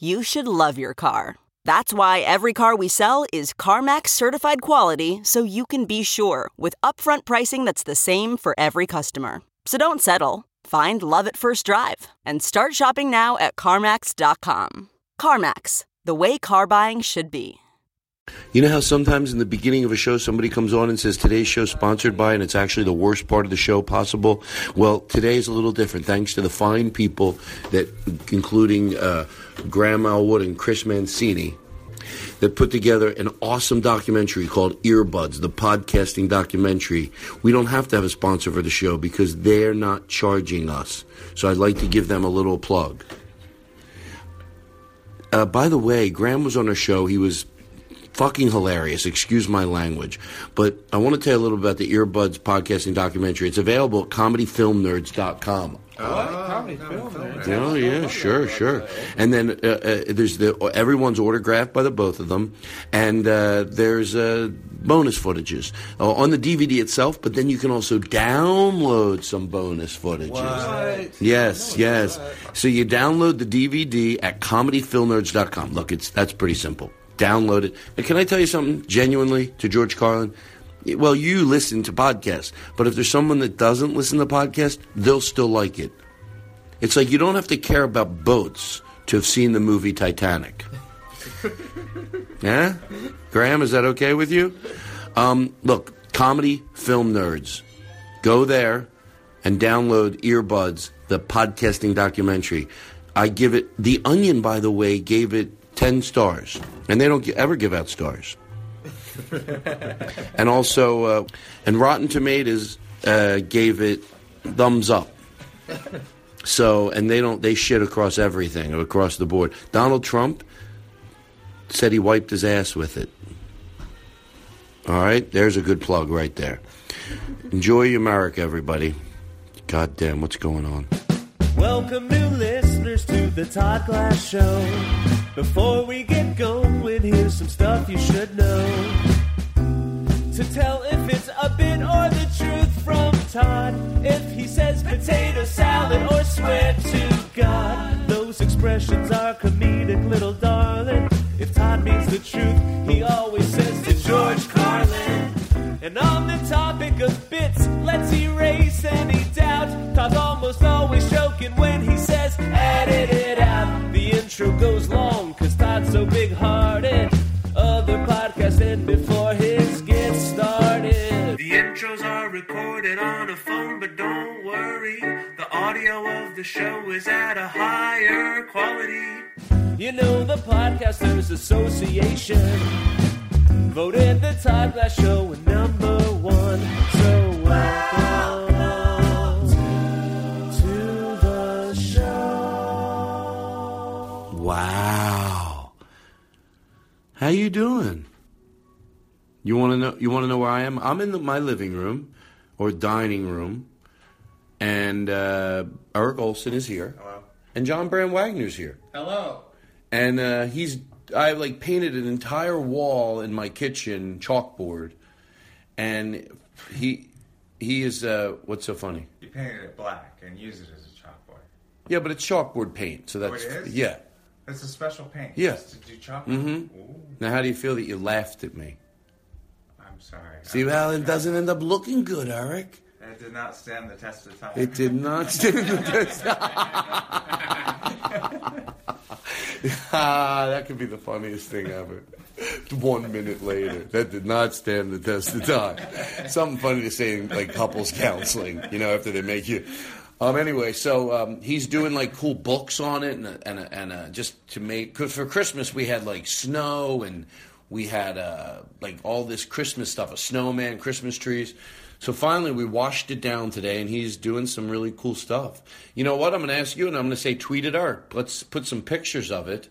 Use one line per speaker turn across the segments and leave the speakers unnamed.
you should love your car. That's why every car we sell is CarMax certified quality so you can be sure with upfront pricing that's the same for every customer. So don't settle. Find love at first drive and start shopping now at CarMax.com. CarMax, the way car buying should be.
You know how sometimes in the beginning of a show somebody comes on and says today's show sponsored by and it's actually the worst part of the show possible? Well, today is a little different thanks to the fine people that including uh, Graham Elwood and Chris Mancini that put together an awesome documentary called Earbuds, the podcasting documentary. We don't have to have a sponsor for the show because they're not charging us. So I'd like to give them a little plug. Uh, by the way, Graham was on a show. He was fucking hilarious. Excuse my language. But I want to tell you a little about the Earbuds podcasting documentary. It's available at comedyfilmnerds.com.
comedy film.
Oh yeah, sure, sure. And then uh, uh, there's the everyone's autographed by the both of them, and uh, there's uh, bonus footages uh, on the DVD itself. But then you can also download some bonus footages. What? Yes, yes. So you download the DVD at comedyfilmnerds.com. Look, it's that's pretty simple. Download it. And can I tell you something genuinely to George Carlin? Well, you listen to podcasts, but if there's someone that doesn't listen to podcasts, they'll still like it. It's like you don't have to care about boats to have seen the movie Titanic. yeah? Graham, is that okay with you? Um, look, comedy film nerds. Go there and download Earbuds, the podcasting documentary. I give it, The Onion, by the way, gave it 10 stars. And they don't ever give out stars. and also, uh, and Rotten Tomatoes uh, gave it thumbs up. So, and they don't, they shit across everything, across the board. Donald Trump said he wiped his ass with it. All right, there's a good plug right there. Enjoy America, everybody. God damn, what's going on?
Welcome, new listeners, to the Todd Glass Show. Before we get going, here's some stuff you should know. To tell if it's a bit or the truth from Todd. If he says potato salad or swear to God, those expressions are comedic, little darling. If Todd means the truth, he always says to George Carlin. And on the topic of bits, let's erase any doubt. Todd's almost always joking when he says, edit it out. Intro goes long, cause Todd's so big hearted. Other podcasts end before his gets started. The intros are recorded on a phone, but don't worry. The audio of the show is at a higher quality. You know, the Podcasters Association voted the Todd Glass Show number one.
How you doing? You want to know? You want to know where I am? I'm in the, my living room or dining room, and uh, Eric Olson is here, Hello. and John Brand Wagner's here,
Hello.
and uh, he's I like painted an entire wall in my kitchen chalkboard, and he he is uh, what's so funny?
You painted it black and used it as a chalkboard.
Yeah, but it's chalkboard paint, so that's
Oh, is?
yeah.
It's a special paint.
Yeah.
Just to do.
Mhm.
Ooh,
Now, how do you feel that you laughed at me?
I'm sorry.
See,
I'm
well, it doesn't end up looking good, Eric.
It did not stand the test of time.
It did not stand the test. ah, that could be the funniest thing ever. One minute later, that did not stand the test of time. Something funny to say in like couples counseling, you know, after they make you. Um. Anyway, so um, he's doing like cool books on it, and a, and a, and a, just to make cause for Christmas we had like snow and we had uh, like all this Christmas stuff, a snowman, Christmas trees. So finally, we washed it down today, and he's doing some really cool stuff. You know what? I'm going to ask you, and I'm going to say, tweet it art. Let's put some pictures of it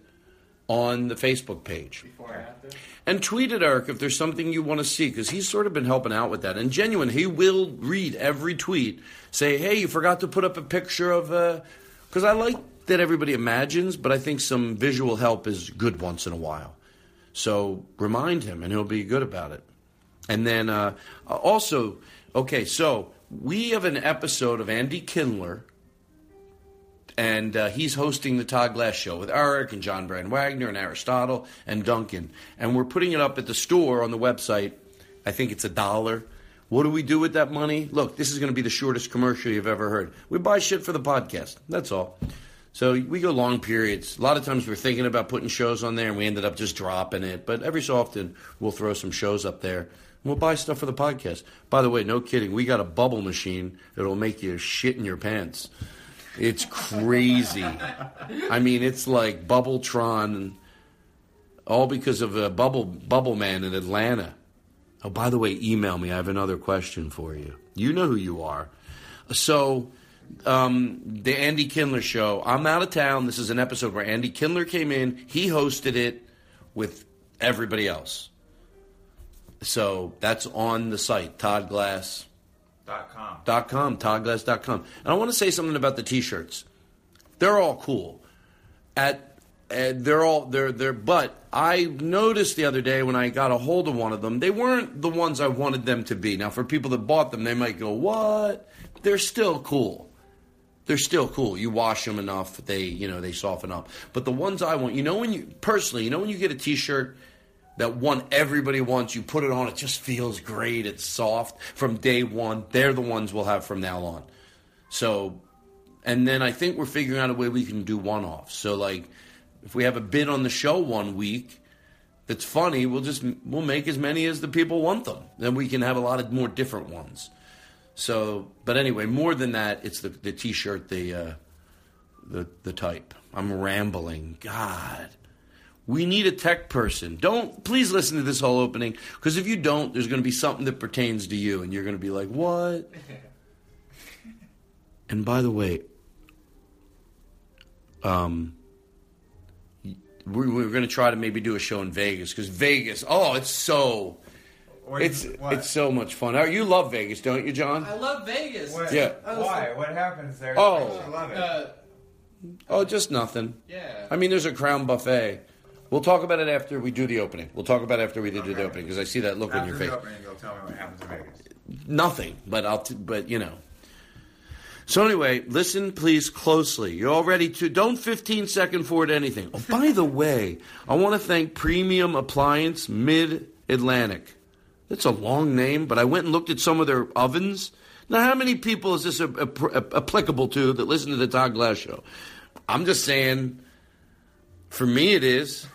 on the Facebook page.
Before after.
And tweet at Eric if there's something you want to see, because he's sort of been helping out with that. And genuine, he will read every tweet. Say, hey, you forgot to put up a picture of. Because I like that everybody imagines, but I think some visual help is good once in a while. So remind him, and he'll be good about it. And then uh, also, okay, so we have an episode of Andy Kindler, and uh, he's hosting the Todd Glass Show with Eric and John Brand Wagner and Aristotle and Duncan. And we're putting it up at the store on the website. I think it's a dollar. What do we do with that money? Look, this is going to be the shortest commercial you've ever heard. We buy shit for the podcast. That's all. So we go long periods. A lot of times we're thinking about putting shows on there and we ended up just dropping it. But every so often we'll throw some shows up there and we'll buy stuff for the podcast. By the way, no kidding. We got a bubble machine that'll make you shit in your pants. It's crazy. I mean, it's like Bubbletron, all because of a bubble bubble man in Atlanta. Oh, by the way, email me. I have another question for you. You know who you are. So, um, the Andy Kindler show. I'm out of town. This is an episode where Andy Kindler came in. He hosted it with everybody else. So that's on the site, Todd Glass
Dot com.
dot com, toddglass.com. And I want to say something about the t-shirts. They're all cool. At uh, they're all they're they're but I noticed the other day when I got a hold of one of them, they weren't the ones I wanted them to be. Now for people that bought them, they might go, "What?" They're still cool. They're still cool. You wash them enough, they, you know, they soften up. But the ones I want, you know when you personally, you know when you get a t-shirt that one everybody wants, you put it on, it just feels great. It's soft from day one. They're the ones we'll have from now on. So, and then I think we're figuring out a way we can do one offs. So, like, if we have a bit on the show one week that's funny, we'll just we'll make as many as the people want them. Then we can have a lot of more different ones. So, but anyway, more than that, it's the the t-shirt, the uh, the the type. I'm rambling. God. We need a tech person. Don't please listen to this whole opening because if you don't, there's going to be something that pertains to you, and you're going to be like, "What?" and by the way, um, we're, we're going to try to maybe do a show in Vegas because Vegas. Oh, it's so.
What-
It's
what?
it's so much fun. Oh, You love Vegas, don't you, John?
I love Vegas.
What-
Yeah.
Why? What happens there?
Oh.
that makes you love it.
Uh,
Oh, just nothing.
yeah.
I mean, there's a crown buffet. We'll talk about it after we do the opening. We'll talk about it after we do the opening because I see that look on
After
your
the
face.
opening, you'll tell me what happens in Vegas.
Nothing, but I'll. T- but you know. So anyway, listen please closely. You're all ready to. Don't 15 second forward anything. Oh, by the way, I want to thank Premium Appliance Mid Atlantic. That's a long name, but I went and looked at some of their ovens. Now, how many people is this a- a- a- applicable to that listen to the Todd Glass show? I'm just saying. For me, it is.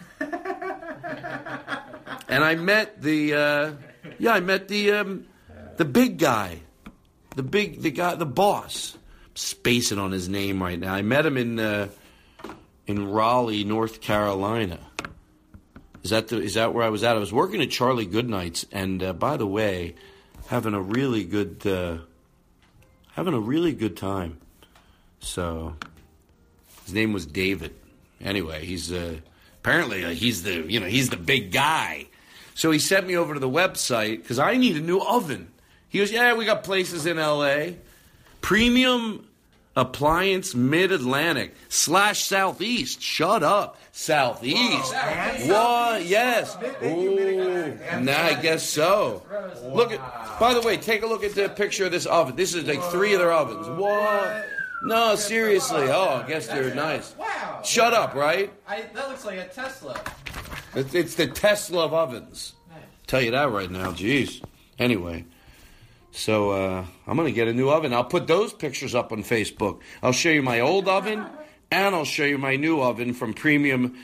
And I met the. Uh, yeah, I met the. Um, the big guy, the big, the guy, the boss. Spacing on his name right now. I met him in uh, in Raleigh, North Carolina. Is that the, is that where I was at? I was working at Charlie Goodnight's, and uh, by the way, having a really good uh, having a really good time. So his name was David. Anyway, he's uh, apparently uh, he's the you know he's the big guy. So he sent me over to the website because I need a new oven. He goes, yeah, we got places in L.A. Premium Appliance Mid Atlantic slash Southeast. Shut up. Southeast. what? Yes. Ooh. Nah, I guess so. Look at, by the way, take a look at the picture of this oven. This is like three of their ovens. What? No, seriously. Oh, I guess they're nice.
Wow.
Shut up, right?
I, that looks like a Tesla.
It's, it's the Tesla of ovens. Tell you that right now. Jeez. Anyway, so uh, I'm going to get a new oven. I'll put those pictures up on Facebook. I'll show you my old oven, and I'll show you my new oven from Premium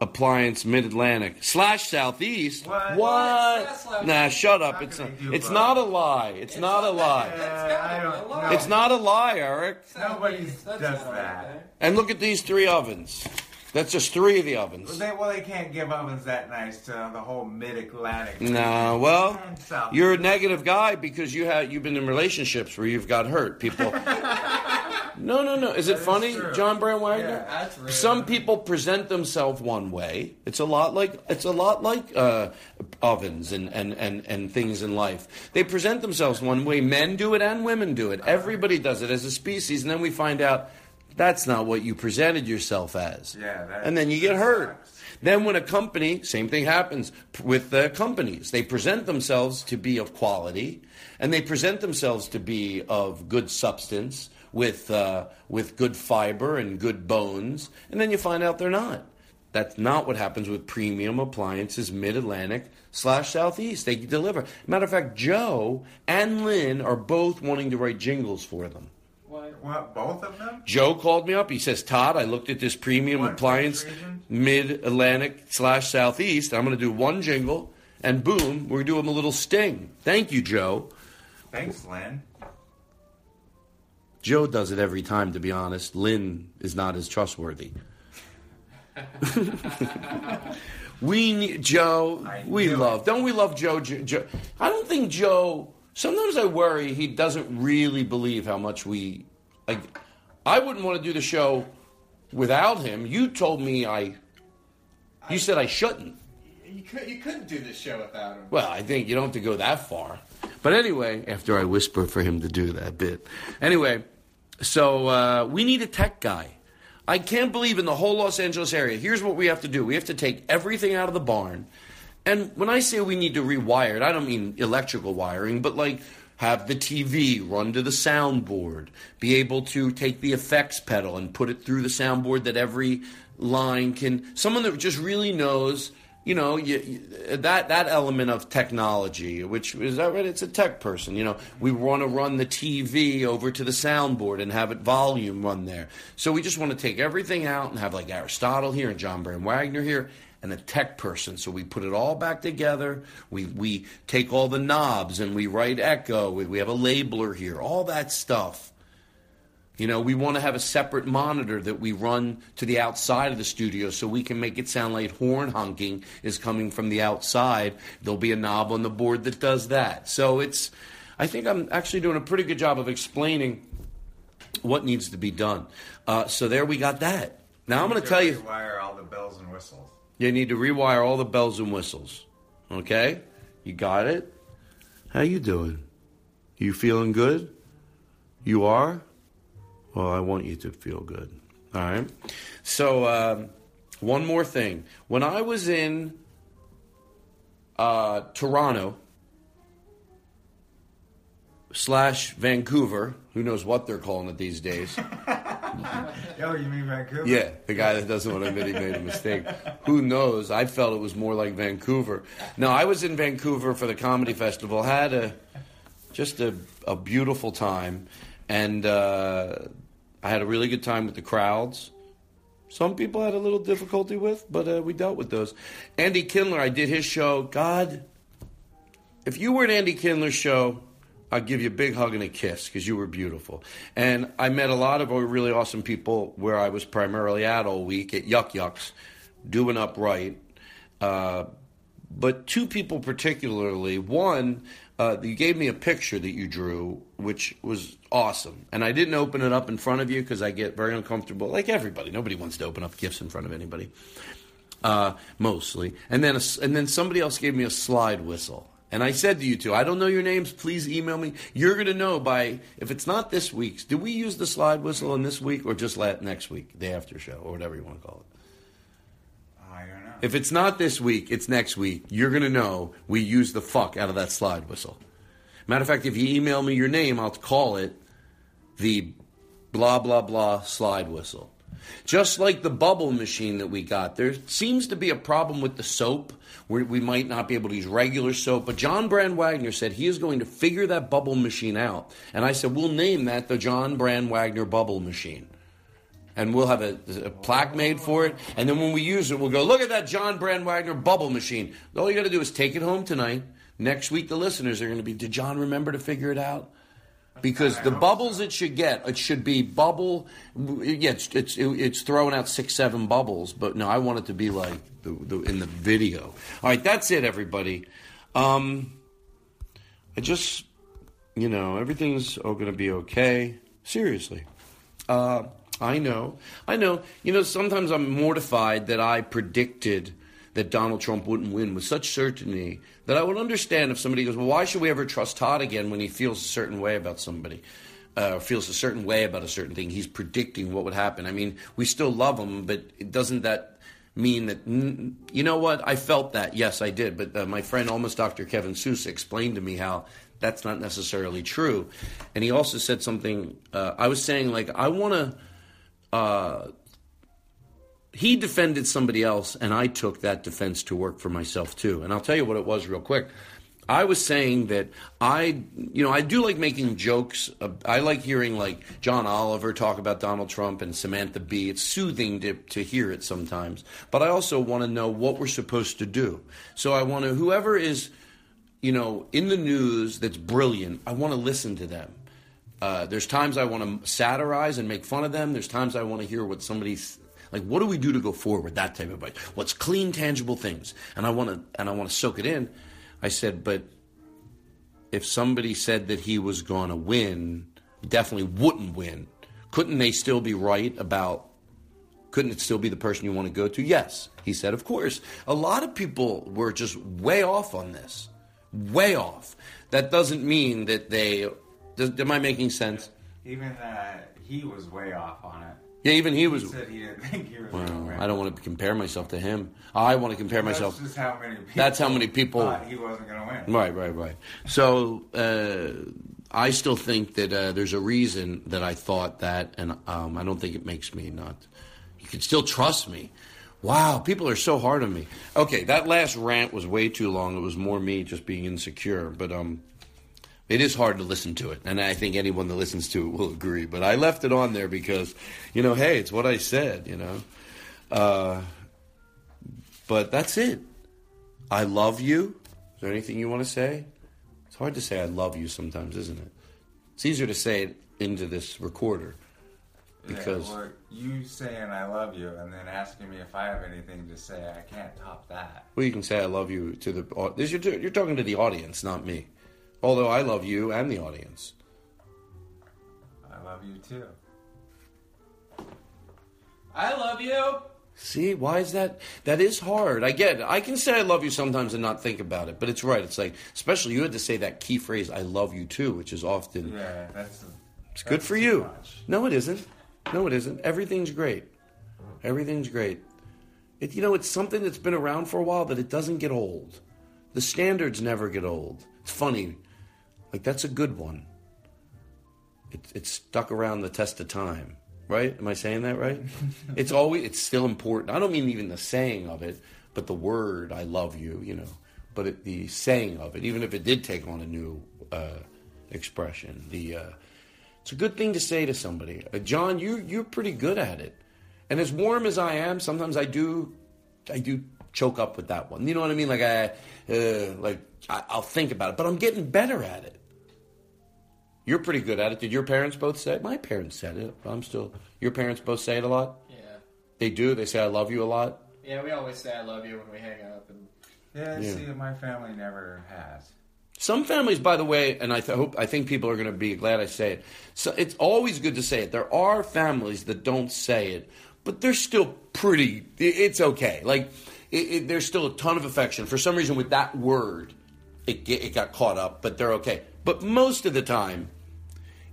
Appliance Mid Atlantic slash Southeast.
What?
What?
Tesla.
Nah, shut up. It's
can
not,
do
it's
both?
not a lie. It's not a lie.
I don't.
It's not a lie, Eric.
Nobody does that.
And look at these three ovens. That's just three of the ovens.
They, well, they can't give ovens that nice to the whole mid-Atlantic.
No, well, you're a negative guy because you have you've been in relationships where you've got hurt. People. no, no, no. Is it
is
funny,
true.
John Brand Wagner?
Yeah,
that's rude.
Some people present themselves one way. It's a lot like it's a lot like uh, ovens and, and, and, and things in life. They present themselves one way. Men do it and women do it. Everybody does it as a species, and then we find out that's not what you presented yourself as.
Yeah, that-
and then you get hurt.
sucks.
Then, when a company, same thing happens with the companies. They present themselves to be of quality, and they present themselves to be of good substance, with uh, with good fiber and good bones, and then you find out they're not. That's not what happens with premium appliances, Mid Atlantic slash Southeast. They deliver. Matter of fact, Joe and Lynn are both wanting to write jingles for them.
What?
Both of them?
Joe called me up. He says, Todd, I looked at this premium
What,
appliance, mid Atlantic slash Southeast. I'm going to do one jingle, and boom, we're doing a little sting. Thank you, Joe.
Thanks, Lynn.
Joe does it every time, to be honest. Lynn is not as trustworthy. we need Joe. We love. Don't we love Joe, Joe? Joe? I don't think Joe. Sometimes I worry he doesn't really believe how much we. Like, I wouldn't want to do the show without him. You told me I. You said I shouldn't.
You, could, you couldn't do this show without him.
Well, I think you don't have to go that far. But anyway, after I whisper for him to do that bit. Anyway, so uh, we need a tech guy. I can't believe in the whole Los Angeles area. Here's what we have to do we have to take everything out of the barn. And when I say we need to rewire it, I don't mean electrical wiring, but like have the TV run to the soundboard, be able to take the effects pedal and put it through the soundboard that every line can. Someone that just really knows you know you, you, that that element of technology which is that right it's a tech person you know we want to run the tv over to the soundboard and have it volume run there so we just want to take everything out and have like aristotle here and john brand wagner here and a tech person so we put it all back together we we take all the knobs and we write echo we, we have a labeler here all that stuff you know, we want to have a separate monitor that we run to the outside of the studio so we can make it sound like horn honking is coming from the outside. There'll be a knob on the board that does that. So it's, I think I'm actually doing a pretty good job of explaining what needs to be done. Uh, so there we got that. Now I'm going to tell you,
Wire all the bells and whistles.
You need to rewire all the bells and whistles. Okay? You got it? How you doing? You feeling good? You are? Well, I want you to feel good. All right. So, um, one more thing. When I was in uh, Toronto slash Vancouver, who knows what they're calling it these days?
Oh, you mean Vancouver?
Yeah, the guy that doesn't want to admit he made a mistake. Who knows? I felt it was more like Vancouver. No, I was in Vancouver for the comedy festival. Had a just a, a beautiful time, and uh, I had a really good time with the crowds. Some people had a little difficulty with, but uh, we dealt with those. Andy Kindler, I did his show. God, if you were at Andy Kindler's show, I'd give you a big hug and a kiss because you were beautiful. And I met a lot of really awesome people where I was primarily at all week at Yuk Yuk's, doing upright. Uh, but two people particularly. One, uh, you gave me a picture that you drew, which was awesome. And I didn't open it up in front of you because I get very uncomfortable, like everybody. Nobody wants to open up gifts in front of anybody, uh, mostly. And then, a and then somebody else gave me a slide whistle. And I said to you two, I don't know your names. Please email me. You're going to know by if it's not this week's. Did we use the slide whistle in this week or just next week, the after show, or whatever you want to call it?
I don't know.
If it's not this week, it's next week. You're going to know we use the fuck out of that slide whistle. Matter of fact, if you email me your name, I'll call it the blah, blah, blah slide whistle. Just like the bubble machine that we got, there seems to be a problem with the soap where we might not be able to use regular soap. But John Brand Wagner said he is going to figure that bubble machine out. And I said, we'll name that the John Brand Wagner bubble machine and we'll have a, a, plaque made for it. And then when we use it, we'll go, look at that John Brand Wagner bubble machine. All you got to do is take it home tonight. Next week, the listeners are going to be, did John remember to figure it out? Because the bubbles it should get, it should be bubble. Yeah, it's it's, it's throwing out six, seven bubbles, but no, I want it to be like the, the in the video. All right, that's it, everybody. Um, I just, you know, everything's all going to be okay. Seriously. Uh, I know. I know. You know, sometimes I'm mortified that I predicted that Donald Trump wouldn't win with such certainty that I would understand if somebody goes, well, why should we ever trust Todd again when he feels a certain way about somebody? Uh, feels a certain way about a certain thing. He's predicting what would happen. I mean, we still love him, but doesn't that mean that, you know what? I felt that. Yes, I did. But uh, my friend, almost Dr. Kevin Seuss, explained to me how that's not necessarily true. And he also said something, uh, I was saying, like, I want to uh, he defended somebody else, and I took that defense to work for myself too. And I'll tell you what it was real quick. I was saying that I, you know, I do like making jokes. I like hearing like John Oliver talk about Donald Trump and Samantha Bee. It's soothing to, to hear it sometimes. But I also want to know what we're supposed to do. So I want to, whoever is, you know, in the news that's brilliant, I want to listen to them. Uh, there's times I want to satirize and make fun of them. There's times I want to hear what somebody's like. What do we do to go forward? That type of advice. What's clean, tangible things? And I want to and I want to soak it in. I said, but if somebody said that he was going to win, definitely wouldn't win. Couldn't they still be right about? Couldn't it still be the person you want to go to? Yes, he said. Of course, a lot of people were just way off on this, way off. That doesn't mean that they does, am I making sense?
Even uh, he was way off on it.
Yeah, even he was.
He said he didn't think he was
well,
going to win.
I don't want to compare myself to him. I want to compare
That's
myself.
just how many people
That's how many people.
thought he wasn't going to win.
Right, right, right. So uh, I still think that uh, there's a reason that I thought that, and um, I don't think it makes me not. You can still trust me. Wow, people are so hard on me. Okay, that last rant was way too long. It was more me just being insecure, but um, it is hard to listen to it, and I think anyone that listens to it will agree. But I left it on there because, you know, hey, it's what I said, you know. Uh, but that's it. I love you. Is there anything you want to say? It's hard to say I love you sometimes, isn't it? It's easier to say it into this recorder because
yeah, or you saying I love you and then asking me if I have anything to say, I can't top that.
Well, you can say I love you to the. This you're, you're talking to the audience, not me. Although I love you and the audience.
I love you too.
I love you.
See, why is that? That is hard. I get it. I can say I love you sometimes and not think about it, but it's right. It's like, especially you had to say that key phrase, I love you too, which is often.
Yeah, that's.
It's good for you. No, it isn't. No, it isn't. Everything's great. Everything's great. It, you know, it's something that's been around for a while, but it doesn't get old. The standards never get old. It's funny. Like, that's a good one. It, it's stuck around the test of time, right? Am I saying that right? it's always, it's still important. I don't mean even the saying of it, but the word, I love you, you know, but it, the saying of it, even if it did take on a new uh, expression, the, uh, it's a good thing to say to somebody. Uh, John, you you're pretty good at it. And as warm as I am, sometimes I do I do choke up with that one. You know what I mean? Like I uh, like I, I'll think about it, but I'm getting better at it. You're pretty good at it. Did your parents both say it? My parents said it. I'm still. Your parents both say it a lot.
Yeah.
They do. They say I love you a lot.
Yeah, we always say I love you when we hang up, and
Yeah,
Yeah.
see, my family never has.
Some families, by the way, and I th- hope I think people are going to be glad I say it. So it's always good to say it. There are families that don't say it, but they're still pretty. It's okay. Like it, it, there's still a ton of affection. For some reason, with that word, it it got caught up, but they're okay. But most of the time,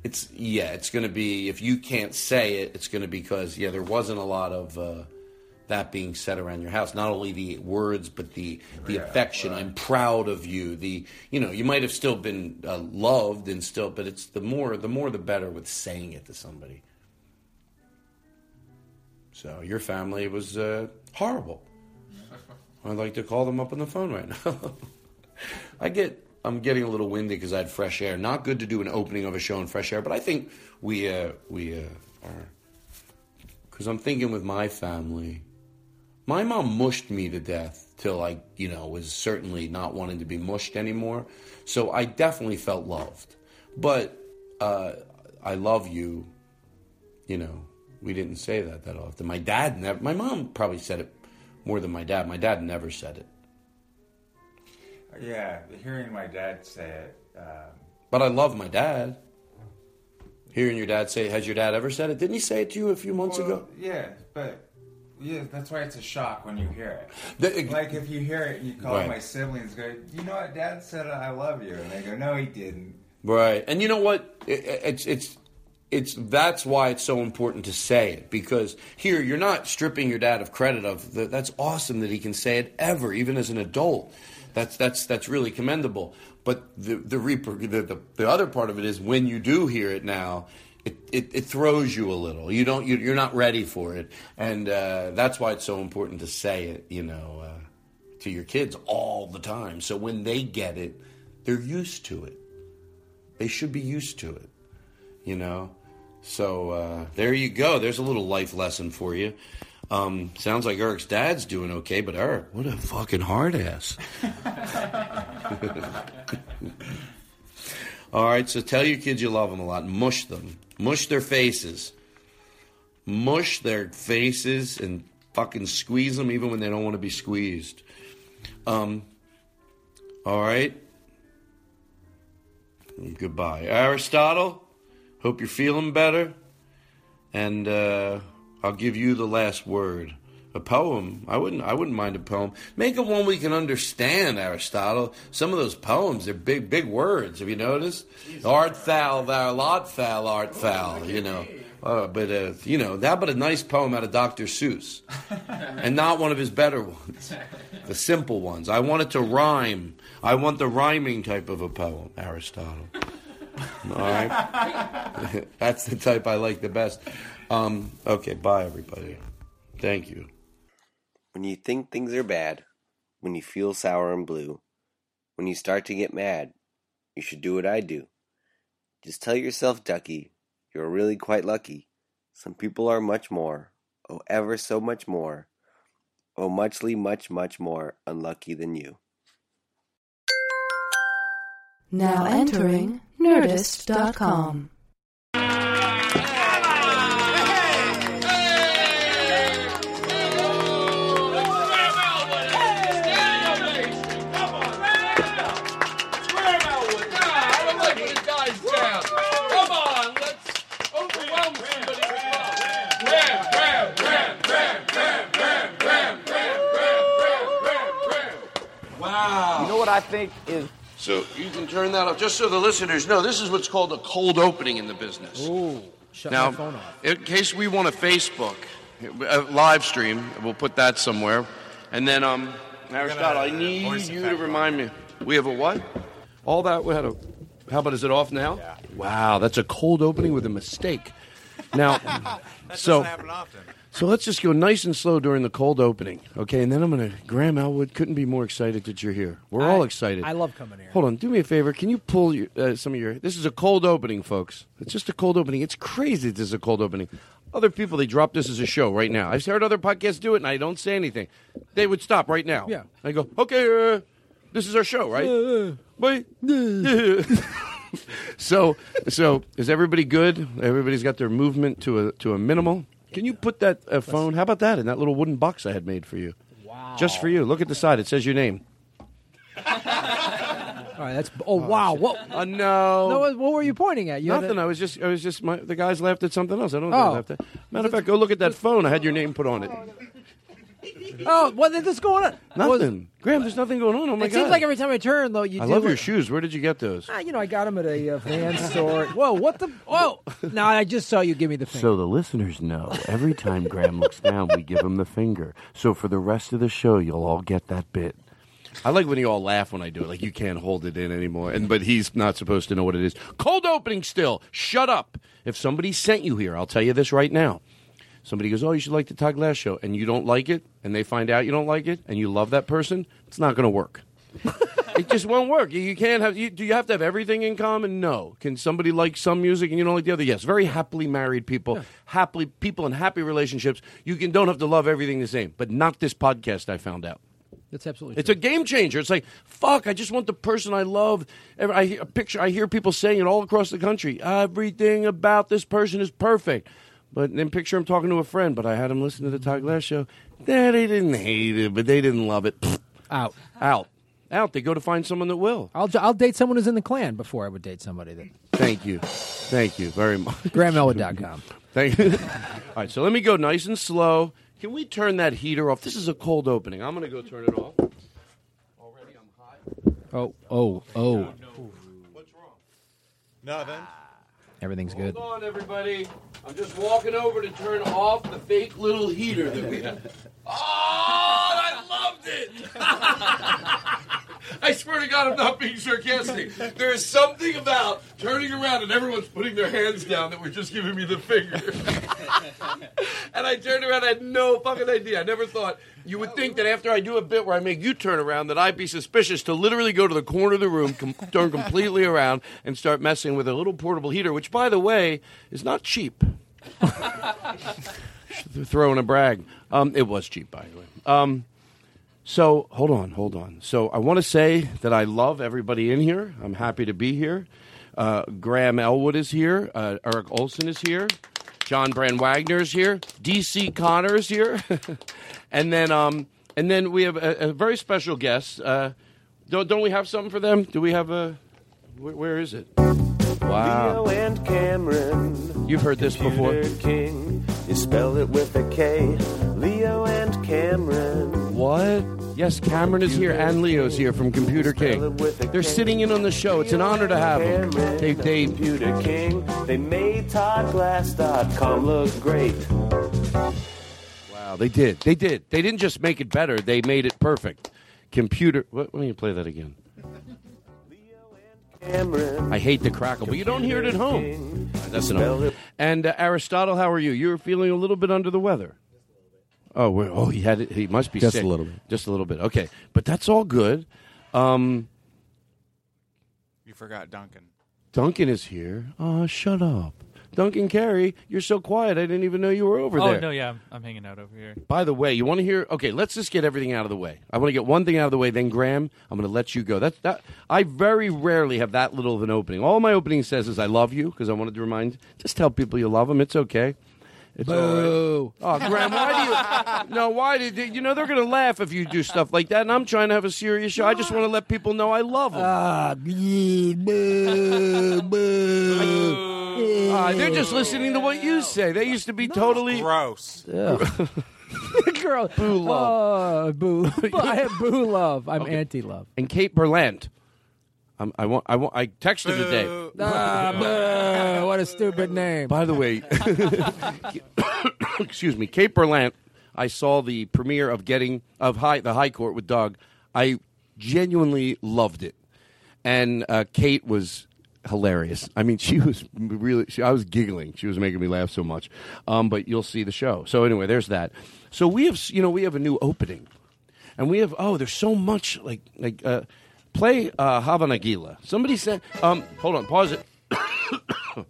it's yeah, it's going to be if you can't say it, it's going to be because yeah, there wasn't a lot of uh, that being said around your house. Not only the words, but the the affection. I'm proud of you. The you know you might have still been uh, loved and still, but it's the more the more the better with saying it to somebody. So your family was uh, horrible. I'd like to call them up on the phone right now. I get I'm getting a little windy because I had fresh air. Not good to do an opening of a show in fresh air, but I think we uh, we uh, are because I'm thinking with my family. My mom mushed me to death till I, you know, was certainly not wanting to be mushed anymore. So I definitely felt loved. But uh, I love you, you know, we didn't say that that often. My dad never, my mom probably said it more than my dad. My dad never said it.
Yeah, hearing my dad say it. Um,
But I love my dad. Hearing your dad say, has your dad ever said it? Didn't he say it to you a few months
well,
ago?
Yeah, but yeah, that's why it's a shock when you hear it.
The-
like if you hear it, and you call
Right.
my siblings, go, you know what? Dad said I love you, and they go, no, he didn't.
Right. And you know what? It, it's it's it's that's why it's so important to say it because here you're not stripping your dad of credit of the, that's awesome that he can say it ever even as an adult. That's that's that's really commendable. But the the, the the the other part of it is when you do hear it now. It, it, it throws you a little. You don't. You, you're not ready for it, and uh, that's why it's so important to say it. You know, uh, to your kids all the time. So when they get it, they're used to it. They should be used to it, you know. So uh, there you go. There's a little life lesson for you. Um, sounds like Eric's dad's doing okay, but Eric, what a fucking hard ass. All right, so tell your kids you love them a lot. Mush them. Mush their faces. Mush their faces and fucking squeeze them even when they don't want to be squeezed. Um, all right. Goodbye. Aristotle, hope you're feeling better. And uh, I'll give you the last word. A poem. I wouldn't I wouldn't mind a poem. Make it one we can understand, Aristotle. Some of those poems, they're big, big words. Have you noticed? Art thou, thou lot thou art thou, you know. Uh, but uh, you know, that but a nice poem out of Dr. Seuss. and not one of his better ones. The simple ones. I want it to rhyme. I want the rhyming type of a poem, Aristotle. All right. That's the type I like the best. Um, okay, bye everybody. Thank you.
When you think things are bad, when you feel sour and blue, when you start to get mad, you should do what I do. Just tell yourself, Ducky, you're really quite lucky. Some people are much more, oh, ever so much more, oh, muchly, much, much more unlucky than you.
Now entering Nerdist.com.
think is
So you can turn that off, just so the listeners know. This is what's called a cold opening in the business.
Ooh, shut
now,
my phone off.
in case we want a Facebook a live stream, we'll put that somewhere. And then, um, Aristotle, I need you to remind me. We have a what? All that we had a. How about is it off now? Yeah. Wow, that's a cold opening with a mistake. Now, so so let's just go nice and slow during the cold opening, okay? And then I'm gonna. Graham Elwood couldn't be more excited that you're here. We're all excited.
I love coming here.
Hold on, do me a favor. Can you pull your, uh, some of your? This is a cold opening, folks. It's just a cold opening. It's crazy. This is a cold opening. Other people they drop this as a show right now. I've heard other podcasts do it, and I don't say anything. They would stop right now.
Yeah.
I go, okay, uh, this is our show, right? Wait. so, so is everybody good? Everybody's got their movement to a to a minimal. Can you put that uh, phone? How about that in that little wooden box I had made for you?
Wow.
Just for you. Look at the side. It says your name.
All right, that's. Oh, wow. What?
Uh, no.
No, what, what were you pointing at? You had
Nothing.
a-
I was just, I was just, my, the guys laughed at something else. I don't know.
Oh.
If they laughed at. Matter of fact, go look at that phone. I had your name put on it.
Oh, what is this going on?
Nothing. Graham, there's nothing going on. Oh my god.
it
god.
seems like every time I turn, though, you
I
do
love
it-
your shoes. Where did you get those?
Ah, you know, I got them at a uh, van store. Whoa, what the? Whoa! No, I just saw you give me the finger.
So the listeners know every time Graham looks down, we give him the finger. So for the rest of the show, you'll all get that bit. I like when you all laugh when I do it. Like you can't hold it in anymore. And but he's not supposed to know what it is. Cold opening still. Shut up. If somebody sent you here, I'll tell you this right now. Somebody goes, "Oh, you should like the Todd Glass show," and you don't like it, and they find out you don't like it, and you love that person. It's not going to work. it just won't work. You, can't have. You, do you have to have everything in common? No. Can somebody like some music and you don't like the other? Yes. Very happily married people, happily people in happy relationships. You can don't have to love everything the same, but not this podcast. I found out.
That's absolutely.
It's a game changer. It's like fuck. I just want the person I love. Every- I hear a picture. I hear people saying it all across the country. Everything about this person is perfect. But then picture him talking to a friend. But I had him listen to the Todd Glass show. Nah, they didn't hate it, but they didn't love it.
Out.
Out. Out. They go to find someone that will.
I'll I'll date someone who's in the clan before I would date somebody that.
Thank you. Thank you very much.
GrahamElwood.com.
Thank you. All right, so let me go nice and slow. Can we turn that heater off? This is a cold opening. I'm going to go turn it off. Already, I'm hot.
Oh, oh, oh. No, no. What's wrong?
Nothing.
Everything's good.
Hold on, everybody. I'm just walking over to turn off the fake little heater that we have. Oh, I loved it! I swear to God, I'm not being sarcastic. There is something about turning around and everyone's putting their hands down that were just giving me the finger. and I turned around, I had no fucking idea. I never thought you would think that after I do a bit where I make you turn around, that I'd be suspicious to literally go to the corner of the room, com- turn completely around, and start messing with a little portable heater, which, by the way, is not cheap. Throwing a brag. Um, it was cheap, by the way. Um, so hold on, hold on. So I want to say that I love everybody in here. I'm happy to be here. Uh, Graham Elwood is here. Uh, Eric Olson is here. John Brand Wagner is here. DC Connor is here. and then, um, and then we have a, a very special guest. Uh, don't, don't we have something for them? Do we have a? Where, where is it? Wow.
Leo and Cameron.
You've heard this before.
King. You spell it with a K. Leo and Cameron.
What? Yes, Cameron is here and Leo's here from Computer King. They're sitting in on the show. It's an honor to have them. They, they,
Computer King. They made ToddGlass.com look great.
wow, they did. They did. They didn't just make it better. They made it perfect. Computer. What, let me play that again.
Leo and Cameron.
I hate the crackle, but you don't hear it at home. That's enough. And uh, Aristotle, how are you? You're feeling a little bit under the weather. Oh, we're, oh, he had it. He must be
Just a little bit.
Just a little bit. Okay, but that's all good. Um,
You forgot Duncan.
Duncan is here. Oh, shut up. Duncan Carey, you're so quiet. I didn't even know you were over
oh
there.
Oh no, yeah, I'm, I'm hanging out over here.
By the way, you want to hear? Okay, let's just get everything out of the way. I want to get one thing out of the way. Then Graham, I'm going to let you go. That's that. I very rarely have that little of an opening. All my opening says is "I love you" because I wanted to remind. Just tell people you love them. It's okay. It's all right.
Boo.
Oh, Graham, why do you? No, why did you? You know they're going to laugh if you do stuff like that. And I'm trying to have a serious show. I just want to let people know I love them.
Ah, boo, boo, boo.
Ah, they're just listening to what you say. They used to be totally
Gross. Yeah.
Girl,
Boo love.
Oh, boo. I have boo love. I'm anti love.
and Kate Berlant. Um, I want. I want. I texted her today.
Ah, boo. What a stupid name.
By the way, excuse me, Kate Berlant. I saw the premiere of Getting of High the High Court with Doug. I genuinely loved it, and uh, Kate was hilarious. I mean, she was really. She, I was giggling. She was making me laugh so much. Um, but you'll see the show. So anyway, there's that. So we have, you know, we have a new opening, and we have. Oh, there's so much like like. Uh, play uh, Hava Nagila. Somebody said. Um, hold on. Pause it.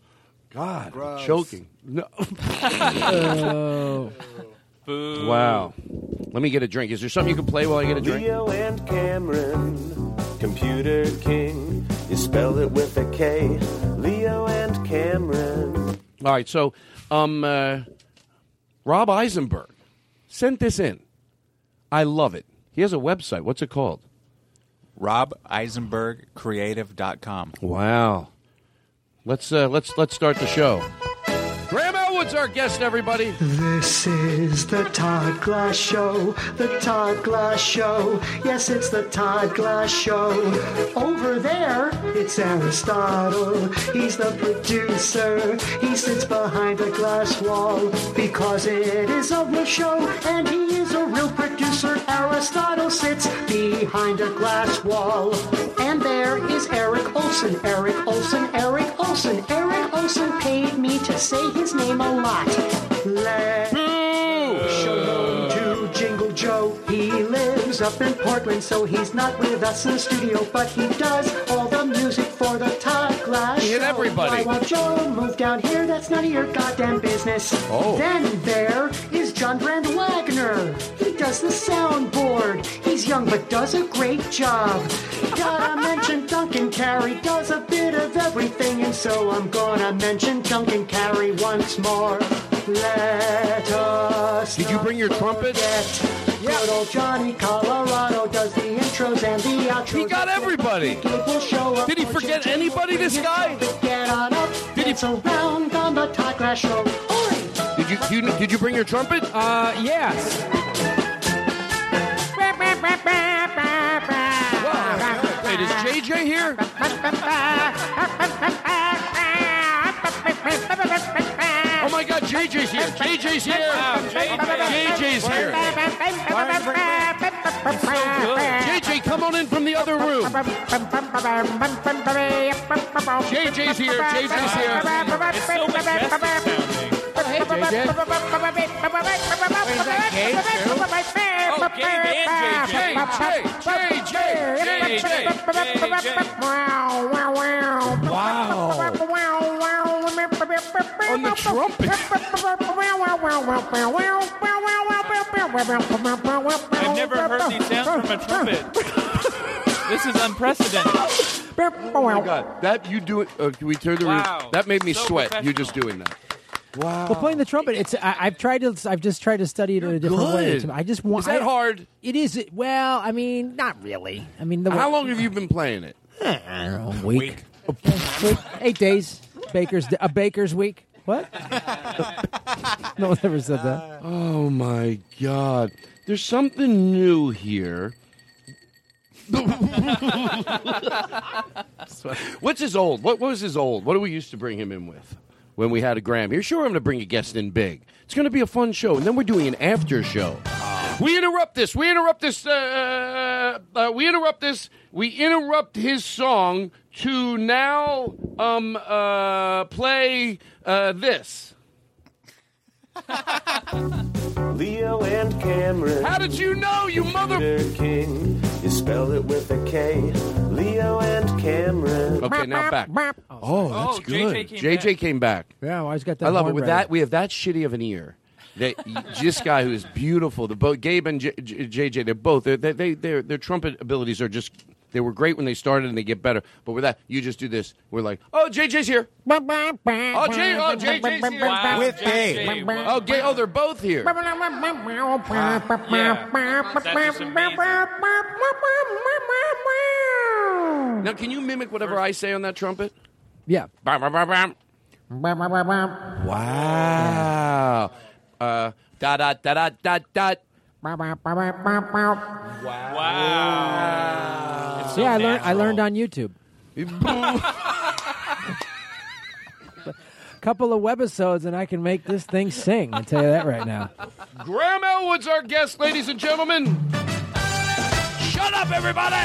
God, I'm choking. No.
Oh.
Boo.
Wow. Let me get a drink. Is there something you can play while I get a drink?
Leo and Cameron. Computer King. You spell it with a K. Leo and Cameron.
All right. So, um, uh, Rob Eisenberg sent this in. I love it. He has a website. What's it called?
RobEisenbergCreative.com.
Wow. Let's uh, let's let's start the show. Elwood's our guest, everybody.
This is the Todd Glass Show, the Todd Glass Show. Yes, it's the Todd Glass Show. Over there, it's Aristotle. He's the producer. He sits behind a glass wall because it is a real show and he is a real producer. Aristotle sits behind a glass wall. And there is Eric Olson, Eric Olson, Eric Olson. Eric Olson paid me to say his name a lot. Let's show to Jingle Joe. He lives up in Portland, so he's not with us in the studio, but he does all the music for the Todd Glass
He
Show.
everybody.
Why won't Joe move down here? That's none of your goddamn business.
Oh.
Then there John Brand Wagner. He does the soundboard. He's young but does a great job. Gotta mention Duncan Carey does a bit of everything, and so I'm gonna mention Duncan Carey once more. Let us.
Did you bring your trumpet?
Good old Johnny Colorado does the intros and the outros.
He got everybody.
Will show up
Did he forget anybody, this guy?
Get on up. Did he around on the Todd Glass Show? Oi!
Did you, you did you bring your trumpet?
Uh, yes.
Wait, is JJ here? Oh my God, JJ's here. JJ's here. JJ's here. JJ, come on in from the other room. JJ's here. JJ's here.
It's so majestic sounding.
Hey, JJ.
Gabe and
On the trumpet.
I've never heard these sounds from a trumpet. this is unprecedented.
Oh my God, that you do it. Uh, can we turn the
Wow.
room? That made me
So
sweat. You just doing that. Wow.
Well, playing the trumpet, it's I, I've tried to. I've just tried to study it in a different way.
good.
I just want.
Is that
I-
hard?
It is. Well, I mean, not really. I mean, the
How long have you been playing it?
Uh, I don't week. Week. Eight days. Baker's a baker's week. What? no one ever said that.
Oh my God. There's something new here. What's his old? What, what was his old? What do we used to bring him in with when we had a Graham here? Sure, I'm going to bring a guest in big. It's going to be a fun show, and then we're doing an after show. We interrupt this. We interrupt this. Uh, uh, we interrupt this. We interrupt his song to now um, uh, play uh, this.
Leo and Cameron.
How did you know, you mother?
King. You spell it with a K. Leo and Cameron.
Okay, now back. Oh, oh, that's
Oh,
good.
JJ came
JJ
back.
came back.
Yeah, well, he's got that.
I love it.
horn
With
ready.
that, we have that shitty of an ear. They, this guy who is beautiful. The both Gabe and J, J, JJ, they're both they they they their their trumpet abilities are just they were great when they started and they get better. But with that, you just do this. We're like, oh, JJ's here. Oh, J, oh, JJ's here.
Wow,
With
JJ,
Gabe.
wow.
Oh, Gabe, oh, they're both here.
Yeah, that's just amazing.
Now, can you mimic whatever I say on that trumpet?
Yeah.
Wow. Uh, da da da da da da.
Wow. It's so
yeah, I learned. I learned on YouTube. Couple of webisodes, and I can make this thing sing. I tell you that right now.
Graham Elwood's our guest, ladies and gentlemen. Shut up, everybody!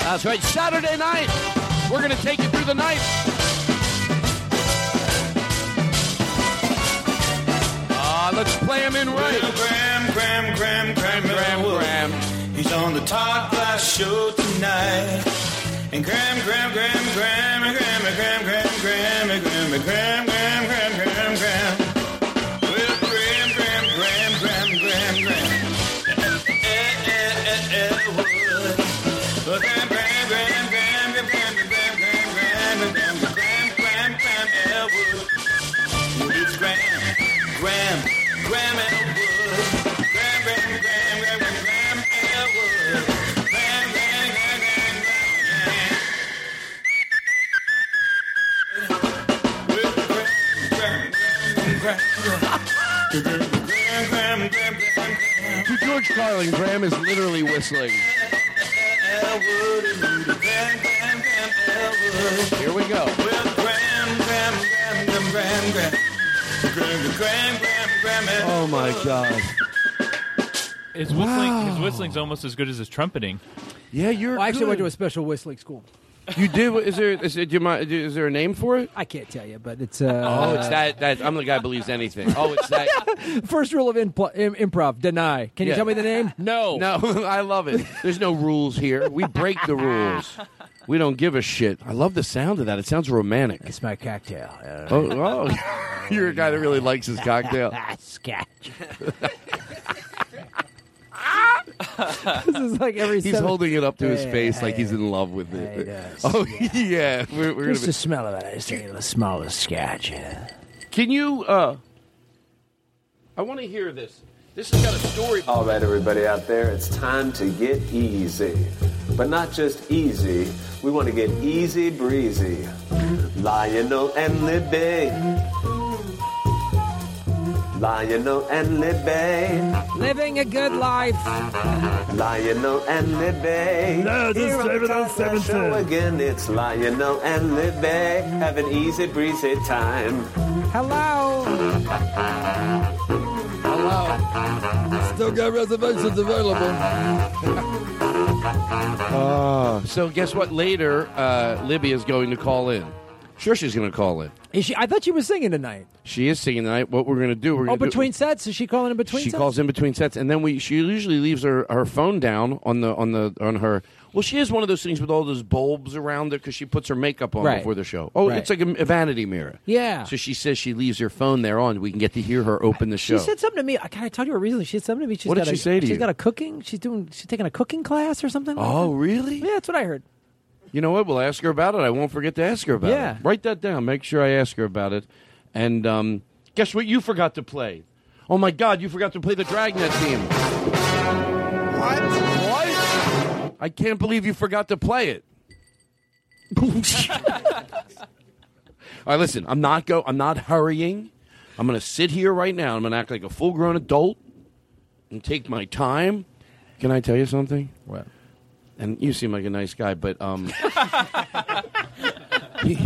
That's right, Saturday night. We're going to take you through the night. Ah, let's play him in right.
Graham, Graham, Graham, Graham,
Graham,
Elwood.
Graham.
He's on the Todd Glass Show tonight. And Graham, Graham, Graham, Graham, Graham, Graham, Graham, Graham, Graham, Graham, Graham, Graham,
To George Carlin, Graham is literally whistling. Here we go. Oh my God.
His whistling, his whistling's almost as good as his trumpeting.
Yeah, you're.
Well, I actually
good.
went to a special whistling school.
You did? Is there? Is, there, do you mind, is there a name for it?
I can't tell you, but it's. Uh,
Oh, it's that. That I'm the guy who believes anything. Oh, it's that.
First rule of impl- im- improv: deny. Can you
Yeah.
tell me the name? No.
No, I love it. There's no rules here. We break the rules. We don't give a shit. I love the sound of that. It sounds romantic.
It's my cocktail.
Oh, oh. you're a guy that really likes his cocktail.
Sketch. this is like every.
He's
seven-
holding it up to his
Yeah,
face like
yeah,
he's in love with it.
he does.
Oh yeah, we're, we're
Just
gonna
the smell of it. I just take the smell of scotch.
be... Can you? uh I want to hear this. This has got a story.
All right, everybody out there, it's time to get easy. But not just easy, we want to get easy breezy. Lionel and Libby. Lionel and Libby.
Living a good life.
Lionel and Libby.
No, this is
Here on the
David on
Todd Glass
710.
Show again, it's Lionel and Libby. Have an easy breezy time.
Hello.
Hello.
Still got reservations available.
Oh, so guess what? Later, uh, Libby is going to call in. Sure, she's going to call in.
Is she? I thought she was singing tonight.
She is singing tonight. What we're going to do? We're
Oh,
to
between sets. Is she calling in between? Sets?
She
sets?
calls in between sets, and then we. She usually leaves her, her phone down on the on the on her. Well, she is one of those things with all those bulbs around it because she puts her makeup on
Right.
before the show. Oh,
Right.
it's like a, a vanity mirror.
Yeah.
So she says she leaves her phone there on. We can get to hear her open the show.
She said something to me. Can I tell you her reason? She said something to me. She's
What did
got
she
a,
say to
She's
you?
got a cooking. She's doing. She's taking a cooking class or something. like
Oh,
that.
really?
Yeah, that's what I heard.
You know what? We'll ask her about it. I won't forget to ask her about it.
Yeah.
it. Write that down. Make sure I ask her about it. And um, guess what? You forgot to play. Oh my God! You forgot to play the Dragnet theme. What? What? I can't believe you forgot to play it. All right, listen. I'm not go. I'm not hurrying. I'm going to sit here right now. I'm going to act like a full-grown adult and take my time. Can I tell you something?
What?
And you seem like a nice guy, but um, he,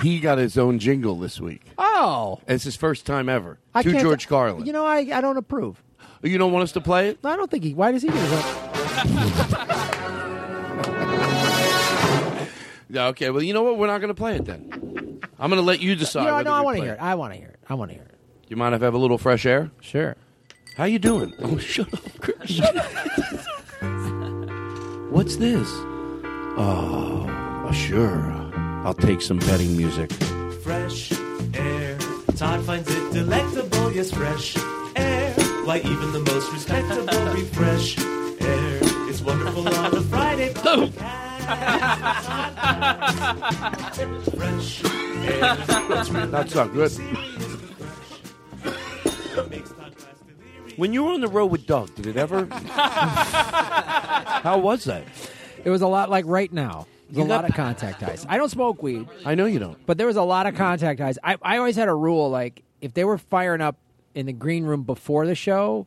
he got his own jingle this week.
Oh,
It's his first time ever.
I
to
can't-
George Carlin.
You know, I, I don't approve.
You don't want us to play it?
No, I don't think he. Why does he get his own?
Yeah, okay. Well, you know what? We're not going to play it then. I'm going to let you decide.
You know,
whether
no, I
we
want to
play
hear it. I want to hear it. I want to hear it.
You mind if I have a little fresh air?
Sure.
How you doing? Oh, shut up, Chris. Shut up. What's this? Oh, sure. I'll take some betting music.
Fresh air. Todd finds it delectable, yes, fresh air. Why, even the most respectable refresh air. It's wonderful on a Friday. Oh. fresh air.
That's not good. When you were on the road with Doug, did it ever? How was that?
It was a lot like right now. There's a lot of contact eyes. I don't smoke weed,
I know you don't.
but there was a lot of contact eyes. I, I always had a rule like if they were firing up in the green room before the show,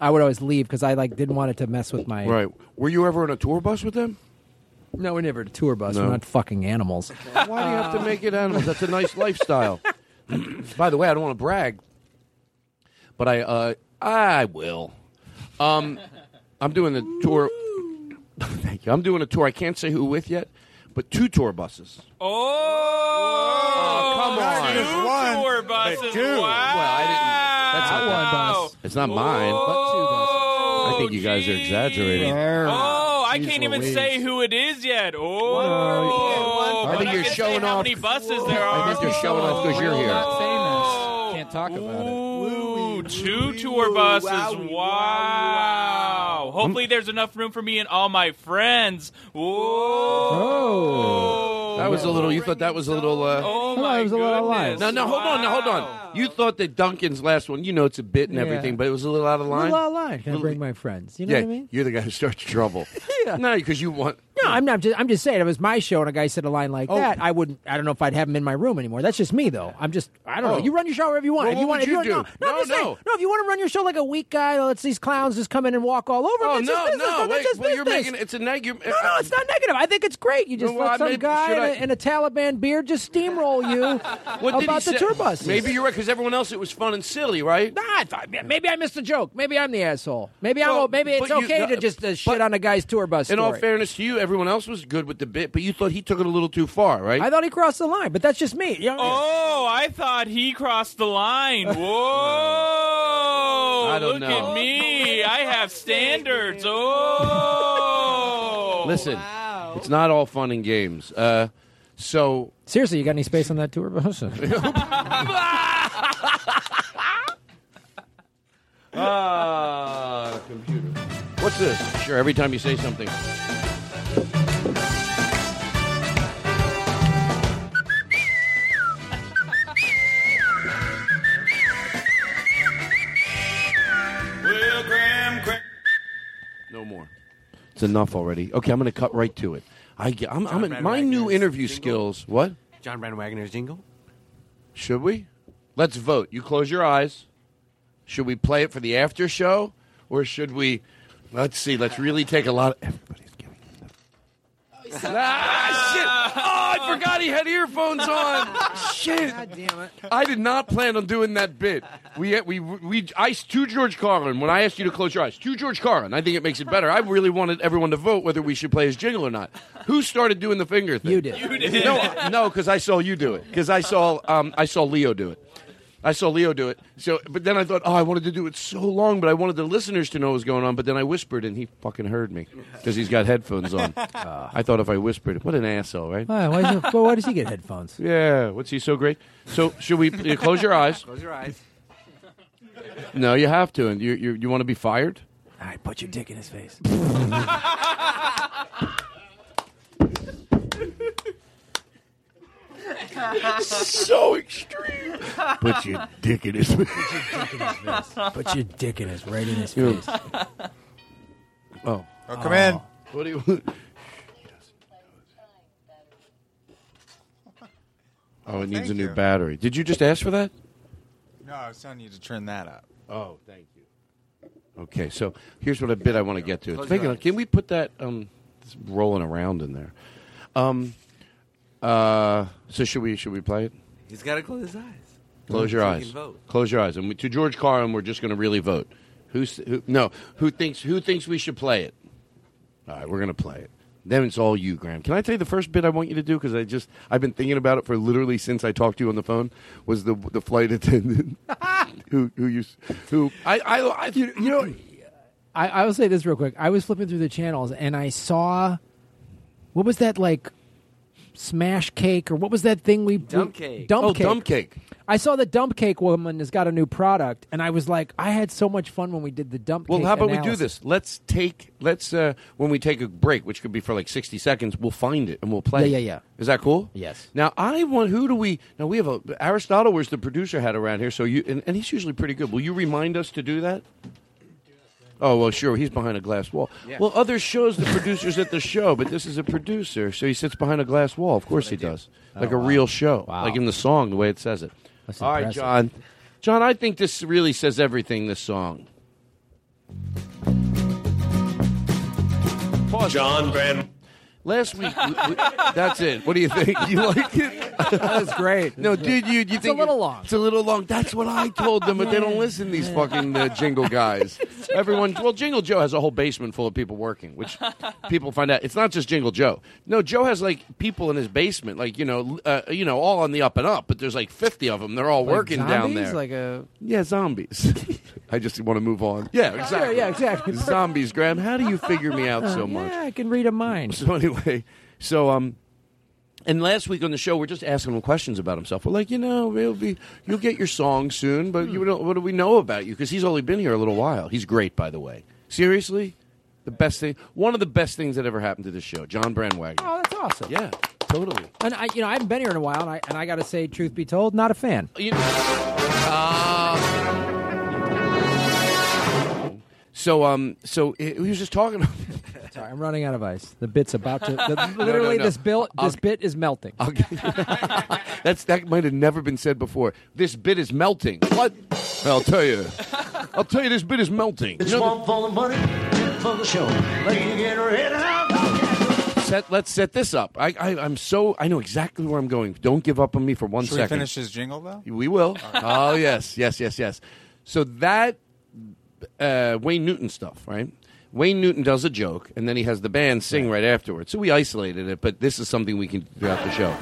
I would always leave because I like didn't want it to mess with my.
Right. Were you ever on a tour bus with them?
No, we're never a tour bus.
No.
We're not fucking animals.
Why do you have to make it animals? That's a nice lifestyle. By the way, I don't want to brag, but I uh, I will. Um, I'm doing the tour. Thank you. I'm doing a tour. I can't say who with yet, but two tour buses.
Oh,
come on.
Two tour buses. Wow.
Well, I didn't. That's not
one bus.
It's not mine. I think you guys are exaggerating.
Oh, I
Jeez
can't even
Louise.
say who it is yet. Oh,
I think you're
can say
showing
how
off-
many buses there are.
I think you're showing off because you're here.
Not famous.
Can't talk about it.
Ooh, two tour buses. Wow. Hopefully, there's enough room for me and all my friends. Whoa.
That was a little. You thought that was a little. Uh,
Oh my
it was a little
goodness.
No, no, hold on, no, hold on. You thought that Duncan's last one, you know, it's a bit and
Yeah.
everything, but it was a little out of
A
line.
little out of line. Can I bring my friends? You know
yeah,
what I mean?
you're the guy who starts trouble.
Yeah.
No, because you want.
No, I'm not. Just, I'm just saying. If it was my show and a guy said a line like
Oh.
that, I wouldn't. I don't know if I'd have him in my room anymore. That's just me, though. I'm just. I don't
Oh.
know. You run your show wherever you want.
Well,
if you
what
want,
would
if
you
want-
do?
No, no,
No,
saying.
no.
If you want to run your show like a weak guy that lets these clowns just come in and walk all over.
Oh
that's
no, no, wait,
just
well, you're making it's a negative.
No, no, it's not negative. I think it's great. You just
Well,
let some
maybe-
guy in a, in a Taliban beard just steamroll you
What
about the tour buses.
Maybe you're right because everyone else it was fun and silly, right?
Nah, I thought, maybe I missed a joke. Maybe I'm the asshole. Maybe I'm. Maybe it's okay to just uh, shit on a guy's tour bus.
In all fairness to you, everyone else was good with the bit, but you thought he took it a little too far, right?
I thought he crossed the line, but that's just me. You know,
Oh, I thought he crossed the line. Whoa!
I don't
Look
know.
at me. I have standards. Oh!
Listen, it's not all fun and games. Uh, so
seriously, you got any space on that tour bus?
Ah, computer. What's this? Sure, every time you say something.
Well, Graham, Graham.
No more. It's enough already. Okay, I'm going to cut right to it. I, get- I'm, I'm
John
in,
Brand
my new
Wagner's
interview
jingle?
skills. What?
John Brand Wagner's jingle.
Should we? Let's vote. You close your eyes. Should we play it for the after show, or should we? Let's see. Let's really take a lot. Of, everybody's giving. ah, shit! Oh, I forgot he had earphones on. shit!
God damn it!
I did not plan on doing that bit. We we we I to George Carlin when I asked you to close your eyes. To George Carlin, I think it makes it better. I really wanted everyone to vote whether we should play his jingle or not. Who started doing the finger thing?
You did.
You did.
No, no, because I saw you do it. Because I saw um, I saw Leo do it. I saw Leo do it. So, but then I thought, oh, I wanted to do it so long, but I wanted the listeners to know what was going on. But then I whispered, and he fucking heard me because he's got headphones on. Ah. I thought if I whispered, what an asshole, right?
Why, why, is he, well, why does he get headphones?
Yeah, what's he so great? So, should we you close your eyes?
Close your eyes.
No, you have to. And you you, you want to be fired?
All right, put your dick in his face.
so extreme. Put your dick in his face.
Put your dick in his right in his face.
Oh.
Oh, come in.
What do you? Oh, it needs
Thank
a new
you.
battery. Did you just ask for that?
No, I was telling you to turn that up.
Oh, thank you. Okay, so here's what a bit I want to get to.
Close
Speaking can we put that um, it's rolling around in there? Um, uh, so should we should we play it?
He's got to close his eyes.
Close your
So
eyes.
vote.
Close your eyes. And we, to George Carlin, we're just going to really vote. Who's who? No, who thinks who thinks we should play it? All right, we're going to play it. Then it's all you, Graham. Can I tell you the first bit I want you to do because I just I've been thinking about it for literally since I talked to you on the phone. Was the the flight attendant who who you who I I, I
you, you know, I, I will say this real quick. I was flipping through the channels and I saw what was that like smash cake or what was that thing we
Dump
we-
cake.
Dump
oh
cake.
dump cake.
I saw the dump cake woman has got a new product, and I was like, I had so much fun when we did the dump.
Well,
cake
how about we do this? Let's take let's uh when we take a break, which could be for like sixty seconds, we'll find it and we'll play.
Yeah, yeah, yeah.
Is that cool?
Yes.
Now I want who do we now we have a Aristotle was the producer had around here, so you and, and he's usually pretty good. Will you remind us to do that? Oh well, sure. He's behind a glass wall.
Yeah.
Well, other shows the producers at the show, but this is a producer, so he sits behind a glass wall. Of course he does, oh, like
Oh,
a
wow.
real show,
Wow.
like in the song, the way it says it.
That's
All right,
impressive.
John. John, I think this really says everything. This song. Pause.
John Brand.
Last week, we, we, that's it. What do you think? You like it?
That's great.
No, dude, you you
It's a little long.
It's a little long. That's what I told them, but they don't listen. These fucking uh, jingle guys. Everyone. Well, Jingle Joe has a whole basement full of people working, which people find out. It's not just Jingle Joe. No, Joe has like people in his basement, like you know, uh, you know, all on the up and up. But there's like fifty of them. They're all
Like
working down there.
Like a
yeah, zombies. I just want to move on. Yeah, exactly.
yeah, exactly.
Zombies, Graham. How do you figure me out so
Uh,
much?
Yeah, I can read a mind.
So anyway, so um, and last week on the show, we're just asking him questions about himself. We're like, you know, we'll be, you'll get your song soon, but you don't, what do we know about you? Because he's only been here a little while. He's great, by the way. Seriously, the best thing, one of the best things that ever happened to this show, John Brand Wagner.
Oh, that's awesome.
Yeah, totally.
And I, you know, I haven't been here in a while, and I and I got to say, truth be told, not a fan.
You uh, so um, so he he was just talking.
Sorry, I'm running out of ice. The bit's about to. The,
no,
literally,
no.
this bill,
I'll-
this bit is melting.
That's that might have never been said before. This bit is melting. What? I'll tell you. I'll tell you, this bit is melting.
It's
You know,
one for the money, two for the show. Let you get ready now.
set, let's set this up. I, I, I'm so I know exactly where I'm going. Don't give up on me for one
Should
second.
we finish his jingle though?
We will. Oh yes, yes, yes, yes. So that uh, Wayne Newton stuff, right? Wayne Newton does a joke, and then he has the band sing right afterwards. So we isolated it, but this is something we can do throughout the show.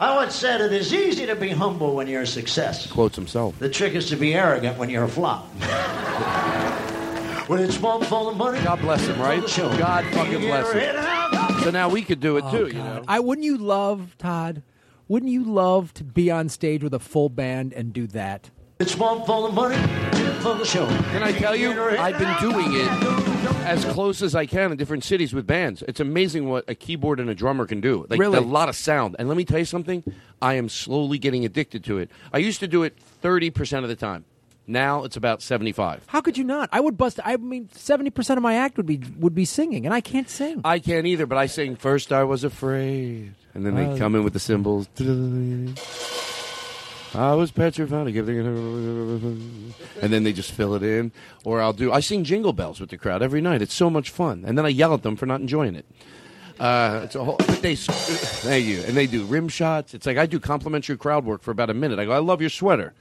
I once said it is easy to be humble when you're a success.
Quotes himself.
The trick is to be arrogant when you're a flop. well, it's one for the money.
God bless him, right? God fucking bless him. So now we could do it
Oh,
too, you know.
I wouldn't you love Todd? Wouldn't you love to be on stage with a full band and do that?
It's one for the money, two for the show.
Can I tell you, I've been doing it as close as I can in different cities with bands. It's amazing what a keyboard and a drummer can do. Like
Really?
a lot of sound. And let me tell you something, I am slowly getting addicted to it. I used to do it 30% of the time. Now it's about 75.
How could you not? I would bust. I mean, seventy percent of my act would be would be singing, and I can't sing.
I can't either, but I sing First I Was Afraid. And then they
Oh.
come in with the cymbals. I was petrified. The- And then they just fill it in. Or I'll do, I sing jingle bells with the crowd every night. It's so much fun. And then I yell at them for not enjoying it. Uh, it's a whole, but they, thank you. And they do rim shots. It's like I do complimentary crowd work for about a minute. I go, I love your sweater.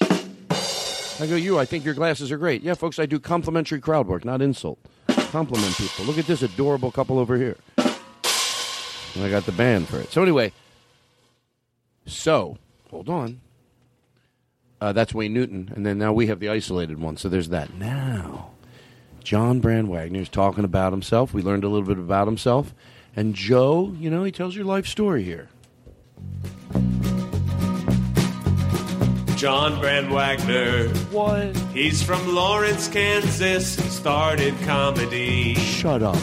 I go, you, I think your glasses are great. Yeah, folks, I do complimentary crowd work, not insult. Compliment people. Look at this adorable couple over here. And I got the band for it. So anyway, so hold on. Uh, that's Wayne Newton, and then now we have the isolated one. So there's that. Now, John Brand Wagner's talking about himself. We learned a little bit about himself, and Joe, you know, he tells your life story here.
John Brand Wagner.
What?
He's from Lawrence, Kansas. Started comedy.
Shut up.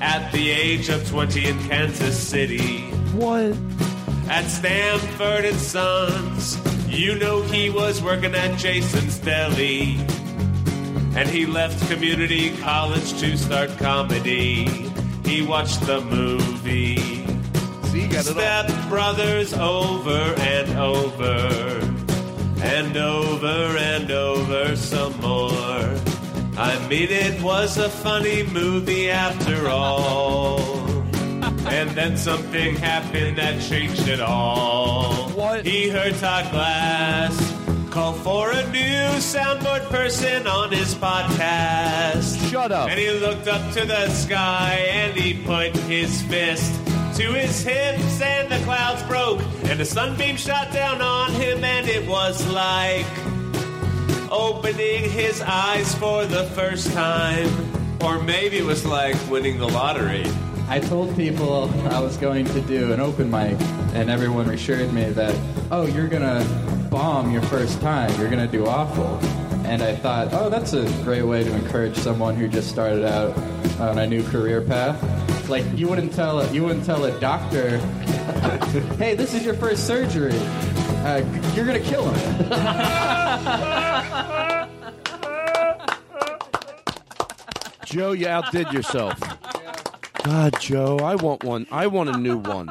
At the age of 20 in Kansas City.
What?
At Stanford and Sons. You know he was working at Jason's Deli. And he left community college to start comedy. He watched the movie.
See, got it all.
Step Brothers over and over. And over and over some more. I mean, it was a funny movie after all. And then something happened that changed it all. What? He heard Todd Glass call for a new soundboard person on his podcast.
Shut up.
And he looked up to the sky and he put his fist to his hips and the clouds broke and a sunbeam shot down on him and it was like opening his eyes for the first time. Or maybe it was like winning the lottery.
I told people I was going to do an open mic, and everyone assured me that, oh, you're gonna bomb your first time, you're gonna do awful. And I thought, oh, that's a great way to encourage someone who just started out on a new career path. Like you wouldn't tell a, you wouldn't tell a doctor, hey, this is your first surgery. Uh, you're gonna kill him.
Joe, you outdid yourself. God, Joe, I want one. I want a new one.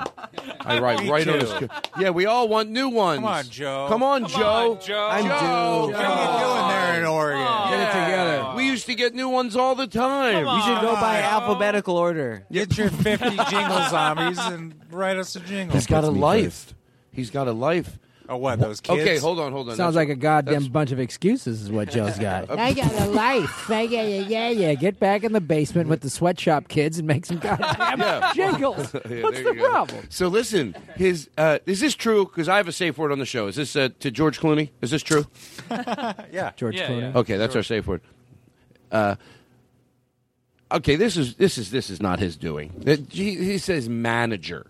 I write
Me
right on
too.
his. Yeah, we all want new ones.
Come on, Joe.
Come on,
Come
Joe.
on, Joe.
I'm
Joe.
due.
What are you doing there in Oregon?
Get it together. We used to get new ones all the time.
Come You should go by Joe.
alphabetical order.
Get your 50 jingle zombies and write us a jingle.
He's got a life. He's got a life.
Oh, what, those kids?
Okay, hold on, hold on.
Sounds
That's-
like a goddamn bunch of excuses, is what Joe's got. I got a life. I got a, yeah, yeah. Get back in the basement with the sweatshop kids and make some goddamn
Yeah.
jingles.
Yeah,
What's
there
the
you go.
problem?
So listen, his uh, is this true? Because I have a safe word on the show. Is this uh, to George Clooney? Is this true?
yeah.
George
Yeah,
Clooney.
yeah.
Okay, that's our safe word. Uh, okay, this is this is this is not his doing. It- he, he says manager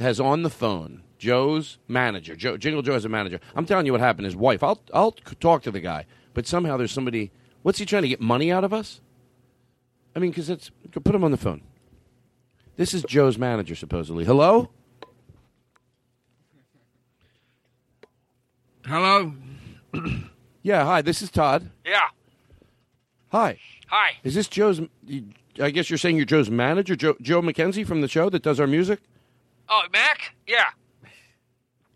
has on the phone Joe's manager. Joe Jingle Joe has a manager. I'm telling you what happened. His wife. I'll I'll talk to the guy, but somehow there's somebody. What's he trying to get money out of us? I mean, because it's put him on the phone. This is Joe's manager, supposedly. Hello.
Hello?
Yeah. Hi. This is Todd.
Yeah.
Hi.
Hi.
Is this Joe's I guess you're saying you're Joe's manager, Joe, Joe McKenzie from the show that does our music.
Oh, Mac? Yeah.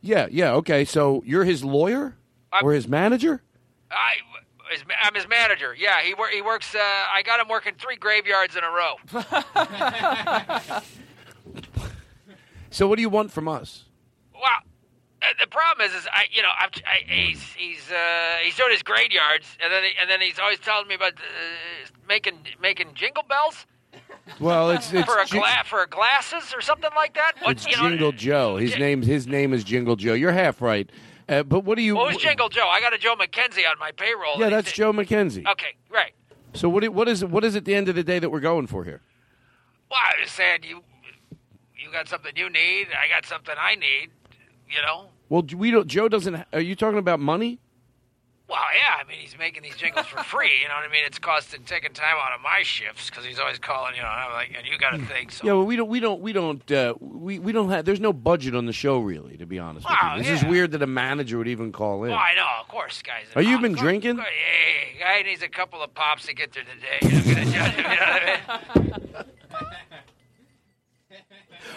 Yeah, yeah. Okay, so you're his lawyer or his manager?
I, I'm his manager. Yeah, he wor- he works. Uh, I got him working three graveyards in a row.
So what do you want from us?
Well, uh, the problem is, is I, you know, I'm, I, he's he's uh, he's doing his graveyards, and then he, and then he's always telling me about uh, making making jingle bells
Well, it's it's,
for a gla- for glasses or something like that. What,
it's
you know,
Jingle Joe. His name his name is Jingle Joe. You're half right. Uh, but what do you?
Who's Jingle Joe? I got a Joe McKenzie on my payroll.
yeah, that's
he's-
Joe McKenzie.
Okay, right.
So what? do- What is? What is at the end of the day that we're going for here?
Well, I was saying you you got something you need. I got something I need. You know.
Well, we don't. Joe doesn't. Are you talking about money?
Well, yeah. I mean, he's making these jingles for free. You know what I mean? It's costing taking time out of my shifts because he's always calling. You know, and I'm like, and you got to think. So
Yeah, well, we don't. We don't. We don't. Uh, we we don't have. There's no budget on the show, really. To be honest
Wow,
with you, this is weird that a manager would even call in.
Well, I know, of course, guys.
Are you been drinking?
course, Hey, guy needs a couple of pops to get through the day. Judge him, you know what I mean?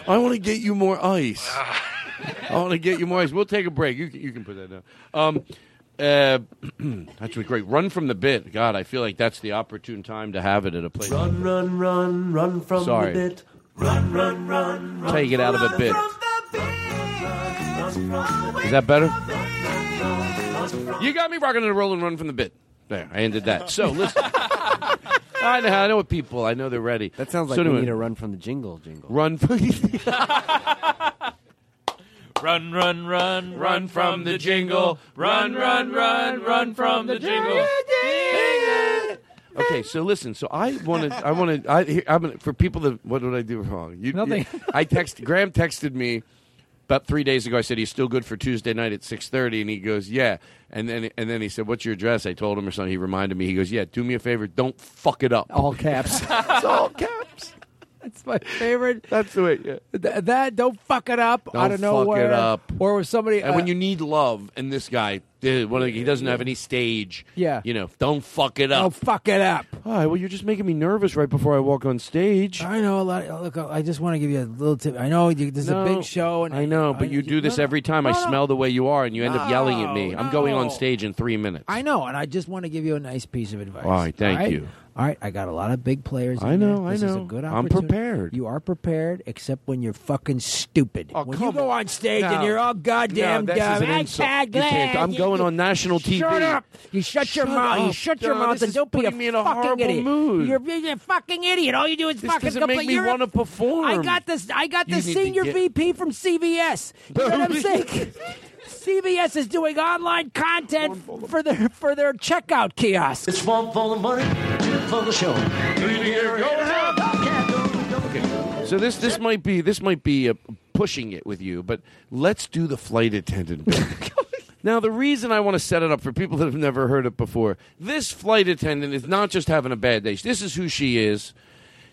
I want to get you more ice. I want to get you more ice. We'll take a break. You can, you can put that down. Um, uh, that's really great. Run from the bit. God, I feel like that's the opportune time to have it at a place.
Run, run, run, run from
Sorry.
the bit. Run, run, run, run.
Take it out of a bit. Is that better? You got me rocking and rolling, run from the bit. There, I ended that. So listen, I know, I know what people. I know they're ready.
That sounds like
so
we
anyway,
need to run from the jingle jingle.
run. From,
Run, run, run, run from the jingle. Run, run, run, run from the jingle.
Okay, so listen. So I wanted, I wanted, I, here- I'm gonna, for people that, what did I do wrong? You,
Nothing.
you- I texted Graham texted me about three days ago. I said he's still good for Tuesday night at six thirty, and he goes, yeah. And then, and then he said, "What's your address?" I told him or something. He reminded me. He goes, "Yeah, do me a favor, don't fuck it up."
All caps.
it's all caps.
That's my favorite.
That's the way. Yeah.
Th- that don't fuck it up I
Don't
out of
fuck it up.
Or with somebody.
And
uh,
when you need love, and this guy, one of the- he doesn't have any stage.
Yeah.
You know, don't fuck it up.
Don't fuck it up.
All right, well, you're just making me nervous right before I walk on stage.
I know a lot. Look, I just want to give you a little tip. I know you, this is a big show, and
I know, but you do this every time. I smell the way you are, and you end up yelling at me. I'm going on stage in three minutes.
I know, and I just want to give you a nice piece of advice.
All right, thank you.
All right, I got a lot of big players.
I know,
there.
I
This is a
know.
good
I'm prepared.
You are prepared, except when you're fucking stupid. Oh, when you go on stage and you're all goddamn
No, this
dumb.
an
I
insult.
can't
You can't-
glad
I'm going
you-
on national TV.
Shut up! You shut, your
Shut
mouth. You
up.
shut your mouth and don't be a
putting me in a
fucking
horrible
idiot.
mood.
You're, you're a fucking idiot. All you do is
This
fucking
doesn't
complain.
make me
You're
wanna perform.
I got this. I got
You
the senior
get-
VP from CVS. You know what I'm saying? CVS is doing online content for their for their checkout kiosks.
It's one for the money, two for the show.
So this this might be this might be uh, pushing it with you, but let's do the flight attendant. bit. now the reason I want to set it up for people that have never heard it before, this flight attendant is not just having a bad day. This is who she is.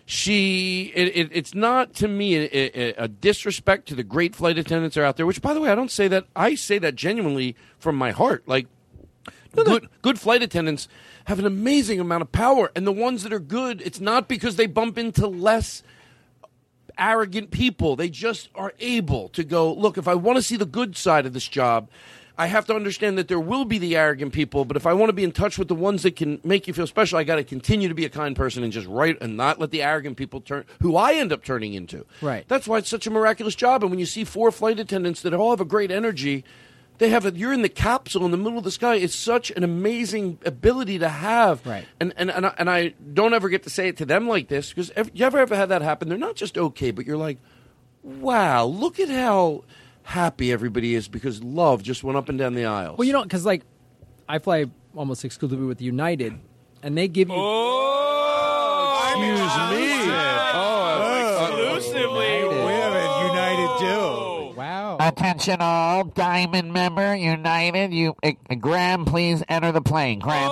She it, it, it's not to me a, a, a disrespect to the great flight attendants are out there. Which, by the way, I don't say that. I say that genuinely from my heart. Like good good flight attendants have an amazing amount of power, and the ones that are good, it's not because they bump into less arrogant people. They just are able to go, look, if I want to see the good side of this job, I have to understand that there will be the arrogant people, but if I want to be in touch with the ones that can make you feel special, I got to continue to be a kind person and just write and not let the arrogant people turn who I end up turning into.
Right.
That's why it's such a miraculous job. And when you see four flight attendants that all have a great energy, they have a, you're in the capsule in the middle of the sky. It's such an amazing ability to have.
Right.
And and and I, and I don't ever get to say it to them like this because you ever ever had that happen? They're not just okay, but you're like, wow, look at how happy everybody is because love just went up and down the aisles.
Well, you know, because like I fly almost exclusively with United, and they give you.
Oh, excuse me.
Oh, exclusively.
Attention all Diamond member United. You uh, Graham, please enter the plane. Graham.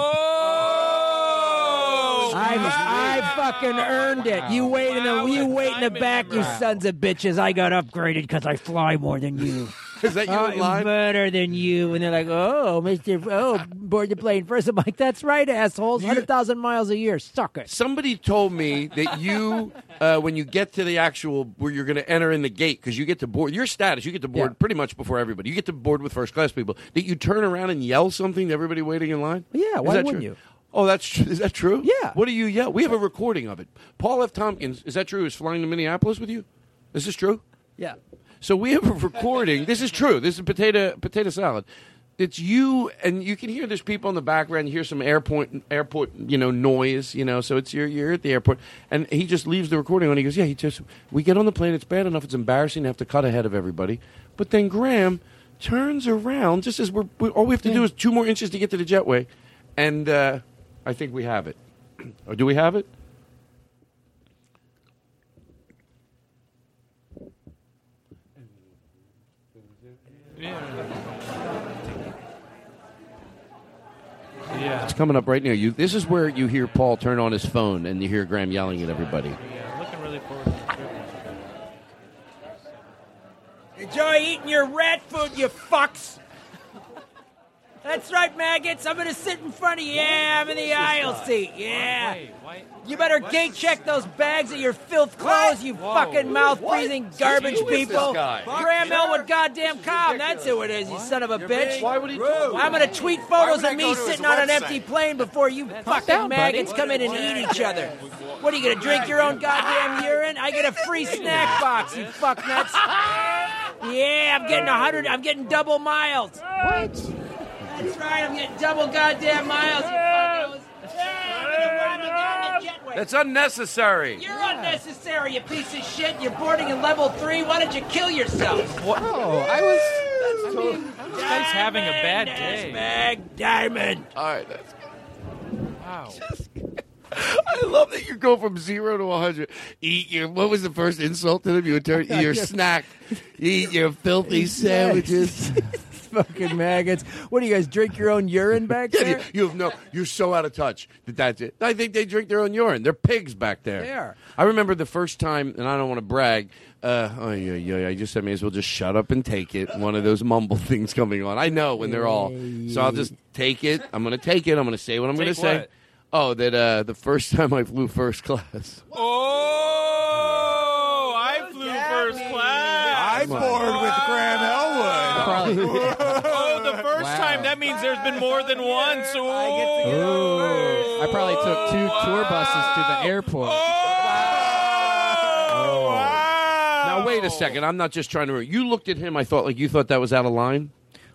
I, I fucking earned it. You wait in the you wait in the back, you sons of bitches. I got upgraded because I fly more than you.
Is that you in line?
Better than you. And they're like, oh, Mister, oh, board the plane first. I'm like, that's right, assholes. Hundred thousand miles a year, suck it.
Somebody told me that you, uh, when you get to the actual where you're going to enter in the gate, because you get to board your status, you get to board pretty much before everybody. You get to board with first class people. That you turn around and yell something to everybody waiting in line.
Yeah, why wouldn't
true?
you?
Oh, that's tr- is that true?
Yeah.
What do you yell? We have a recording of it. Paul F. Tompkins, is that true? Is flying to Minneapolis with you? Is this true?
Yeah.
So we have a recording. this is true. This is potato potato salad. It's you, and you can hear there's people in the background. You hear some airport airport you know noise. You know, so it's you're you're at the airport, and he just leaves the recording on. He goes, "Yeah, he just we get on the plane. It's bad enough. It's embarrassing to have to cut ahead of everybody, but then Graham turns around just as we're we, all we have to do is two more inches to get to the jetway, and uh, I think we have it. or do we have it?
Yeah.
It's coming up right near you. This is where you hear Paul turn on his phone, and you hear Graham yelling at everybody.
Yeah, looking really forward to the trip.
Enjoy eating your rat food, you fucks. That's right, maggots. I'm gonna sit in front of you. Yeah, I'm in the aisle seat. Yeah. You better gate check those bags of your filth clothes, you fucking mouth breathing garbage
Who is
people.
guy?
Graham Elwood, goddamn calm. That's who it is, you son of a bitch.
Why would he?
I'm gonna tweet photos of me sitting on an empty plane before you fucking
down, buddy.
maggots come in and eat each other. What are you gonna drink your own goddamn urine? I get a free snack box, you fuck nuts. Yeah, I'm getting a hundred. I'm getting double miles. What? That's right. I'm getting double goddamn miles. You fuckos. Yeah, I'm gonna ride on down the jetway.
That's unnecessary.
You're unnecessary, you piece of shit. You're boarding in level three. Why don't you kill yourself?
What? Oh, I was. That's totally. This guy's having a bad day.
Mag Diamond.
All right, that's
Wow.
I love that you go from zero to 100. Eat your, what was the first insult to them? You would turn, eat your snack. Eat your filthy sandwiches.
Fucking maggots. What do you guys drink your own urine back
Yeah,
there?
you, you have no, you're so out of touch that that's it. I think they drink their own urine. They're pigs back there.
They are.
I remember the first time, and I don't want to brag. Uh, oh yeah, yeah. yeah. I just I may as well just shut up and take it. One of those mumble things coming on. I know when they're all. So I'll just take it. I'm going to take it. I'm going to say what I'm going to
Take
say.
what?
Oh, that uh, the first time I flew first class.
Oh, I flew first class.
I bored with Graham Elwood.
oh, the first time. That means there's been more than one. So oh,
I probably took two oh, tour buses to the airport.
Oh, now wait a second. I'm not just trying to. You looked at him. I thought like you thought that was out of line.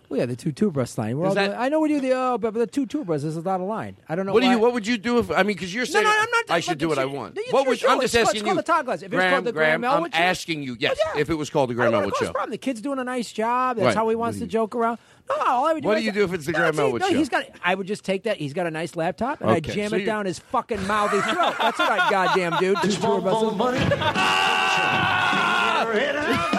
Well, yeah, the two tour bus line. We're all
that-
the- I know we do the oh, but, but the two tour buses is out of line. I don't know.
What do
why-
you? What would you do if? I mean, because you're
No,
saying
no, I'm not-
I should do what I want.
it's
What
your
would?
show.
I'm just
It's called-
asking
it's
you.
called the Todd Glass. If it was
Graham,
called the
Graham,
Graham
I'm asking you. Yes,
oh, yeah.
if it was called the
I
Graham
don't
Elwood show.
problem. The kid's doing a nice job. That's
Right.
how he wants to mm-hmm. joke around. No, all I would do.
What do
is-
you do if it's the
No,
Graham
see,
Elwood
no,
show?
He's got. I would just take that. He's got a nice laptop, and I
Okay,
jam
so
it
you-
down his fucking mouthy throat. That's what I goddamn do. Two tour buses.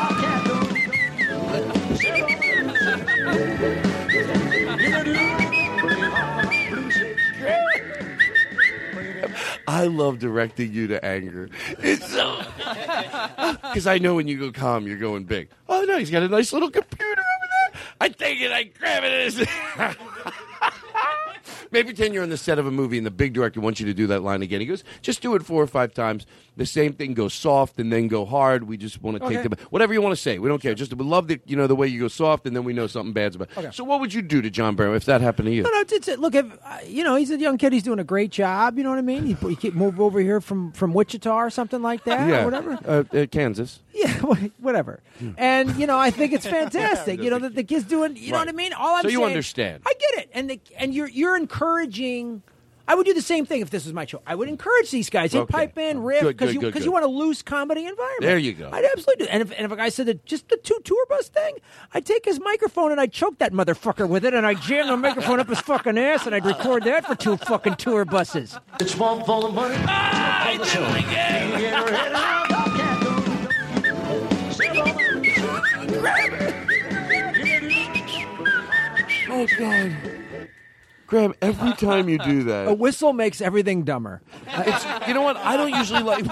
I love directing you to anger. It's so because I know when you go calm, you're going big. Oh no, he's got a nice little computer over there. I take it, I grab it. Maybe pretend you're on the set of a movie and the big director wants you to do that line again. He goes, just do it four or five times. The same thing goes soft and then go hard. We just want to take the whatever you want to say. We don't care. Just we love the you know the way you go soft and then we know something bad's about.
Okay.
So what would you do to John Barrow if that happened to you?
No, no, it's, it's look. If uh, you know, he's a young kid. He's doing a great job. You know what I mean? He, he move over here from from Wichita or something like that,
yeah,
or whatever.
Uh, uh, Kansas.
Yeah, whatever. Hmm. And you know, I think it's fantastic. you know that the kid's doing. You know
Right.
what I mean? All I'm
So you
saying,
understand.
I get it, and the, and you're you're encouraging. I would do the same thing if this was my show. I would encourage these guys. Hit
Okay.
pipe in, riff,
Good,
because
good,
you
good,
because
good.
you want a loose comedy environment.
There you go.
I'd absolutely do. And if, and if a guy said that just the two tour bus thing, I'd take his microphone and I'd choke that motherfucker with it, and I'd jam the microphone up his fucking ass, and I'd record that for two fucking tour buses.
It's one full of money.
Ah, I
do it
Oh God. Graham, every time you do that,
A whistle makes everything dumber.
Uh, it's, you know what? I don't usually like.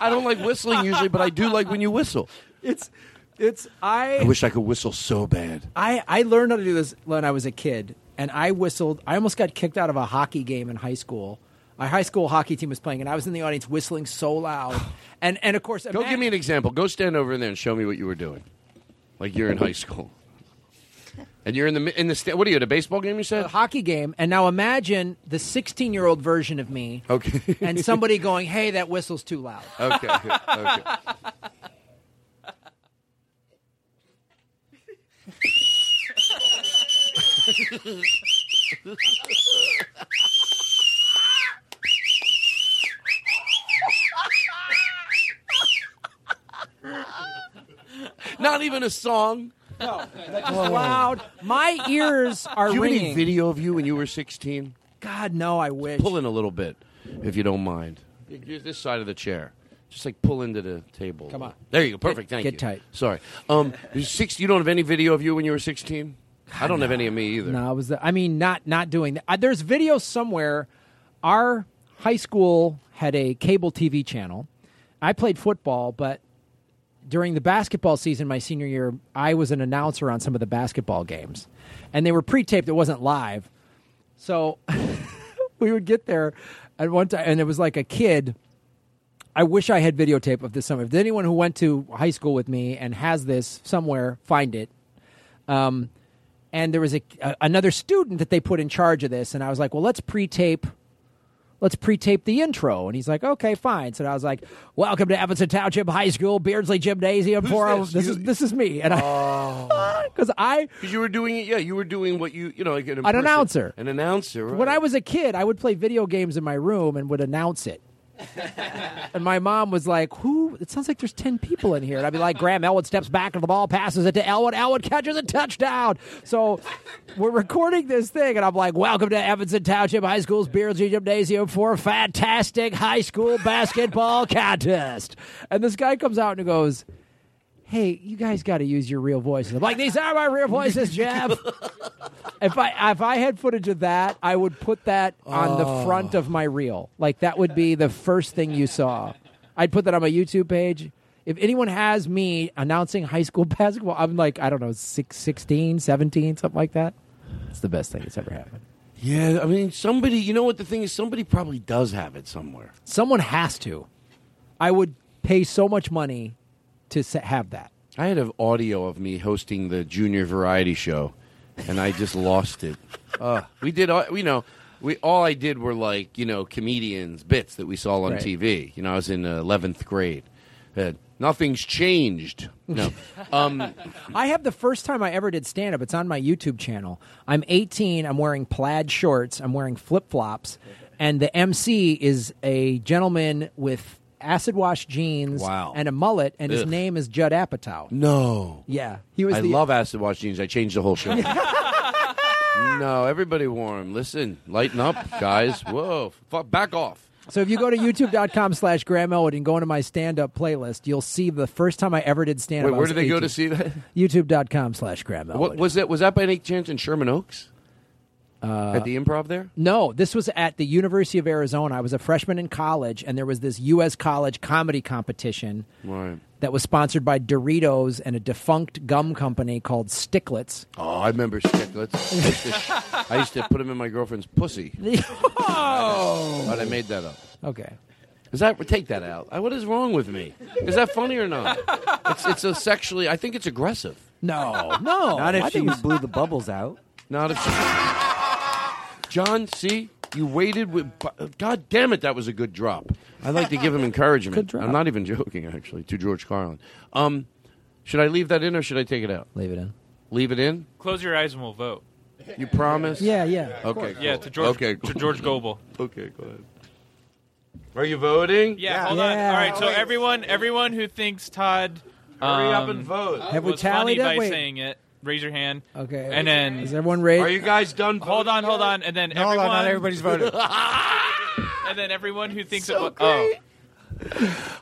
I don't like whistling usually, but I do like when you whistle.
It's It's I.
I wish I could whistle so bad.
I, I learned how to do this when I was a kid, and I whistled. I almost got kicked out of a hockey game in high school. My high school hockey team was playing, and I was in the audience whistling so loud. And and of course,
Go give me an example. Go stand over in there and show me what you were doing, like you're in high school. And you're in the in the sta- what are you at a baseball game? You said
a hockey game. And now imagine the 16 year old version of me,
okay.
and somebody going, "Hey, that whistle's too loud."
okay. okay. Not even a song.
No, that's just loud. My ears are
Do you have any video of you when you were 16?
God, no, I wish.
Pull in a little bit, if you don't mind. You're this side of the chair. Just like pull into the table.
Come on.
There you go. Perfect. Thank
get
you.
tight.
Sorry. Um, you're six. You don't have any video of you when you were 16? I don't have any of me either.
No, I was. I mean, not not doing that. Uh, there's video somewhere. Our high school had a cable TV channel. I played football, but during the basketball season, my senior year, I was an announcer on some of the basketball games, and they were pre-taped. It wasn't live, so we would get there at one time, and it was like a kid. I wish I had videotape of this somewhere. If anyone who went to high school with me and has this somewhere, find it. Um, and there was a, a another student that they put in charge of this, and I was like, "Well, let's pre-tape, let's pre-tape the intro." And he's like, "Okay, fine." So I was like, "Welcome to Evanston Township High School, Beardsley Gymnasium." for oh
this?
this
You-
is this is me, and I oh. because I
Because you were doing it. Yeah, you were doing what you you know like an,
An announcer.
An announcer. Right.
when I was a kid, I would play video games in my room and would announce it. And my mom was like, "Who? It sounds like there's ten people in here." And I'd be like, "Graham Elwood steps back and the ball passes it to Elwood. Elwood catches a touchdown." So we're recording this thing, and I'm like, "Welcome to Evanston Township High School's Beardsley Gymnasium for a fantastic high school basketball contest." And this guy comes out and he goes. Hey, you guys got to use your real voices. I'm like, these are my real voices, Jeff. if I if I had footage of that, I would put that on the
Oh.
front of my reel. Like that would be the first thing you saw. I'd put that on my YouTube page. If anyone has me announcing high school basketball, I'm like, I don't know, six, 16, 17, something like that. It's the best thing that's ever happened.
Yeah, I mean, somebody. You know what the thing is? Somebody probably does have it somewhere.
Someone has to. I would pay so much money to have that.
I had an audio of me hosting the junior variety show, and I just lost it. Uh, we did, all- you know, we all I did were like you know comedians bits that we saw on
Right.
TV. You know, I was in eleventh grade. Uh, nothing's changed. No, um,
I have the first time I ever did stand up. It's on my YouTube channel. I'm 18. I'm wearing plaid shorts. I'm wearing flip flops. And the MC is a gentleman with acid wash jeans
Wow.
and a mullet, and his
Ugh.
name is Judd Apatow.
no.
Yeah. He was
I
the,
love acid wash jeans. I changed the whole show. no, everybody wore 'em. Listen, lighten up, guys. Whoa, fuck, back off.
So if you go to youtube.com slash Graham Elwood and go into my stand up playlist, you'll see the first time I ever did stand up.
Wait, where do they go to see that?
YouTube.com slash Graham Elwood.
What was that? Was that by any chance in Sherman Oaks?
Uh,
At the improv there?
No, this was at the University of Arizona. I was a freshman in college, and there was this U.S. college comedy competition
Right.
that was sponsored by Doritos and a defunct gum company called Sticklets.
Oh, I remember Sticklets. I used to, I used to put them in my girlfriend's pussy.
oh,
But I made that up.
Okay.
Is that take that out? What is wrong with me? Is that funny or not? It's, it's a sexually. I think it's aggressive.
No, no.
Not if
I
she
think
blew the bubbles out.
Not if. John, see, you waited with. God damn it, that was a good drop. I'd like to give him encouragement.
Good drop.
I'm not even joking, actually, to George Carlin. Um, should I leave that in or should I take it out?
Leave it in.
Leave it in.
Close your eyes and we'll vote.
You promise?
Yeah, yeah.
Okay.
course.
Yeah, to George.
Okay,
to. George Gobel.
Okay, go ahead. Are you voting?
Yeah, hold on.
Yeah.
All right, so everyone, everyone who thinks Todd,
Hurry up
um,
and vote.
Have we tallied
funny
it?
by
Wait.
saying it. Raise your hand.
Okay.
And then
Is everyone ready?
Are you guys done?
hold on, hold on, and then
No, hold
everyone.
on, not everybody's voted.
and then everyone who thinks
So
it. Oh,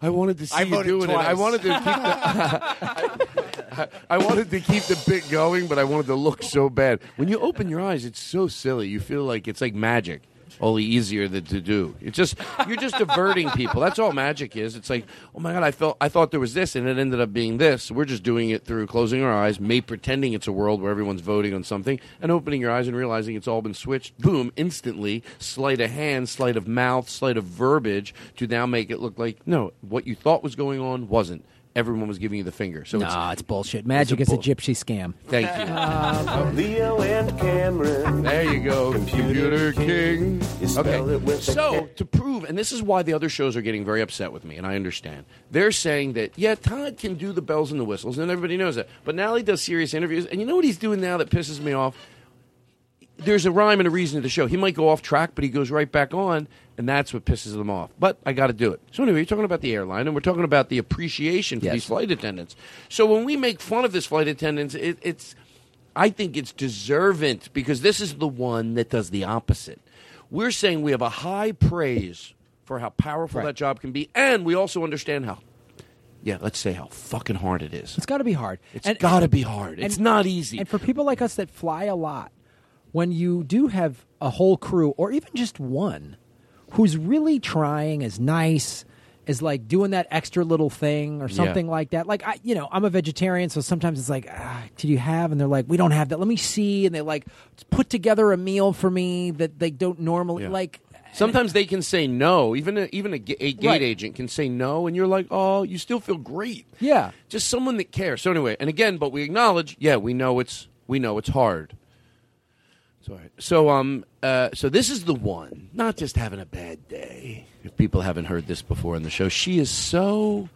I wanted to see
I
you
voted
doing it. I wanted to keep the. I, I wanted to keep the bit going, but I wanted to look so bad. When you open your eyes, it's so silly. You feel like it's like magic. Only easier than to do. It's just you're just diverting people. That's all magic is. It's like, oh my god, I felt I thought there was this, and it ended up being this. We're just doing it through closing our eyes, may pretending it's a world where everyone's voting on something, and opening your eyes and realizing it's all been switched. Boom! Instantly, sleight of hand, sleight of mouth, sleight of verbiage to now make it look like no, what you thought was going on wasn't. Everyone was giving you the finger. So
Nah,
it's,
it's bullshit. Magic
it's
is a gypsy scam.
Thank you.
Uh, Leo and Cameron.
There you go, Computer King.
You
Okay,
it with a
so to prove, and this is why the other shows are getting very upset with me, and I understand. They're saying that yeah, Todd can do the bells and the whistles, and everybody knows that. But now he does serious interviews, and you know what he's doing now that pisses me off? There's a rhyme and a reason to the show. He might go off track, but he goes right back on, and that's what pisses them off. But I got to do it. So anyway, you're talking about the airline, and we're talking about the appreciation for
Yes.
these flight attendants. So when we make fun of this flight attendants, it, it's I think it's deserving because this is the one that does the opposite. We're saying we have a high praise for how powerful
Right.
that job can be, and we also understand how, yeah, let's say how fucking hard it is.
It's got to be hard.
It's gotta be hard. It's not easy.
And for people like us that fly a lot, when you do have a whole crew or even just one who's really trying, is nice, is like doing that extra little thing or
Yeah.
something like that. Like I, you know, I'm a vegetarian, so sometimes it's like, ah, did you have? And they're like, we don't have that. Let me see. And they like put together a meal for me that they don't normally
Yeah.
like.
Sometimes they can say no. Even a, even a, ga- a gate
Right.
agent can say no, and you're like, oh, you still feel great.
Yeah.
Just someone that cares. So anyway, and again, but we acknowledge, yeah, we know it's we know it's hard. So um uh so this is the one, not just having a bad day. If people haven't heard this before in the show, she is so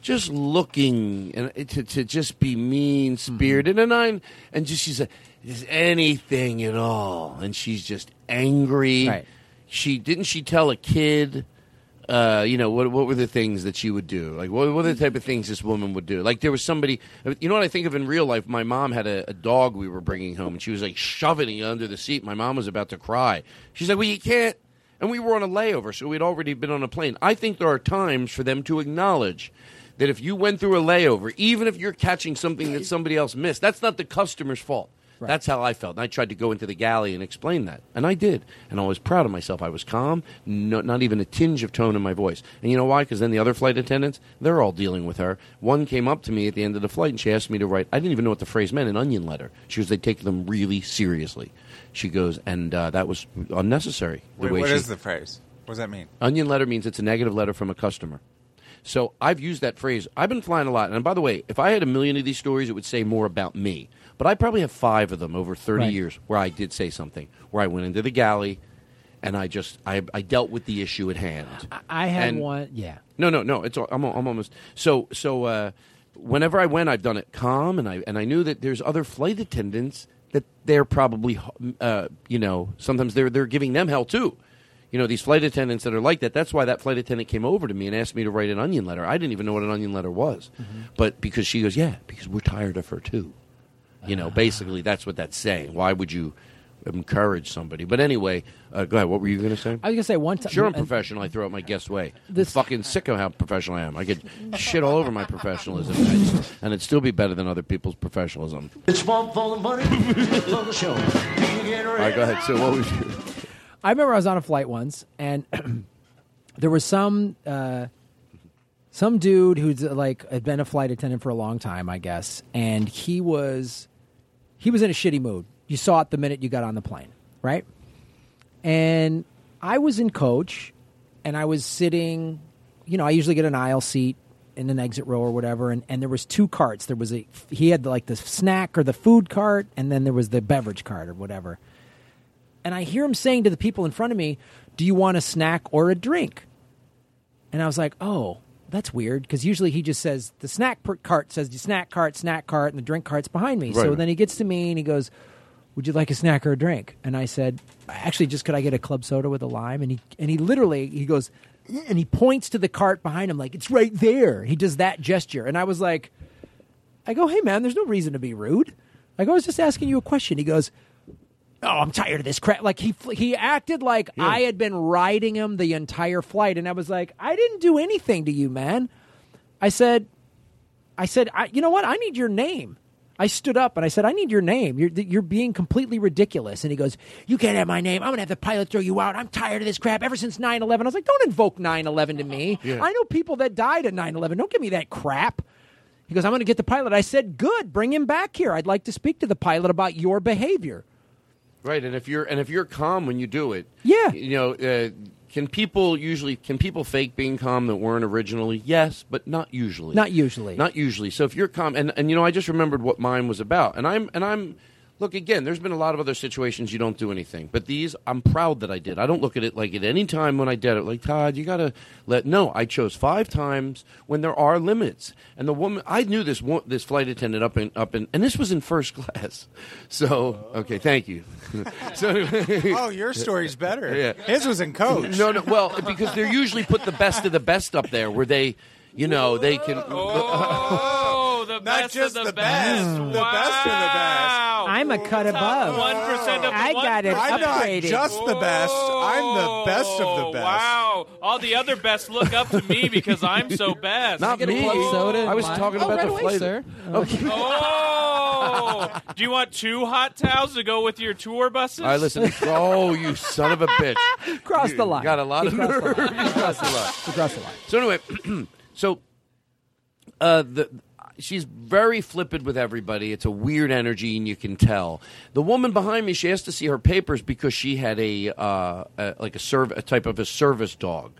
just looking and to, to just be mean spirited and I'm and just she's a is anything at all and she's just angry.
Right.
She didn't she tell a kid uh, you know what? What were the things that she would do? Like, what, what are the type of things this woman would do? Like, there was somebody. You know what I think of in real life? My mom had a, a dog we were bringing home, and she was like shoving it under the seat. My mom was about to cry. She's like, "Well, you can't." And we were on a layover, so we'd already been on a plane. I think there are times for them to acknowledge that if you went through a layover, even if you're catching something that somebody else missed, that's not the customer's fault. That's how I felt. And I tried to go into the galley and explain that. And I did. And I was proud of myself. I was calm, no, not even a tinge of tone in my voice. And you know why? Because then the other flight attendants, they're all dealing with her. One came up to me at the end of the flight and she asked me to write, I didn't even know what the phrase meant, an onion letter. She goes, they take them really seriously. She goes, and uh, that was unnecessary. The
Wait,
way
what
she,
is the phrase? What does that mean?
Onion letter means it's a negative letter from a customer. So I've used that phrase. I've been flying a lot. And by the way, if I had a million of these stories, it would say more about me. But I probably have five of them over 30
Right.
years where I did say something, where I went into the galley and I just, I, I dealt with the issue at hand.
I had
And-
one. Yeah.
No, no, no. It's I'm, I'm almost so so. Uh, whenever I went, I've done it calm, and I and I knew that there's other flight attendants that they're probably, uh, you know, sometimes they're they're giving them hell too. You know, these flight attendants that are like that. That's why that flight attendant came over to me and asked me to write an onion letter. I didn't even know what an onion letter was, but because she goes, yeah, because we're tired of her too. You know, basically that's what that's saying. Why would you encourage somebody? But anyway, uh, go ahead. What were you going to say?
I was gonna say one time.
Sure, I'm professional. I throw out my guest way.
This-
I'm fucking sick of how professional I am. I get shit all over my professionalism, and it'd still be better than other people's professionalism.
It's one for the money, for the show.
All right, go ahead. So, what was you?
I remember I was on a flight once, and there was some uh, some dude who's like had been a flight attendant for a long time, I guess, and he was he was in a shitty mood. You saw it the minute you got on the plane, right? And I was in coach, and I was sitting. You know, I usually get an aisle seat in an exit row or whatever, and, and there was two carts. There was a he had like the snack or the food cart, and then there was the beverage cart or whatever and I hear him saying to the people in front of me, "Do you want a snack or a drink?" And I was like, "Oh, that's weird," because usually he just says the snack per- cart says the snack cart, snack cart, and the drink cart's behind me.
Right,
so then he gets to me and he goes, "Would you like a snack or a drink?" And I said, "Actually, just could I get a club soda with a lime?" And he and he literally he goes and he points to the cart behind him like it's right there. He does that gesture, and I was like, I go, "Hey man, there's no reason to be rude." I go, "I was just asking you a question." He goes oh, I'm tired of this crap. Like he he acted like I had been riding him the entire flight, and I was like, I didn't do anything to you, man. I said, I said, I, you know what? I need your name. I stood up and I said, "I need your name. You're you're being completely ridiculous." And he goes, "You can't have my name. I'm gonna have the pilot throw you out. I'm tired of this crap. Ever since 9/11." I was like, "Don't invoke 9/11 to me.
Yeah.
I know people that died at 9/11. Don't give me that crap." He goes, "I'm gonna get the pilot." I said, "Good. Bring him back here. I'd like to speak to the pilot about your behavior."
Right, and if you're and if you're calm when you do it,
yeah,
you know, uh, can people usually can people fake being calm that weren't originally? Yes, but not usually.
Not usually.
Not usually. So if you're calm, and and you know, I just remembered what mine was about, and I'm and I'm. Look again. There's been a lot of other situations you don't do anything, but these I'm proud that I did. I don't look at it like at any time when I did it. Like Todd, you gotta let. No, I chose five times when there are limits. And the woman, I knew this this flight attendant up in up in, and this was in first class. So okay, thank you. so
oh, your story's better.
Yeah.
His was in coach.
No, no. Well, because they're usually put the best of the best up there, where they, you know, they can.
Oh, the
Not
best
just
of
the
the
best.
best.
The best of the best.
I'm a cut above.
One percent of
I got it
I'm not
upgraded.
just the best. I'm the best of the best.
Wow! All the other best look up to me because I'm so best.
Not me. I was talking
Oh,
about
right
the
away,
flight.
sir.
Okay.
Oh! Do you want two hot towels to go with your tour buses?
All right, listen. Oh, you son of a bitch!
Cross
You
the line.
Got a lot of
crossed
nerve.
line.
You crossed the line.
He crossed the line.
So anyway, so uh, the she's very flippant with everybody. It's a weird energy, and you can tell. The woman behind me, she has to see her papers because she had a, uh, a like a serv- a type of a service dog.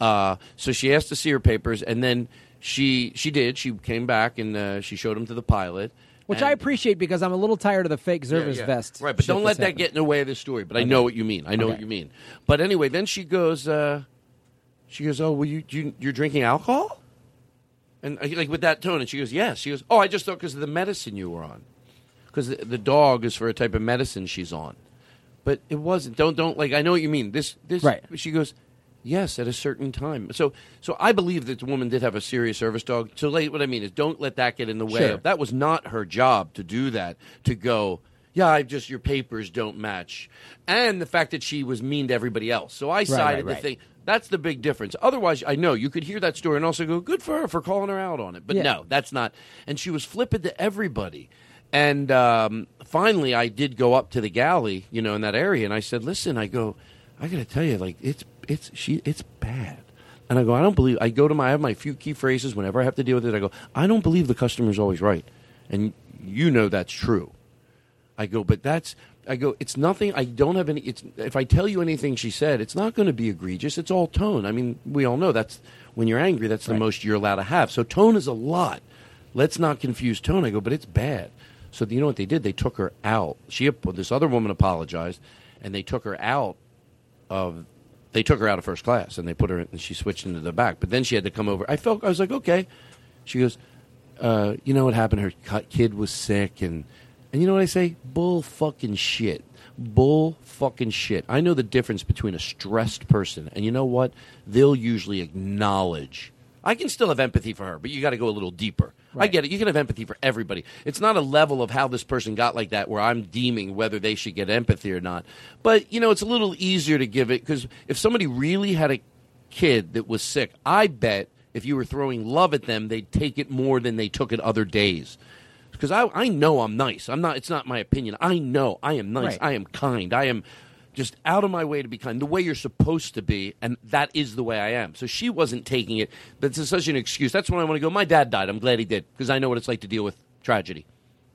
Uh, so she asked to see her papers, and then she she did. She came back and uh, she showed them to the pilot.
Which
and-
I appreciate because I'm a little tired of the fake service
yeah, yeah.
vest.
Right, but don't let that get in the way of the story. But I know what you mean. I know
Okay.
what you mean. But anyway, then she goes, uh, she goes, "Oh, well, you, you you're drinking alcohol?" And uh, like with that tone, and she goes, "Yes." She goes, "Oh, I just thought because of the medicine you were on, because the, the dog is for a type of medicine she's on." But it wasn't. Don't don't like. I know what you mean. This this.
Right.
She goes. Yes, at a certain time. So, so I believe that the woman did have a serious service dog. So, like, what I mean is, don't let that get in the way.
Sure.
Of, that was not her job to do that. To go, yeah, I just your papers don't match, and the fact that she was mean to everybody else. So I sided
right,
the
right.
thing. That's the big difference. Otherwise, I know you could hear that story and also go, "Good for her for calling her out on it." But
Yeah.
no, that's not. And she was flippant to everybody. And um, finally, I did go up to the galley, you know, in that area, and I said, "Listen, I go, I got to tell you, like it's it's she it's bad." And I go, I don't believe. I go to my I have my few key phrases whenever I have to deal with it. I go, I don't believe the customer's always right, and you know that's true. I go, but that's. I go. It's nothing. I don't have any. It's if I tell you anything she said, it's not going to be egregious. It's all tone. I mean, we all know that's when you're angry. That's the most you're allowed to have. So tone is a lot. Let's not confuse tone. I go, but it's bad. So you know what they did? They took her out. She this other woman apologized, and they took her out of. They took her out of first class, and they put her. in, and she switched into the back. But then she had to come over. I felt. I was like, okay. She goes, uh, you know what happened? Her kid was sick, and and you know what I say? Bull fucking shit. Bull fucking shit. I know the difference between a stressed person, and you know what? They'll usually acknowledge. I can still have empathy for her, but you got to go a little deeper. I get it. You can have empathy for everybody. It's not a level of how this person got like that where I'm deeming whether they should get empathy or not. But, you know, it's a little easier to give it because if somebody really had a kid that was sick, I bet if you were throwing love at them, they'd take it more than they took it other days. Because I, I know I'm nice. I'm not. It's not my opinion. I know I am nice.
Right.
I am kind. I am just out of my way to be kind, the way you're supposed to be, and that is the way I am. So she wasn't taking it. That's such an excuse. That's when I want to go. My dad died. I'm glad he did because I know what it's like to deal with tragedy.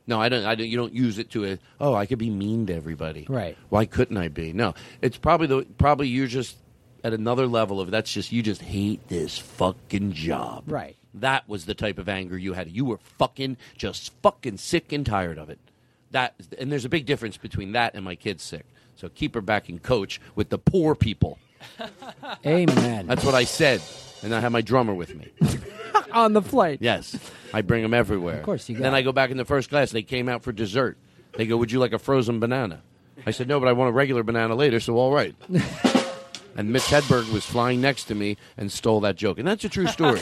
No, I don't. I don't. You don't use it to a. Oh, I could be mean to everybody.
Right.
Why couldn't I be? No, it's probably the probably you're just at another level of that's just you just hate this fucking job.
Right.
That was the type of anger you had. You were fucking just fucking sick and tired of it. That and there's a big difference between that and my kid's sick. So keep her back in coach with the poor people.
Amen.
That's what I said, and I have my drummer with me.
on the flight.
Yes, I bring them everywhere.
Of course you
Then
got
I go back in the first class. They came out for dessert. They go, "Would you like a frozen banana?" I said, "No, but I want a regular banana later." So all right. and Mitch Hedberg was flying next to me and stole that joke, and that's a true story.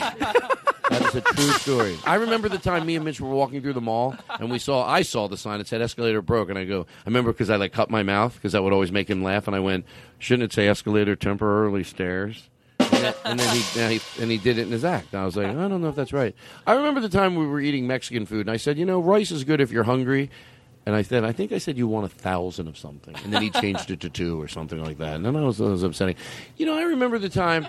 That is a true story. I remember the time me and Mitch were walking through the mall, and we saw I saw the sign that said escalator broke, and I go, I remember because I like cut my mouth because that would always make him laugh, and I went, shouldn't it say escalator temporarily stairs? And then, and then he, and he and he did it in his act. And I was like, I don't know if that's right. I remember the time we were eating Mexican food, and I said, you know, rice is good if you're hungry. And I said, I think I said you want a thousand of something, and then he changed it to two or something like that. And then I was, I was upsetting. You know, I remember the time.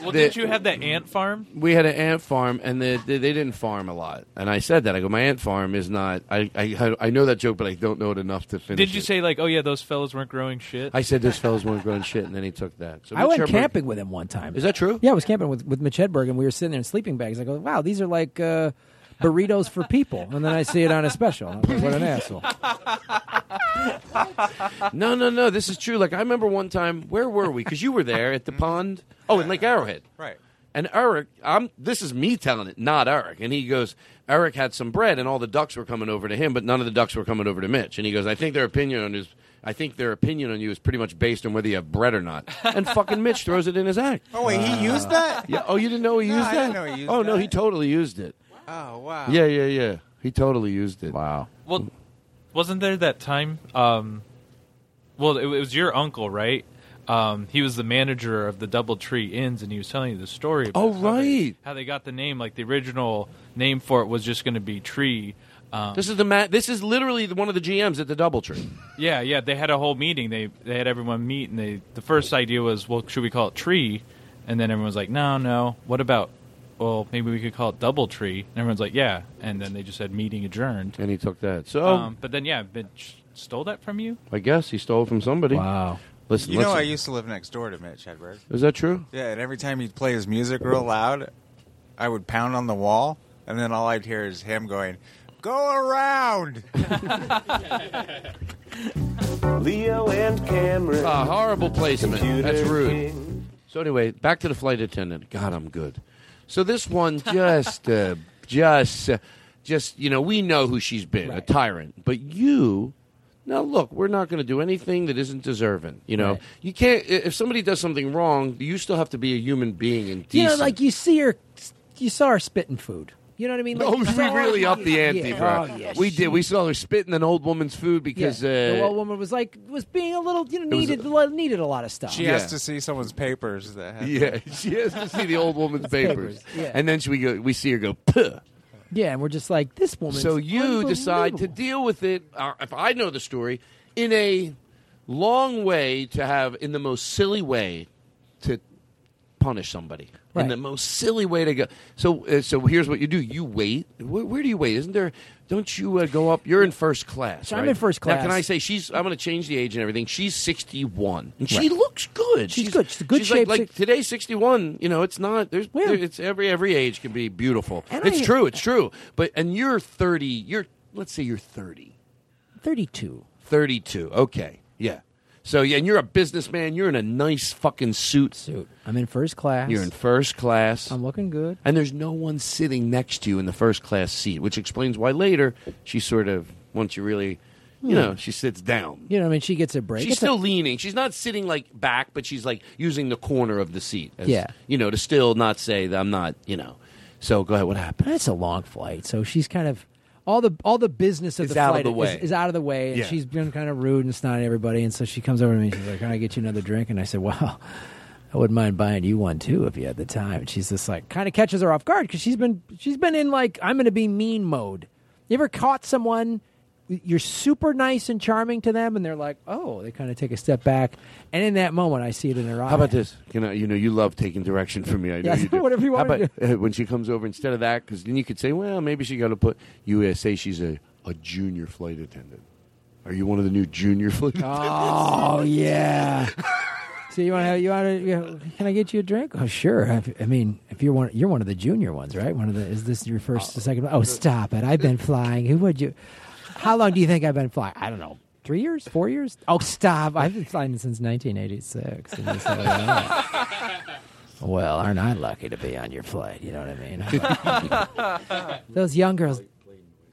Well,
that
didn't you have that ant farm?
We had an ant farm, and they, they, they didn't farm a lot. And I said that I go, my ant farm is not. I I, I know that joke, but I don't know it enough to finish.
Did you
it.
say like, oh yeah, those fellas weren't growing shit?
I said those fellas weren't growing shit, and then he took that. So
I
Mitch
went
Hedberg-
camping with him one time.
Is that true?
Yeah, I was camping with, with Mitch Hedberg, and we were sitting there in sleeping bags. I go, wow, these are like uh, burritos for people. And then I see it on a special. I'm like, what an asshole.
no, no, no. This is true. Like I remember one time. Where were we? Because you were there at the pond. Oh, in Lake Arrowhead.
Right.
And Eric, I'm. This is me telling it, not Eric. And he goes, Eric had some bread, and all the ducks were coming over to him, but none of the ducks were coming over to Mitch. And he goes, I think their opinion on his. I think their opinion on you is pretty much based on whether you have bread or not. And fucking Mitch throws it in his act.
Oh wait, he uh, used that?
Yeah. Oh, you didn't know he
No,
used
I
that?
didn't know he used
oh no,
that.
he totally used it.
Oh wow.
Yeah, yeah, yeah. He totally used it. Wow.
Well, wasn't there that time? Um, well, it, it was your uncle, right? Um, he was the manager of the DoubleTree Inns, and he was telling you the story. About
Oh,
how they-
right.
how they got the name. Like the original name for it was just going to be Tree. Um,
This is the ma- This is literally the, one of the GMs at the DoubleTree.
yeah, yeah. They had a whole meeting. They they had everyone meet, and they the first idea was, well, should we call it Tree? And then everyone was like, no, no. What about? Well, maybe we could call it DoubleTree. And everyone's like, yeah. And then they just said meeting adjourned.
And he took that. So
um, but then yeah, Mitch stole that from you.
I guess he stole it from somebody.
Wow.
Listen,
You know,
listen.
I used to live next door to Mitch Hedberg.
Is that true?
Yeah, and every time he'd play his music real loud, I would pound on the wall, and then all I'd hear is him going, "Go around."
Leo and Cameron.
Ah, horrible placement. That's rude.
King.
So anyway, back to the flight attendant. God, I'm good. So this one just, uh, just, uh, just you know, we know who she's been, a tyrant. But you, now look, we're not going to do anything that isn't deserving. You know,
Right.
you can't. If somebody does something wrong, you still have to be a human being and decent.
You know, like you see her, you saw her spitting food. You know what I mean? Like,
Oh, we
you
really upped the ante
Yeah.
for her.
Oh, yeah,
we
she-
did. We saw her spitting an old woman's food because
yeah. the
uh,
old woman was like was being a little you know needed a, needed a lot of stuff.
She has to see someone's papers. That
Yeah, she has to see the old woman's papers,
papers, yeah.
and then she, we go. We see her go. Puh.
Yeah, and we're just like this woman.
So you decide to deal with it. Uh, if I know the story, in a long way to have, in the most silly way, to punish somebody. In the most silly way to go. So, uh, so here's what you do: you wait. Where, where do you wait? Isn't there? Don't you uh, go up? You're in first class.
So I'm in first
Now, can. I say she's? I'm going to change the age and everything. She's 61, and she
Right.
looks good.
She's good. She's a good
she's
shape.
Like, today, 61. You know, it's not. There's. there- it's every every age can be beautiful. It's
I-
true. It's true. But and you're 30. You're let's say you're 30.
32.
32. Okay. Yeah. So yeah, and you're a businessman. You're in a nice fucking suit.
Suit. I'm in first class.
You're in first class.
I'm looking good.
And there's no one sitting next to you in the first class seat, which explains why later she sort of once you really, you
Hmm.
know, she sits down.
You know, I mean, she gets a break.
She's
It's a-
still leaning. She's not sitting like back, but she's like using the corner of the seat. As,
Yeah.
You know, to still not say that I'm not. You know. So go ahead. What happened?
That's a long flight, so she's kind of all the all the business of
Is
the
out of
flight
the.
Is, is out of the way, and
Yeah.
she's been kind of rude and snotty to everybody. And so she comes over to me. She's like, "Can I get you another drink?" And I said, "Well, I wouldn't mind buying you one too if you had the time." And she's just like, kind of catches her off guard because she's been she's been in like I'm going to be mean mode. You ever caught someone? You're super nice and charming to them, and they're like, "Oh," they kind of take a step back, and in that moment, I see it in their eyes.
How about this? You know, you know, you love taking direction from me. I know
Yeah,
you do.
whatever you
How
wanna
about uh, when she comes over instead of that? Because then you could say, well, maybe she got to put. You uh, say she's a, a junior flight attendant. Are you one of the new junior flight?
Oh yeah. So you want to? You want to? You know, can I get you a drink? Oh sure. I, I mean, if you're one, you're one of the junior ones, right? One of the. Is this your first, or second? Oh, stop it! I've been flying. Who would you? How long do you think I've been flying? I don't know. Three years? Four years? Oh, stop! I've been flying since 1986. And you say, "Oh." well, aren't I lucky to be on your flight? You know what I mean? those young girls,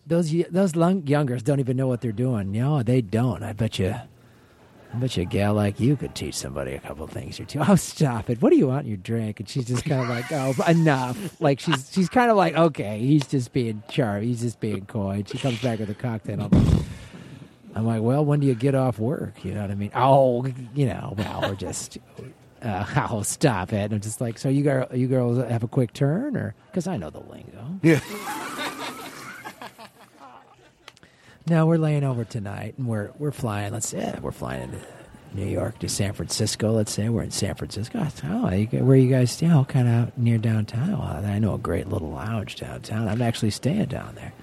those those young girls don't even know what they're doing. No, they don't. I bet you. I bet you a gal like you could teach somebody a couple things or two. Oh, stop it! What do you want in your drink? And she's just kind of like, oh, enough. Like she's she's kind of like, okay, he's just being charming. He's just being coy. And she comes back with a cocktail. I'm like, I'm like, well, when do you get off work? You know what I mean? Oh, you know, well, we're just. uh, "Oh, stop it!" And I'm just like, "So you girl, you girls have a quick turn, or because I know the lingo."
Yeah.
No, we're laying over tonight, and we're we're flying. Let's say we're flying into New York to San Francisco. Let's say we're in San Francisco. Oh, you, where you guys stay? Oh, kind of near downtown. Well, I know a great little lounge downtown. I'm actually staying down there.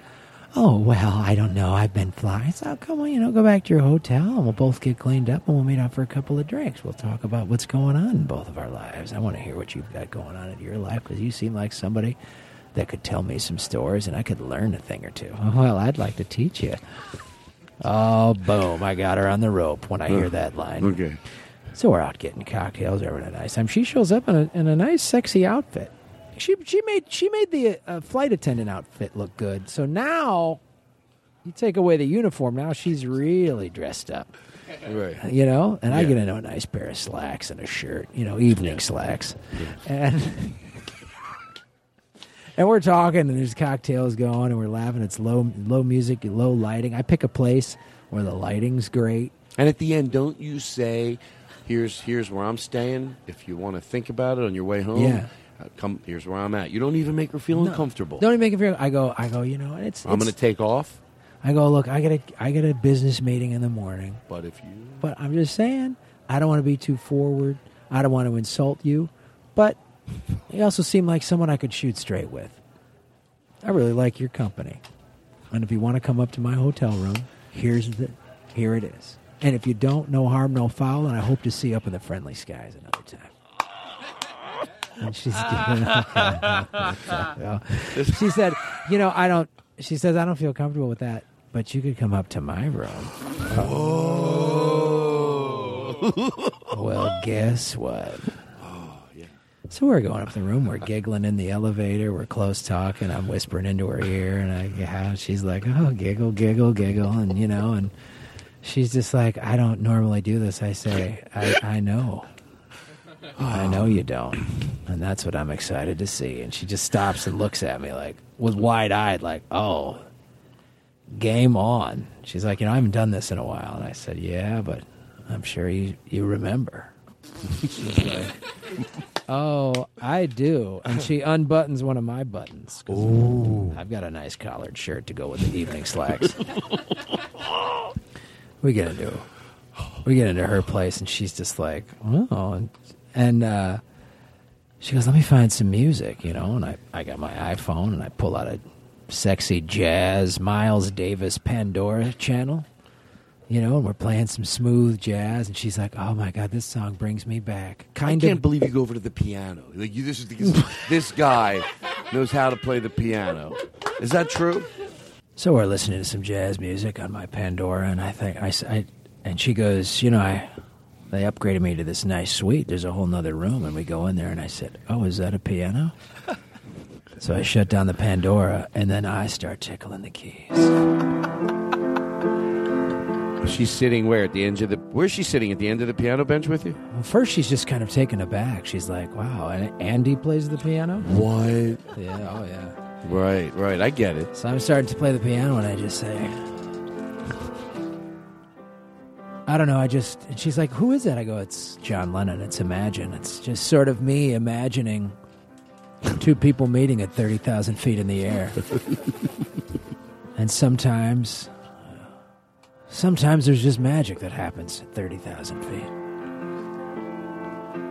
Oh well, I don't know. I've been flying. So oh, come on, you know, go back to your hotel, and we'll both get cleaned up, and we'll meet up for a couple of drinks. We'll talk about what's going on in both of our lives. I want to hear what you've got going on in your life because you seem like somebody that could tell me some stories, and I could learn a thing or two. Oh, well, I'd like to teach you. Oh, boom! I got her on the rope when I hear
Uh,
that line.
okay.
So we're out getting cocktails, having a nice time. She shows up in a, in a nice, sexy outfit. She she made she made the uh, flight attendant outfit look good. So now you take away the uniform. Now she's really dressed up.
Right.
You know, and I
Yeah.
get into a nice pair of slacks and a shirt. You know, evening slacks, and and we're talking, and there's cocktails going, and we're laughing. It's low low music, low lighting. I pick a place where the lighting's great.
And at the end, don't you say, "Here's here's where I'm staying." If you want to think about it on your way home,
Yeah.
uh, come. Here's where I'm at. You don't even make her feel
No.
uncomfortable.
Don't even make it feel. I go. I go. You know, it's.
I'm going to take off.
I go, look, I got a, I got a business meeting in the morning.
But if you,
but I'm just saying, I don't want to be too forward. I don't want to insult you, but you also seem like someone I could shoot straight with. I really like your company, and if you want to come up to my hotel room, here's the, here it is. And if you don't, no harm, no foul, and I hope to see you up in the friendly skies another time. And she's giving she said, you know, I don't. She says I don't feel comfortable with that, but you could come up to my room. Oh. well, guess what? So we're going up the room. We're giggling in the elevator. We're close talking. I'm whispering into her ear, and I, yeah, she's like, "Oh, giggle, giggle, giggle," and you know, and she's just like, "I don't normally do this." I say, "I, I know, I know you don't," and that's what I'm excited to see. And she just stops and looks at me like, with wide eyed, like, "Oh, game on." She's like, "You know, I haven't done this in a while," and I said, "Yeah, but I'm sure you you remember." She's like, Oh, I do. And she unbuttons one of my buttons. 'cause
Ooh.
I've got a nice collared shirt to go with the evening slacks. we get into we get into her place and she's just like, oh, and, and uh, she goes, let me find some music, you know. And I, I got my iPhone and I pull out a sexy jazz Miles Davis Pandora channel, you know, and we're playing some smooth jazz. And she's like, oh my god, this song brings me back. Kind
I can't
of
believe you go over to the piano. Like you, this is because this guy knows how to play the piano. Is that true?
So we're listening to some jazz music on my Pandora, and I think I, I- and she goes, you know, I they upgraded me to this nice suite. There's a whole nother room, and we go in there, and I said, oh, is that a piano? so I shut down the Pandora, and then I start tickling the keys.
She's sitting where at the end of the? Where's she sitting at the end of the piano bench with you?
Well, first she's just kind of taken aback. She's like, wow, and Andy plays the piano.
What?
Yeah, oh yeah.
Right, right. I get it.
So I'm starting to play the piano, and I just say, I don't know. I just, and she's like, who is that? I go, it's John Lennon. It's Imagine. It's just sort of me imagining two people meeting at 30,000 feet in the air. and sometimes, sometimes there's just magic that happens at 30,000 feet.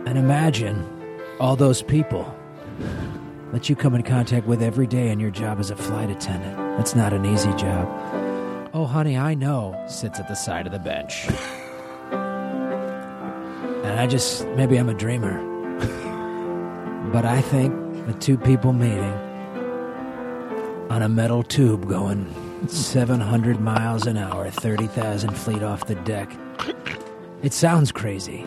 And imagine all those people that you come in contact with every day in your job as a flight attendant. That's not an easy job. Oh, honey, I know, sits at the side of the bench. and I just, maybe I'm a dreamer. but I think the two people meeting on a metal tube going 700 miles an hour, 30,000 feet off the deck. It sounds crazy.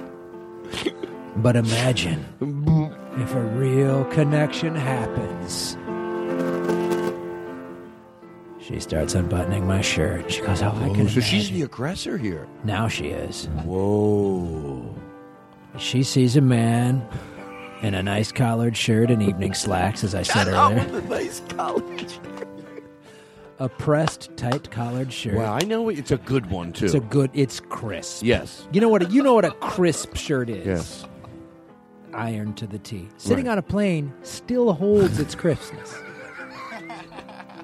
But imagine if a real connection happens. She starts unbuttoning my shirt. She goes, Oh, I can oh,
so she's
imagine."
the aggressor here.
Now she is.
Whoa.
She sees a man in a nice collared shirt and evening slacks, as I said earlier.
nice college.
A pressed, tight collared shirt.
Well, I know it's a good one too.
It's a good. It's crisp.
Yes.
You know what? A, You know what a crisp shirt is.
Yes.
ironed to the T. Sitting
Right.
on a plane still holds its crispness.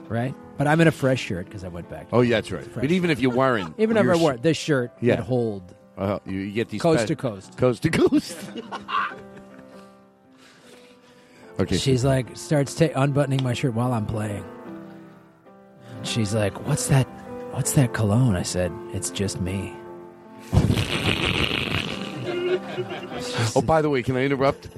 right? But I'm in a fresh shirt because I went back.
Oh, yeah, that's right. But even if you weren't,
Even if I wore this shirt,
Yeah.
it hold.
Uh, you, get these
Coast
spe-
to coast.
coast to coast. okay,
She's like, starts ta- unbuttoning my shirt while I'm playing. She's like, "What's that? What's that cologne?" I said, "It's just me."
Oh, by the way, can I interrupt?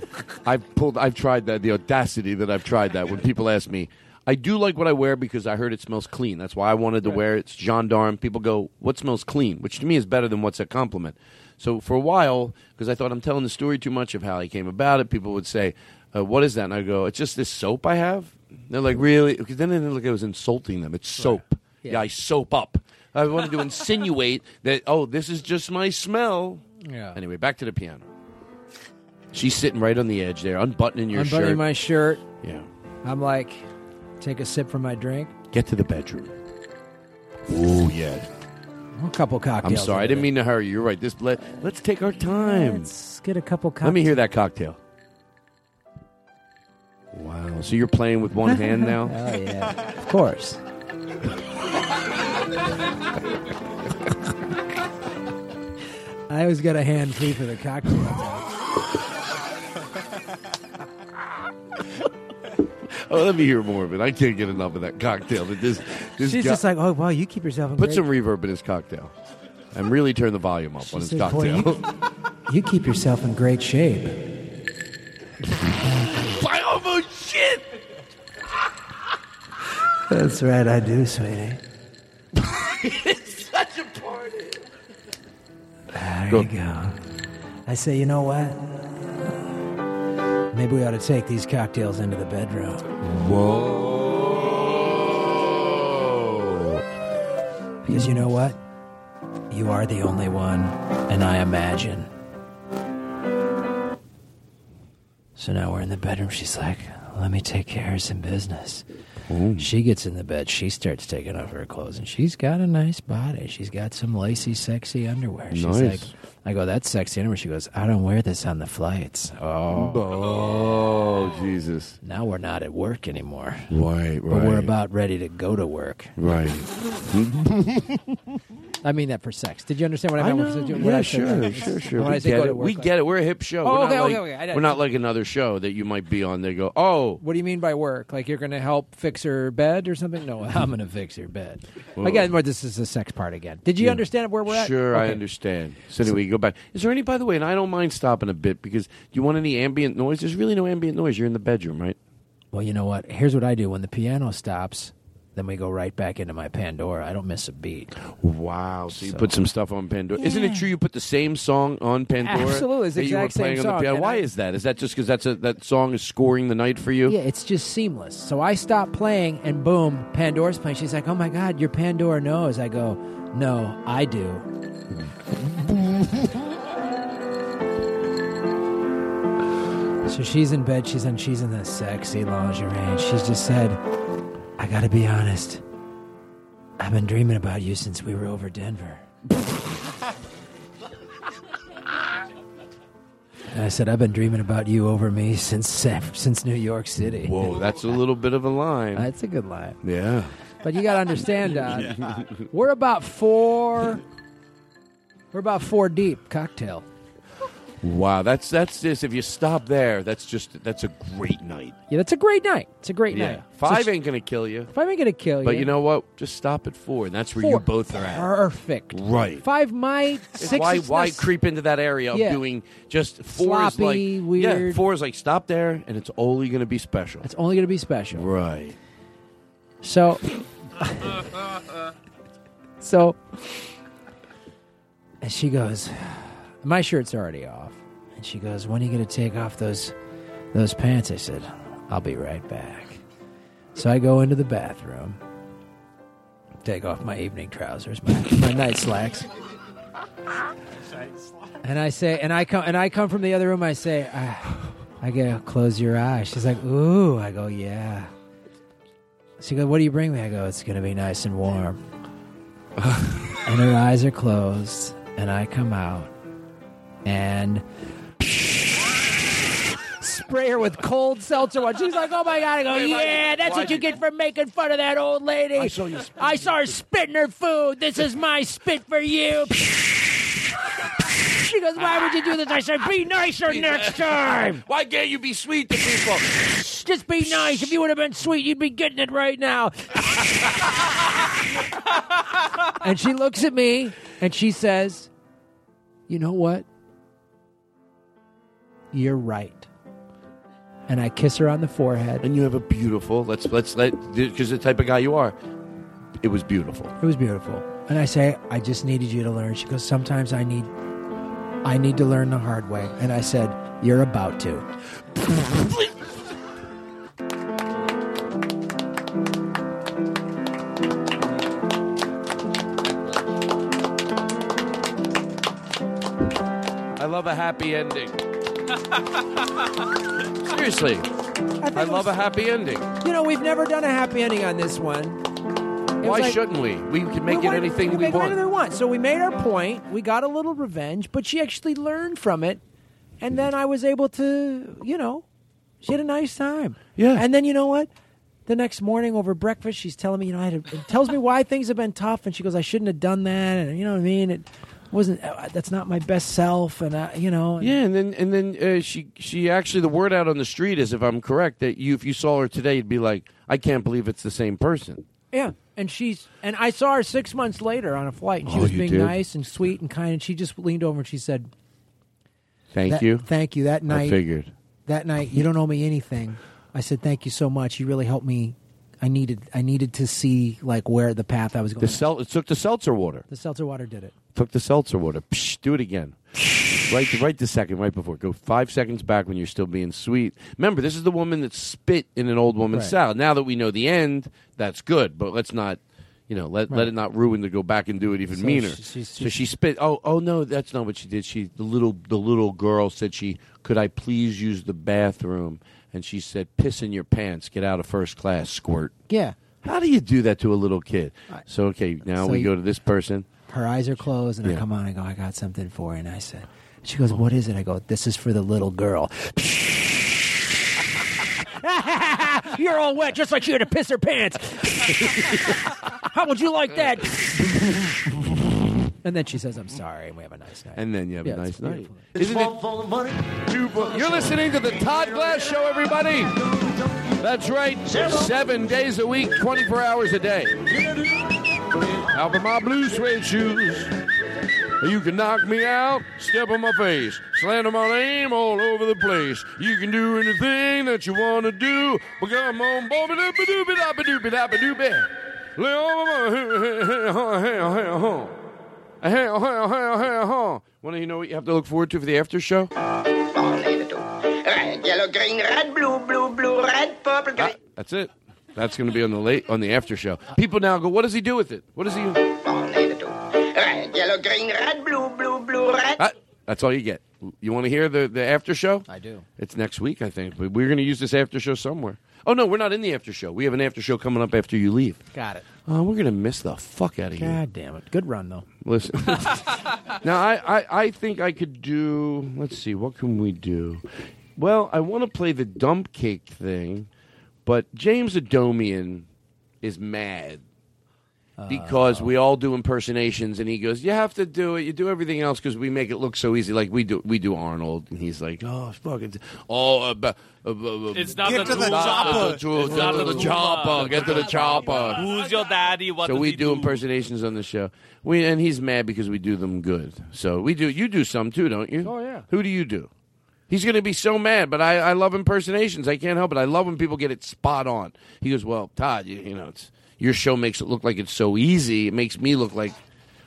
I've pulled. I've tried that. The audacity that I've tried that. When people ask me, I do like what I wear because I heard it smells clean. That's why I wanted to wear it. It's gendarme. People go, "What smells clean?" Which to me is better than what's a compliment. So for a while, because I thought I'm telling the story too much of how he came about it, people would say, uh, "What is that?" And I go, "It's just this soap I have." They're like, "Really?" Because then they look like I was insulting them. It's soap. Yeah. I soap up. I wanted to insinuate that, oh, this is just my smell.
Yeah.
Anyway, back to the piano. She's sitting right on the edge there, unbuttoning your shirt.
unbuttoning
shirt.
my shirt.
Yeah.
I'm like, take a sip from my drink.
Get to the bedroom. Oh yeah.
A couple cocktails.
I'm sorry, I didn't
it.
mean to hurry. You're right. This let let's take our time.
Let's get a couple cocktails.
Let me hear that cocktail. Wow. So you're playing with one hand now?
oh yeah, of course. I always got a hand free for the cocktail.
Oh, let me hear more of it. I can't get enough of that cocktail. That this, this
She's
guy-
just like, oh wow, you keep yourself in
put
great-
some reverb in his cocktail, and really turn the volume up on his
said, "Boy,
cocktail.
You keep yourself in great shape. That's right, I do, sweetie.
it's such a party.
There
Go.
you go. I say, you know what? Maybe we ought to take these cocktails into the bedroom.
Whoa.
Because you know what? You are the only one, and I imagine. So now we're in the bedroom. She's like, let me take care of some business. She gets in the bed. She starts taking off her clothes, and she's got a nice body. She's got some lacy, sexy underwear. She's
Nice.
like, I go, that's sexy underwear. She goes, I don't wear this on the flights. Oh.
Oh, Jesus.
Now we're not at work anymore.
Right,
But we're about ready to go to work.
Right.
I mean that for sex. Did you understand what I
I
meant?
know.
when
Yeah,
I
sure, sure, sure.
When
We
I say
get
go
it.
to work,
We
like-
get it. We're a hip show.
Oh,
we're
okay,
not
okay,
like,
okay. I
We're not like another show that you might be on. They go, oh,
What do you mean by work? Like you're going to help fix her bed or something? No, I'm going to fix her bed.
Whoa.
Again, well, this is the sex part again. Did you
Yeah.
understand where we're at?
Sure, I
Okay.
understand. So anyway, you go back. Is there any, by the way, and I don't mind stopping a bit because do you want any ambient noise? There's really no ambient noise. You're in the bedroom, right?
Well, you know what? Here's what I do when the piano stops. Then we go right back into my Pandora. I don't miss a beat.
Wow. So you put some stuff on Pandora. Isn't it true you put the same song on Pandora?
Absolutely, it's the
you were
exact same
playing on
song,
the piano?
and
Why
I-
is that? Is that just because that's a, that song is scoring the night for you?
Yeah, it's just seamless. So I stop playing, and boom, Pandora's playing. She's like, "Oh my God, your Pandora knows." I go, "No, I do." so she's in bed. She's in. She's in the sexy lingerie, and she's just said, "I got to be honest. I've been dreaming about you since we were over Denver." And I said, "I've been dreaming about you over me since since New York City."
Whoa, that's a little bit of a line.
That's a good line.
Yeah.
But you got to understand, uh, we're about four. We're about four deep cocktail.
Wow, that's that's this. If you stop there, that's just that's a great night.
Yeah, that's a great night. It's a great
yeah.
night.
Five
So-
ain't gonna kill you.
Five ain't gonna kill you.
But you know what? Just stop at four, and that's where
Four.
you both are at.
Perfect.
Right.
Five might. Six.
why why creep into that area of
Yeah.
doing just four is like
Sloppy,
yeah four is like stop there and it's only going to be special.
It's only gonna be special.
Right.
So. so. And she goes, "My shirt's already off." And she goes, "When are you gonna take off those those pants?" I said, "I'll be right back." So I go into the bathroom, take off my evening trousers, my, my night slacks, and I say, and I come, and I come from the other room. I say, ah, I go, close your eyes. She's like, ooh. I go, yeah. She goes, what do you bring me? I go, it's gonna be nice and warm. and her eyes are closed, and I come out, and spray her with cold seltzer water. She's like, "Oh my god!" I go, "Yeah, that's what you get for making fun of that old lady." I saw, you spit. I saw her spitting her food. This is my spit for you. She goes, "Why would you do this?" I said, "Be nicer next time."
Why can't you be sweet to people?
Just be nice. If you would have been sweet, you'd be getting it right now. and she looks at me and she says, You know what? You're right. And I kiss her on the forehead.
And you have a beautiful. Let's let's let because the type of guy you are. It was beautiful.
It was beautiful. And I say, I just needed you to learn. She goes, Sometimes I need I need to learn the hard way. And I said, You're about to.
I love a happy ending. Seriously, I, love a happy ending.
You know, we've never done a happy ending on this one. It
Why
like-
shouldn't we? We can make
We
it anything
we
we want.
anything we want. So we made our point. We got a little revenge, but she actually learned from it, and then I was able to, you know, she had a nice time.
Yeah.
And then you know what? The next morning over breakfast, she's telling me, you know, I had it tells me why things have been tough, and she goes, I shouldn't have done that, and you know what I mean? It wasn't. Uh, that's not my best self, and I, you know. and-
Yeah, and then and then uh, she she actually the word out on the street is if I'm correct that you if you saw her today you'd be like I can't believe it's the same person.
Yeah, and she's and I saw her six months later on a flight. And she
Oh,
was being
did?
nice and sweet and kind, and she just leaned over and she said,
Thank
"That-
you.
thank you." That night,
I
night,
figured.
that night, you don't owe me anything. I said, "Thank you so much. You really helped me. I needed, I needed to see like where the path I was going."
The sel- it took the seltzer water.
the seltzer water did it.
Took the seltzer water. Psh, do it again. right, right the second, right before. Go five seconds back when you're still being sweet. Remember, this is the woman that spit in an old woman's
Right.
salad. Now that we know the end, that's good. But let's not, you know, let let it not ruin to go back and do it even
So
meaner.
she- she's-
so she spit. Oh, oh no, that's not what she did. She the little the little girl said she could I please use the bathroom, and she said piss in your pants, get out of first class, squirt.
Yeah.
How do you do that to a little kid? So okay, now
So
we
you-
go to this person.
Her eyes are closed, and I
Yeah.
come on. I go, "I got something for you." And I said, "She goes, what is it?" I go, "This is for the little girl." You're all wet, just like she had to piss her pants. How would you like that? and then she says, "I'm sorry," and we have a nice night.
And then you have
Yeah,
a
it's
nice night.
beautiful.
Isn't it? You're listening to the Todd Glass Show, everybody. That's right. Seven days a week, 24 hours a day. Out of my blue suede shoes. You can knock me out, step on my face, slander my name all over the place. You can do anything that you want to do. But come on, bobby doobie doobie doobie doobie doobie doobie. Lay over my Hey, hey, hey, hey, hey. Want to you know what you have to look forward to for the after show?
Red, yellow, green, red, blue, blue, blue, red, purple, green.
That's it. That's going to be on the late on the after show. People now go, "What does he do with it? What does he?"
Red, yellow, green, red, blue, blue, blue, red.
Ah, that's all you get. You want to hear the the after show?
I do.
It's next week, I think. But we're going to use this after show somewhere. Oh no, we're not in the after show. We have an after show coming up after you leave.
Got it.
Oh, we're going to miss the fuck out of you.
God damn it! Good run though.
Listen. now, I, I, I think I could do. Let's see. What can we do? Well, I want to play the dump cake thing, but James Adomian is mad because we all do impersonations, and he goes, "You have to do it. You do everything else because we make it look so easy. Like we do. We do Arnold, and he's like, "Oh, it's fucking oh, uh, bu- uh, bu- bu-
It's not
get
the
to the
Tula.
chopper.
It's
Get
not
to
the
the
Tula.
chopper. Get to the chopper.
Who's your daddy? What
so we
he
do, impersonations on the show. We and he's mad because we do them good. So we do. You do some too, don't you?
Oh, yeah.
Who do you do? He's going to be so mad, but I, I love impersonations. I can't help it. I love when people get it spot on. He goes, "Well, Todd, you, you know, it's your show makes it look like it's so easy. It makes me look like."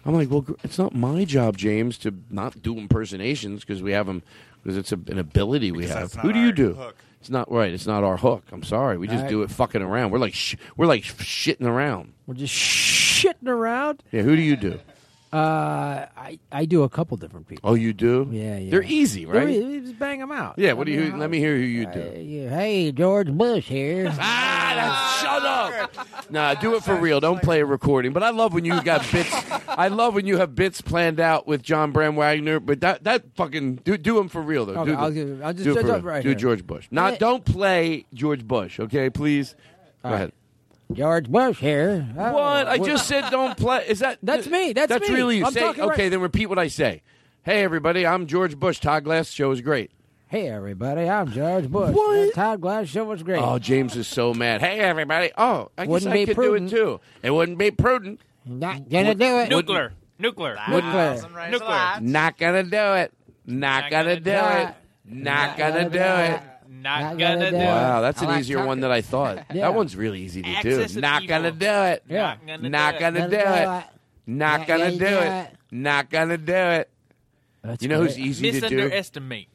I'm like, "Well, it's not my job, James, to not do impersonations because we have them because it's a, an ability we
Because
have.
that's not
Who do you do?
hook.
It's not right. It's not our hook. I'm sorry. We just
Right.
do it fucking around. We're like sh- we're like shitting around.
We're just shitting around.
Yeah, who do you do?
Uh, I I do a couple different people.
Oh, you do?
Yeah, yeah.
They're easy,
They're
right?
e- Just bang them out.
Yeah. What do you? Let me hear who you do.
Uh, yeah, hey, George Bush here.
Ah, Shut up. Nah, do it for real. Don't play a recording. But I love when you got bits. I love when you have bits planned out with John Brand Wagner, but that that fucking do do him for real though.
Okay,
do,
I'll give- I'll just
do it for real.
right
Do
here.
George Bush. Not don't play George Bush, okay? Please. Go ahead.
George Bush here. Oh,
What? I just said don't play. Is that
That's me. That's
that's
me.
really you.
I'm
say
talking
okay.
right-
Then repeat what I say. Hey everybody, I'm George Bush. Todd Glass show is great.
Hey everybody, I'm George Bush. What? Todd Glass show was great.
Oh, James is so mad. Hey everybody. Oh, I guess
Wouldn't
I
be
could
prudent.
do it too. It wouldn't be prudent.
Not gonna do it.
Nuclear. Nuclear.
Nuclear.
Nuclear.
Not gonna do it. Not gonna do it. Not gonna do it.
Not gonna do it.
Wow, that's
I
an
like
easier
talking.
one than I thought.
Yeah.
That one's really easy to do. Not gonna do it.
Yeah.
Not gonna do it. Not gonna do it. Not gonna do it. You know who's easy to do?
Misunderestimate.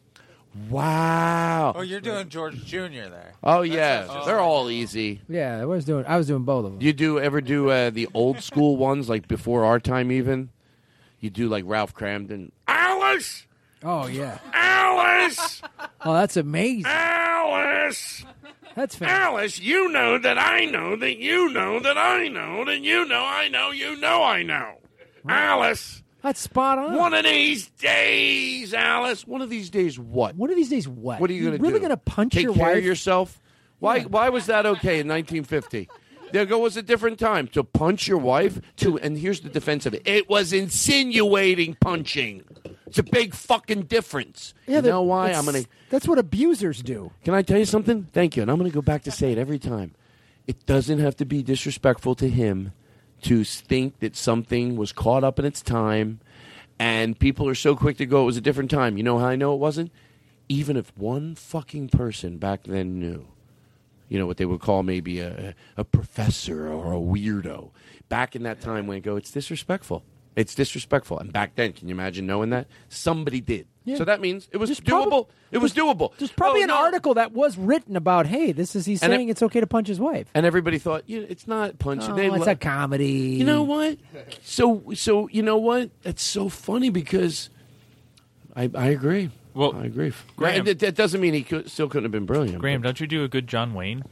Wow.
Oh, you're doing George Jr. there.
Oh yeah, they're all easy.
Yeah, I was doing. I was doing both of them.
You do ever do uh, the old school ones like before our time even? You do like Ralph Kramden. Alice,
Oh yeah.
Alice,
Oh, that's amazing.
Alice,
That's fantastic.
Alice. You know that I know that you know that I know that you know I know you know I know. Alice,
That's spot on.
one of these days, Alice. One of these days, what?
One of these days, what?
What are you going to do?
really going to punch
Take
your
care
wife?
of yourself? Why? Why was that okay in 1950? There go was a different time to punch your wife. To and here's the defense of it: it was insinuating punching. It's a big fucking difference.
Yeah,
you know why?
that's-
I'm gonna.
That's what abusers do.
Can I tell you something? Thank you, and I'm gonna go back to say it every time. It doesn't have to be disrespectful to him to think that something was caught up in its time, and people are so quick to go. It was a different time. You know how I know it wasn't? Even if one fucking person back then knew, you know what they would call maybe a, a professor or a weirdo. Back in that time, when it go, it's disrespectful. It's disrespectful. And back then, can you imagine knowing that somebody did?
Yeah.
So that means it was
There's
doable.
prob-
it was doable.
There's probably
Oh,
an
no.
article that was written about, hey, this is he's
And it-
saying it's okay to punch his wife.
and everybody thought, you know, it's not punching.
Oh,
they
it's
lo-
a comedy.
You know what? So, so you know what? That's so funny because I, I agree.
Well,
I agree.
Graham-
that, that doesn't mean he could, still couldn't have been brilliant.
Graham, don't you do a good John Wayne?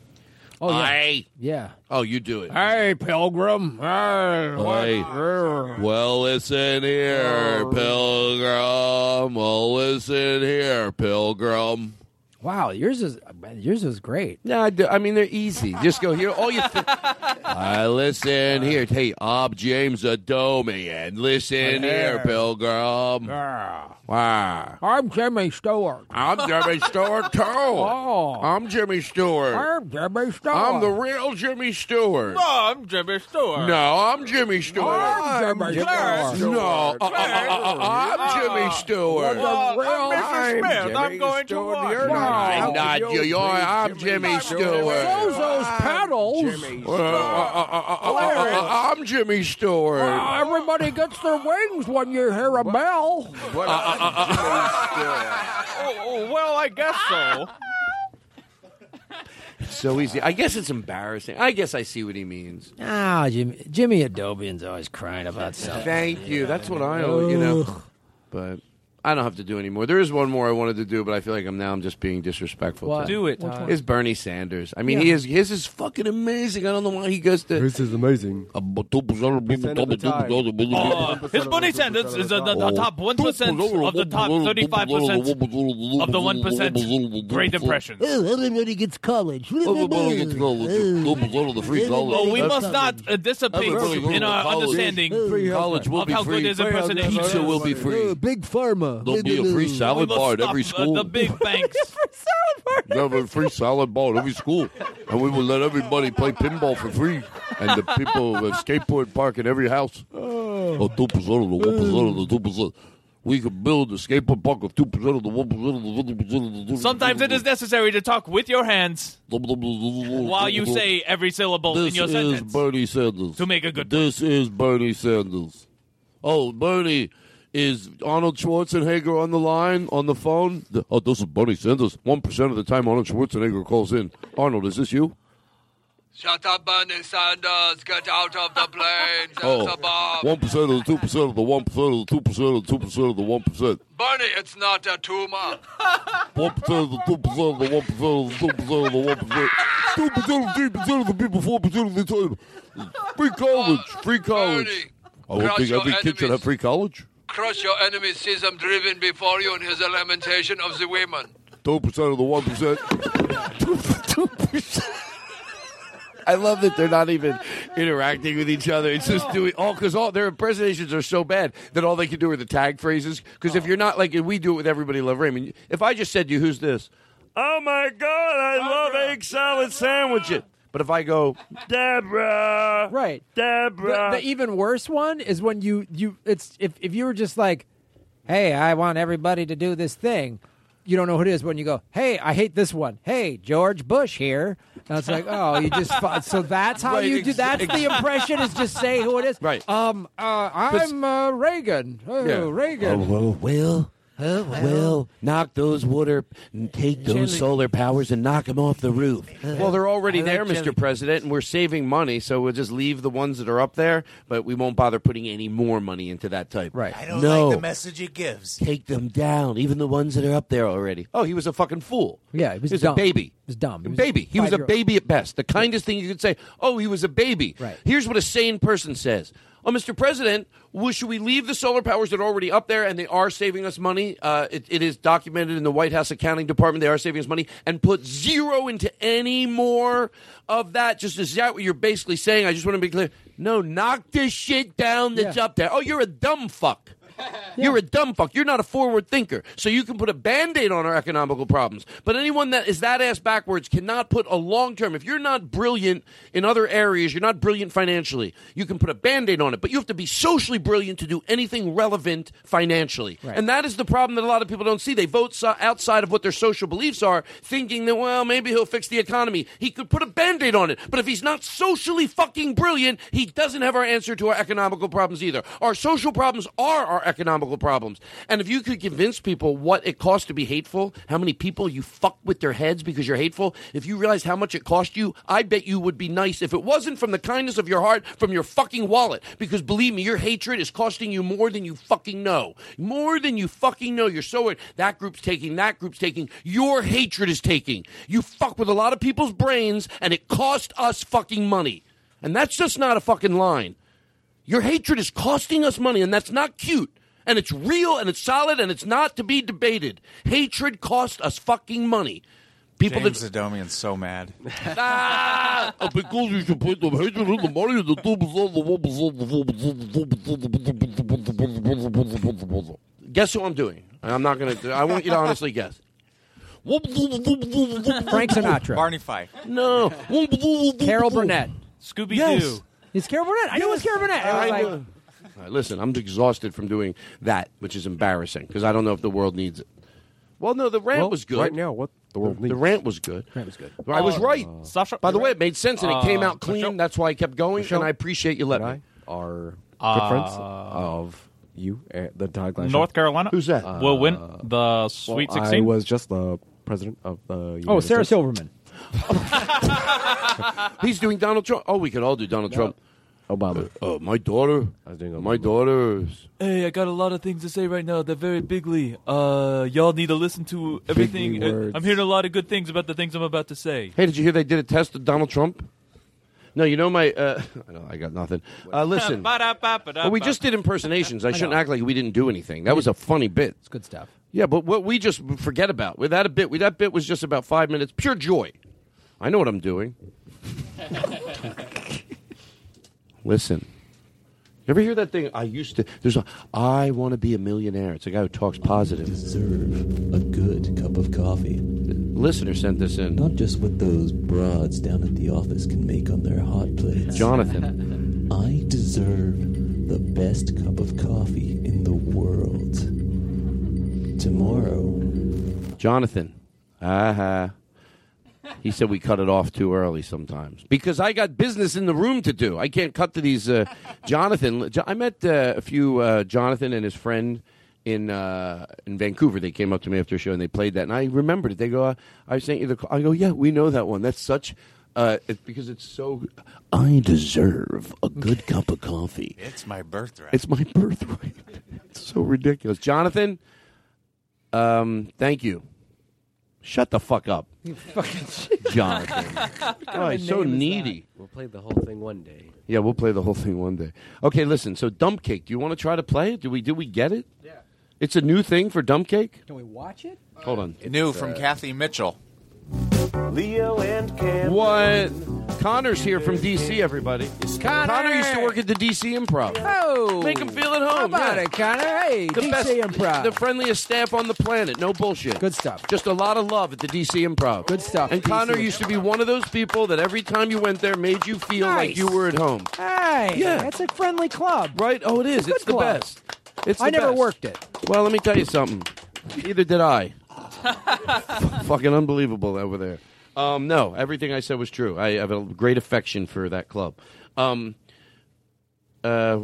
Oh yeah.
Hey.
Yeah.
Oh, you do it.
Hey, Pilgrim. Hey.
Well, listen here, oh. Pilgrim. Well, listen here, Pilgrim.
Wow, yours is yours is great.
No, I, do- I mean they're easy. Just go here. All you. Th- I listen here. Hey, I'm James Adomi, and listen here, Pilgrim. Wow.
I'm Jimmy Stewart.
I'm Jimmy Stewart too.
Oh.
I'm Jimmy Stewart.
I'm Jimmy Stewart.
I'm the real Jimmy Stewart.
No, I'm Jimmy Stewart.
No, I'm Jimmy Stewart.
I'm Jimmy
Clarence
Stewart.
No, uh, uh, uh, uh, I'm Jimmy Stewart.
Well,
I'm Mr. Smith.
Jimmy
I'm going to
Stewart.
watch.
You're
Wow.
I'm not you. You're, I'm Jimmy Stewart.
Those pedals.
I'm Jimmy Stewart.
Uh, everybody gets their wings when you hear a bell.
Well, I guess so.
So easy. I guess it's embarrassing. I guess I see what he means.
Ah, Jimmy, Jimmy Adomian's always crying about something.
Thank you. That's what I, you know. But I don't have to do anymore. There is one more I wanted to do, but I feel like I'm now I'm just being disrespectful.
What?
To him.
Do it,
Which
Todd.
Is Bernie Sanders? I mean,
Yeah.
he is. His is fucking amazing. I don't know why he goes to.
This is amazing.
Uh, his Bernie Sanders is in the, the top 1% of the top 35% of the 1% Great Impressions.
everybody gets college.
Oh, we must not uh, dissipate in our understanding
College will
of
be
how
free.
good his impersonation
Pizza will be free.
big pharma.
There'll be a free
We
salad
must
bar at every
stop, uh,
school.
the big banks.
There'll be a free salad bar at every school, and we will let everybody play pinball for free, and the people uh, skateboard park in every house. Oh, two percent of the one percent of the two percent. We could build a skateboard park of two percent of the one percent of the one percent of.
Sometimes it is necessary to talk with your hands while you say every syllable
This
in your sentence.
This is
sentence
Bernie Sanders.
to make a good
This is Bernie Sanders. Oh, Bernie, is Arnold Schwarzenegger on the line on the phone? The- oh, this is Bernie Sanders. One percent of the time, Arnold Schwarzenegger calls in. Arnold, is this you?
Shut up, Bernie Sanders. Get out of the plane.
Oh,
There's a bomb.
one percent of the two percent of the one percent of the two percent of the two percent of the one percent.
Bernie, it's not a tumor.
One percent of the two percent of the one percent of the two percent of the one percent. Two percent of the three percent of the people. Four percent of the time. Free college. Free college.
Bernie,
I don't think every kid should have free college.
Crush your enemies, see them driven before you, and here's a lamentation of the women.
Two percent of the one percent. Two percent. I love that they're not even interacting with each other. It's just doing all because all their impersonations are so bad that all they can do are the tag phrases. Because if you're not like we do it with everybody, love Raymond. If I just said to you, "Who's this?" Oh my God, I love egg salad sandwiches. But if I go, Deborah,
right,
Deborah,
The, the even worse one is when you you it's if if you were just like, hey, I want everybody to do this thing. You don't know who it is when you go, hey, I hate this one. Hey, George Bush here. And it's like, oh, you just fu- so that's how
Right,
you do. That's
ex-
the impression is just say who it is.
Right.
Um. Uh. I'm uh, Reagan. Oh,
Yeah.
Reagan.
Oh, well, well, uh, well, knock those water, and take those
Generally-
solar powers and knock them off the roof. Well, they're already
I like
there, Mr.
jelly.
President, and we're saving money, so we'll just leave the ones that are up there, but we won't bother putting any more money into that type. Right.
I don't
no.
like the message it gives.
Take them down, even the ones that are up there already. Oh, he was a fucking fool.
Yeah, he was
a
dumb.
baby.
He was dumb. He was
baby. He was a baby at best. The kindest thing you could say. Oh, he was a baby.
Right.
Here's what a sane person says. Oh, Mr. President, well, should we leave the solar powers that are already up there and they are saving us money? Uh, it, it is documented in the White House accounting department. They are saving us money and put zero into any more of that. Just is that what you're basically saying? I just want to be clear. No, knock this shit down that's up there. Oh, you're a dumb fuck. You're a dumb fuck. You're not a forward thinker. So you can put a band aid on our economical problems. But anyone that is that ass backwards cannot put a long term. If you're not brilliant in other areas, you're not brilliant financially, you can put a band aid on it. But you have to be socially brilliant to do anything relevant financially.
Right.
And that is the problem that a lot of people don't see. They vote so- outside of what their social beliefs are, thinking that, well, maybe he'll fix the economy. He could put a band aid on it. But if he's not socially fucking brilliant, he doesn't have our answer to our economical problems either. Our social problems are our economical problems. And if you could convince people what it costs to be hateful, how many people you fuck with their heads because you're hateful, if you realized how much it cost you, I bet you would be nice if it wasn't from the kindness of your heart, from your fucking wallet. Because believe me, your hatred is costing you more than you fucking know. More than you fucking know. You're so that group's taking, that group's taking. Your hatred is taking. You fuck with a lot of people's brains, and it cost us fucking money. And that's just not a fucking line. Your hatred is costing us money, and that's not cute. And it's real, and it's solid, and it's not to be debated. Hatred cost us fucking money. People
James
that
Adomian's so mad.
ah, because you should put the hatred in the money, the Guess who I'm doing? I'm not gonna. I want you to honestly guess.
Frank Sinatra.
Barney Fife.
No.
Carol Burnett.
Scooby
Yes.
Doo.
It's Carol Burnett. I know it's Carol Burnett. I was
I
like,
know. All right, listen, I'm exhausted from doing that, which is embarrassing because I don't know if the world needs it. Well, no, the rant
Well,
was good.
right now, what the world
The
needs.
The rant was good.
Rant was good.
I was
Uh,
right.
Sasha-
By the way,
right.
it made sense and it came
Uh,
out clean.
Michelle-
That's why I kept going,
Michelle
and I appreciate you letting
and
me.
I are
Uh,
good friends of you, and the Todd Glass.
North
Show.
Carolina.
Who's that?
Will win
Uh,
the Sweet
well, I was just the president of the. United
oh, Sarah
States.
Silverman.
He's doing Donald Trump. Oh, we could all do Donald Trump.
Obama.
Oh, my daughter.
I was doing
My daughter's.
Hey, I got a lot of things to say right now. They're very bigly. Uh, y'all need to listen to everything. Uh,
words.
I'm hearing a lot of good things about the things I'm about to say.
Hey, did you hear they did a test of Donald Trump? No, you know my. Uh, I know I got nothing. Uh, listen. Well, we just did impersonations. I,
I
shouldn't
know.
act like we didn't do anything. That was a funny bit.
It's good stuff.
Yeah, but what we just forget about with that a bit. With that bit was just about five minutes, pure joy. I know what I'm doing. Listen, you ever hear that thing? I used to. There's a. I want to be a millionaire. It's a guy who talks positive.
Deserve a good cup of coffee.
Listener sent this in.
Not just what those broads down at the office can make on their hot plates.
Jonathan.
I deserve the best cup of coffee in the world. Tomorrow.
Jonathan. Aha. He said we cut it off too early sometimes because I got business in the room to do. I can't cut to these. Uh, Jonathan, I met uh, a few uh, Jonathan and his friend in uh, in Vancouver. They came up to me after a show and they played that, and I remembered it. They go, uh, "I sent you the." call." I go, "Yeah, we know that one. That's such." Uh, it's because it's so. I deserve a good cup of coffee.
It's my birthright.
It's my birthright. It's so ridiculous, Jonathan. Um, thank you. Shut the fuck up,
You fucking
Jonathan. oh, he's so needy.
We'll play the whole thing one day.
Yeah, we'll play the whole thing one day. Okay, listen. So dump cake. Do you want to try to play it? Do we? Do we get it? Yeah. It's a new thing for dump cake.
Can we watch it?
Hold on.
New from uh, Cathy Mitchell.
Leo and Cam.
What? Connor's here from DC. Everybody.
Connor.
used to work at the DC Improv.
Oh,
Make him feel at home.
How about
yeah.
it, Connor? Hey,
The
DC
best,
Improv.
the friendliest staff on the planet. No bullshit.
Good stuff.
Just a lot of love at the DC Improv.
Good stuff.
And
DC
Connor used to be one of those people that every time you went there made you feel like you were at home.
Hey,
Yeah.
that's a friendly club.
Right? Oh, it is.
It's a
It's, the
club.
best. It's
I never
best.
worked it.
Well, let me tell you something. Neither did I. Fucking unbelievable over there. Um, no, everything I said was true. I have a great affection for that club. Um, uh,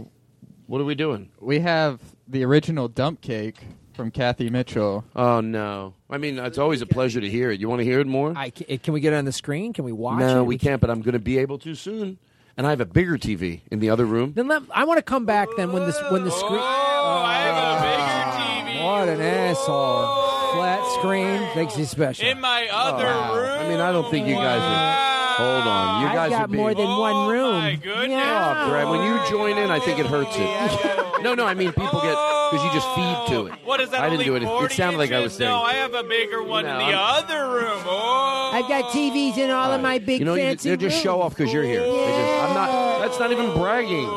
what are we doing?
We have the original dump cake from Cathy Mitchell.
Oh no! I mean, it's always a pleasure to hear it. You want to hear it more?
I, can we get it on the screen? Can we watch
no,
it?
we can't. But I'm going to be able to soon. And I have a bigger TV in the other room.
Then let, I want to come back then when this when the screen. Oh, I have a bigger TV. What an asshole! Flat screen makes you special.
In my other room.
I mean, I don't think you guys are. Hold on, you
I've
guys
got
are being.
more than one room.
Oh, My goodness.
Oh, Brad, when you join in, I think it hurts it. no, no, I mean people get because you just feed to it.
What is that?
I didn't
only
do it. It
40
sounded like I was
inches?
saying.
No, I have a bigger one
No,
in the
I'm-
other room. Oh.
I've got oh. TVs in all of my big
you know, you,
fancy
they just
rooms.
show off because you're here. They just, I'm not. That's not even bragging.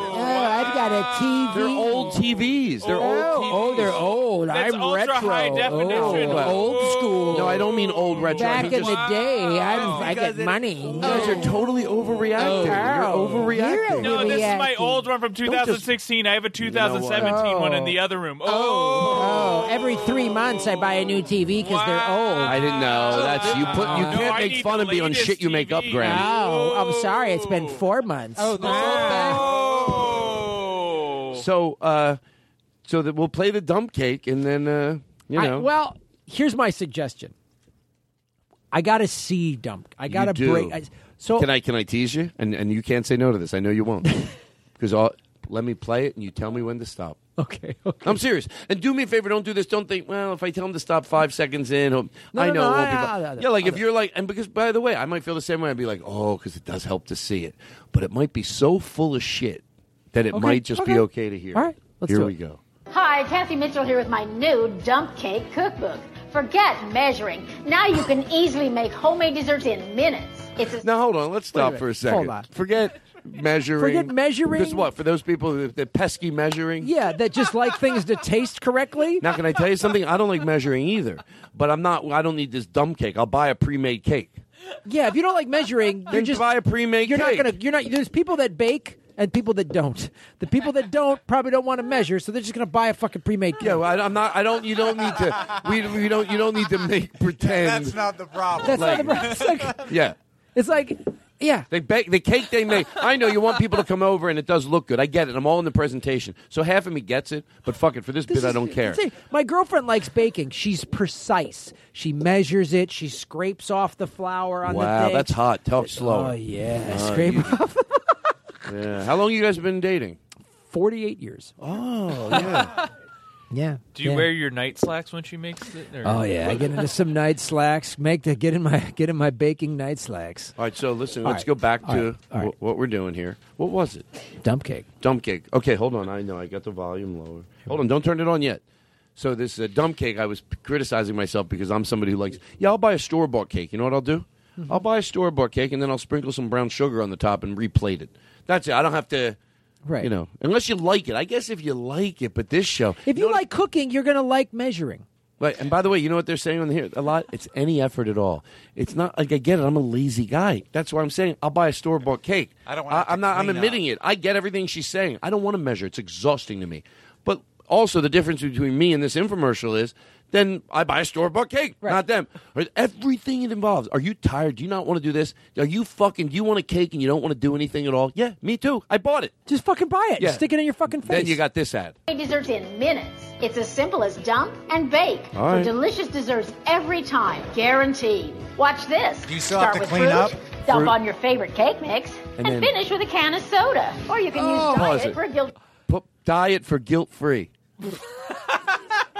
Oh, I've got a TV.
They're old TVs. They're
oh,
old TVs.
Oh, they're old.
That's
I'm
ultra
retro.
high definition.
Oh, old school.
No, I don't mean old retro. I
Back
mean
in
just,
the day, I'm, I get money.
You guys are oh. totally overreacting. You're
Oh,
overreacting.
No, this is my old one from 2016. I have a 2017 one in the oh. other room.
Oh. oh, every three months I buy a new TV because they're old.
I didn't know. That's you put. You
No,
can't
I
make fun
the
of me on
latest
shit you make up, Graham.
Oh, I'm sorry. It's been four months. Oh,
So, uh, so that we'll play the dump cake, and then uh, you
I-
know.
well, here's my suggestion. I got to see dump. I got to break. I, so
can I can I tease you? And and you can't say no to this. I know you won't. Because let me play it, and you tell me when to stop.
Okay, okay.
I'm serious. And do me a favor. Don't do this. Don't think. Well, if I tell him to stop five seconds in,
No,
I know.
no,
it won't be
I- I- I-
yeah, like if you're like, and because by the way, I might feel the same way. I'd be like, oh, because it does help to see it, but it might be so full of shit that it
Okay,
might just be
okay.
okay to hear.
All right, let's
here
do
we
it.
go.
Hi, Cathy Mitchell here with my new dump cake cookbook. Forget measuring. Now you can easily make homemade desserts in minutes. It's a
Now hold on. Let's
Wait a
stop for a second.
Hold on.
Forget measuring.
Forget measuring?
Because what? For those people, the, the pesky measuring.
yeah, that just like things to taste correctly.
Now, can I tell you something? I don't like measuring either. But I'm not. I don't need this dumb cake. I'll buy a pre-made cake.
Yeah, if you don't like measuring, you're just
buy a pre-made
You're
cake.
not gonna. You're not. There's people that bake and people that don't. The people that don't probably don't want to measure, so they're just gonna buy a fucking pre-made cake.
Yeah, well, I, I'm not. I don't. You don't need to. We, we don't. You don't need to make pretend.
That's not the problem.
That's
Like-
not the. problem. It's like,
yeah.
it's like, yeah.
They bake the cake they make. I know you want people to come over and it does look good. I get it. I'm all in the presentation. So half of me gets it, but fuck it. For this, bit, I don't care.
See, my girlfriend likes baking. She's precise. She measures it. She scrapes off the flour on the
Wow, that's hot. Talk slow.
Oh yeah,
Uh,
scrape
you-
off.
Yeah. How long you guys been dating?
Forty-eight years.
Oh yeah.
Yeah.
Do you
yeah.
wear your night slacks when she makes it? Or?
Oh yeah, I get into some night slacks. Make the get in my get in my baking night slacks.
All right. So listen.
All
let's
right.
go back
All
to
right. All right.
wh- what we're doing here. What was it?
Dump cake.
Dump cake. Okay, hold on. I know I got the volume lower. Hold on. Don't turn it on yet. So this uh, dump cake, I was p- criticizing myself because I'm somebody who likes. Yeah, I'll buy a store bought cake. You know what I'll do?
Mm-hmm.
I'll buy a store bought cake and then I'll sprinkle some brown sugar on the top and replate it. That's it. I don't have to.
Right.
You know, unless you like it. I guess if you like it, but this show.
If you like cooking, you're gonna like measuring.
Right, and by the way, you know what they're saying on here? A lot. It's any effort at all. It's not like I get it. I'm a lazy guy. That's why I'm saying I'll buy a store bought cake.
I don't wanna
I'm not. I'm
clean
admitting it. I get everything she's saying. I don't want to measure. It's exhausting to me. But also, the difference between me and this infomercial is. Then I buy a store bought cake, not them. Everything it involves. Are you tired? Do you not want to do this? Are you fucking? Do you want a cake and you don't want to do anything at all? Yeah, me too. I bought it.
Just fucking buy it.
Yeah.
Stick it in your fucking face.
Then you got this ad.
Homemade desserts in minutes. It's as simple as dump and bake
All right.
for delicious desserts every time, guaranteed. Watch this.
You still
Start
have to
with
clean
fruit,
up?
Dump
Fruit.
on your favorite cake mix,
And
and,
then-
finish with a can of soda. Or you can
Oh.
use diet for guilt.
Put diet for guilt free.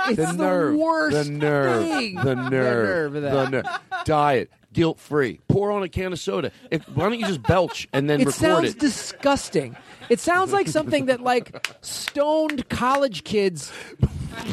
It's
the
the
nerve,
worst
the nerve,
thing.
the
The
nerve,
nerve of that.
the nerve. Diet, guilt free. Pour on a can of soda. If, why don't you just belch and then
it
record
sounds
it?
disgusting. It sounds like something that like stoned college kids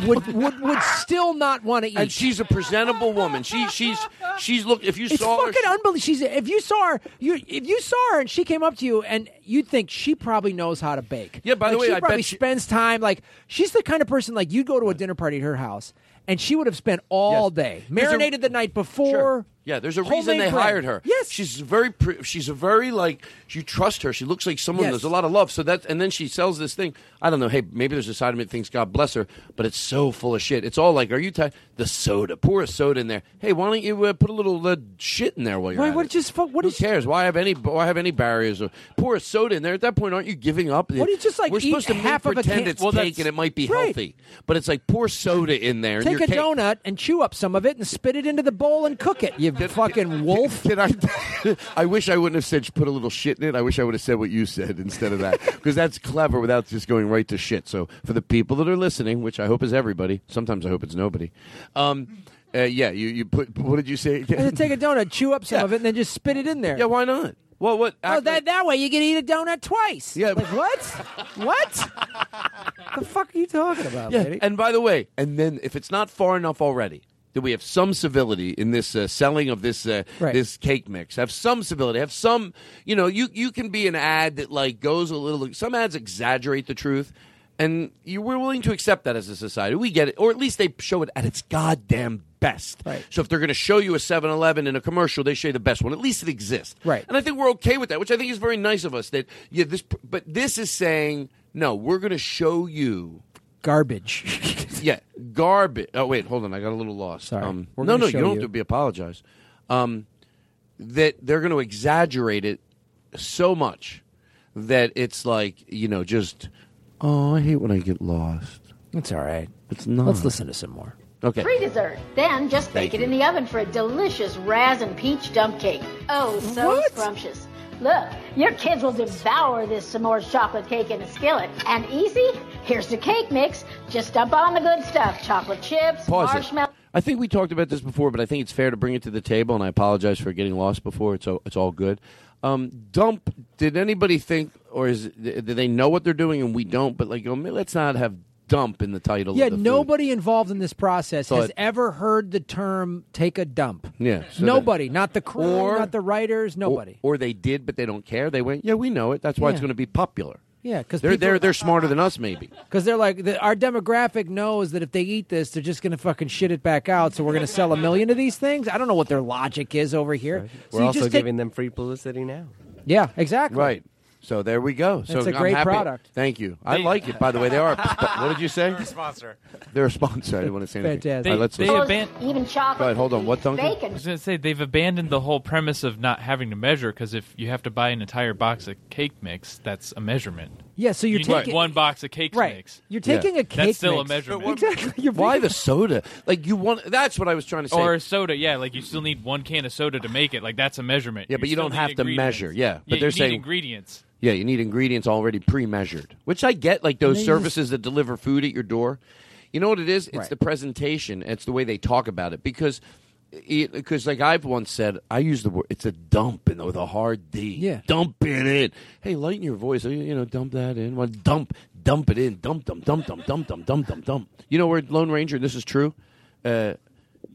would would, would still not want to eat.
and she's a presentable woman. She she's she's look. If you
It's
saw her, It's
fucking unbelievable. She's if you saw her, you if you saw her and she came up to you and you'd think she probably knows how to bake.
Yeah, by the
Like,
way,
she
I
probably
she-
spends time like she's the kind of person like you'd go to a dinner party at her house and she would have spent all day
There's a-
marinated the night before.
Yeah, there's a
Homemade
reason they hired her.
Yes.
she's very. Pre- she's a very like you trust her. She looks like someone
Yes.
there's a lot of love. So that and then she sells this thing. I don't know. Hey, maybe there's a side of me that thinks God bless her, but it's so full of shit. It's all like, are you tired? The soda. Pour a soda in there. Hey, why don't you uh, put a little uh, shit in there while you're
Why?
at
What
it?
just? What
Who
is?
cares? Why have any? Why have any barriers? Or pour a soda in there. At that point, aren't you giving up?
Why don't you just, like,
We're supposed to
half
make,
of a
pretend
can-
it's
Well,
cake and it might be
Right.
healthy, but it's like pour soda in there.
Take a
cake.
donut and chew up some of it and spit it into the bowl and cook it. You fucking wolf.
Did I? I wish I wouldn't have said put a little shit in it. I wish I would have said what you said instead of that because that's clever without just going right to shit. So for the people that are listening, which I hope is everybody, sometimes I hope it's nobody. Um, uh, yeah, you you put what did you say?
Take a donut, chew up some of it, and then just spit it in there.
Yeah, why not? Well, what?
Oh, that that way you can eat a donut twice.
Yeah.
Like what? what? the fuck are you talking about,
Yeah,
lady?
and by the way, and then if it's not far enough already, that we have some civility in this uh, selling of this uh,
Right.
this cake mix. Have some civility. Have some, you know, you you can be an ad that like goes a little. Some ads exaggerate the truth, and you we're willing to accept that as a society. We get it, or at least they show it at its goddamn best.
Right.
So if they're going to show you a 7-Eleven in a commercial, they show you the best one. At least it exists.
Right.
And I think we're okay with that, which I think is very nice of us. That yeah, this, but this is saying no. We're going to show you
Garbage.
yeah, garbage. Oh wait, hold on. I got a little lost.
Sorry.
Um, no, no, you don't
you.
have to be apologize. Um, that they're going to exaggerate it so much that it's like you know just oh, I hate when I get lost.
It's all right.
It's not.
Let's listen to some more.
Okay.
Free dessert. Then just
Thank
bake it in the oven for a delicious raz and peach dump cake. Oh, so scrumptious. Look, your kids will devour this s'mores chocolate cake in a skillet. And easy? Here's the cake mix. Just dump on the good stuff. Chocolate chips,
Pause it. I think we talked about this before, but I think it's fair to bring it to the table, and I apologize for getting lost before. It's all, it's all good. Um, dump. Did anybody think, or is do they know what they're doing and we don't? But like, let's not have dump in the title.
Yeah,
of the food.
nobody involved in this process has ever heard the term "take a dump."
Yeah, so
nobody, not the crew,
Or-
not the writers, nobody.
Or, or they did, but they don't care. They went, yeah, we know it. That's why it's going to be popular.
Yeah, because
They're they're they're smarter than us, maybe.
Because they're like, the, our demographic knows that if they eat this, they're just going to fucking shit it back out. So we're going to sell a million of these things. I don't know what their logic is over here. So
We're also
just take-
giving them free publicity now.
Yeah, exactly.
Right. So there we go. So
It's a
I'm
great
happy.
product.
Thank you. I
They-
like it. By the way, they are. a sp- what did you say?
Sponsor.
They're a sponsor. I didn't want to say anything.
Fantastic.
All right, let's
They
listen.
aban-
Even chocolate.
Go ahead. Hold on. What, Duncan?
Bacon.
I was going to say they've abandoned the whole premise of not having to measure because if you have to buy an entire box of cake mix, that's a measurement.
Yeah, so you're
you
taking
need one box of cake
Right.
mix.
You're taking a cake
That's still
mix.
a measurement.
Exactly. You're
Why
making-
the soda? Like you want? That's what I was trying to say.
Or a soda, yeah. Like you still need one can of soda to make it. Like that's a measurement.
Yeah, but you
still
don't have to measure. Yeah, but
yeah,
they're
you
saying
need ingredients.
Yeah, you need ingredients already pre-measured, which I get. Like those
And then you
services that deliver food at your door. You know what it is? It's
Right.
the presentation. It's the way they talk about it because. Because, like I've once said, I use the word. It's a dump, and with a hard D.
Yeah.
dump it in. Hey, lighten your voice. You you know, dump that in. Well, dump, dump it in. Dump, dump, dump, dump, dump, dump, dump, dump, dump. You know where Lone Ranger? This is true. Uh,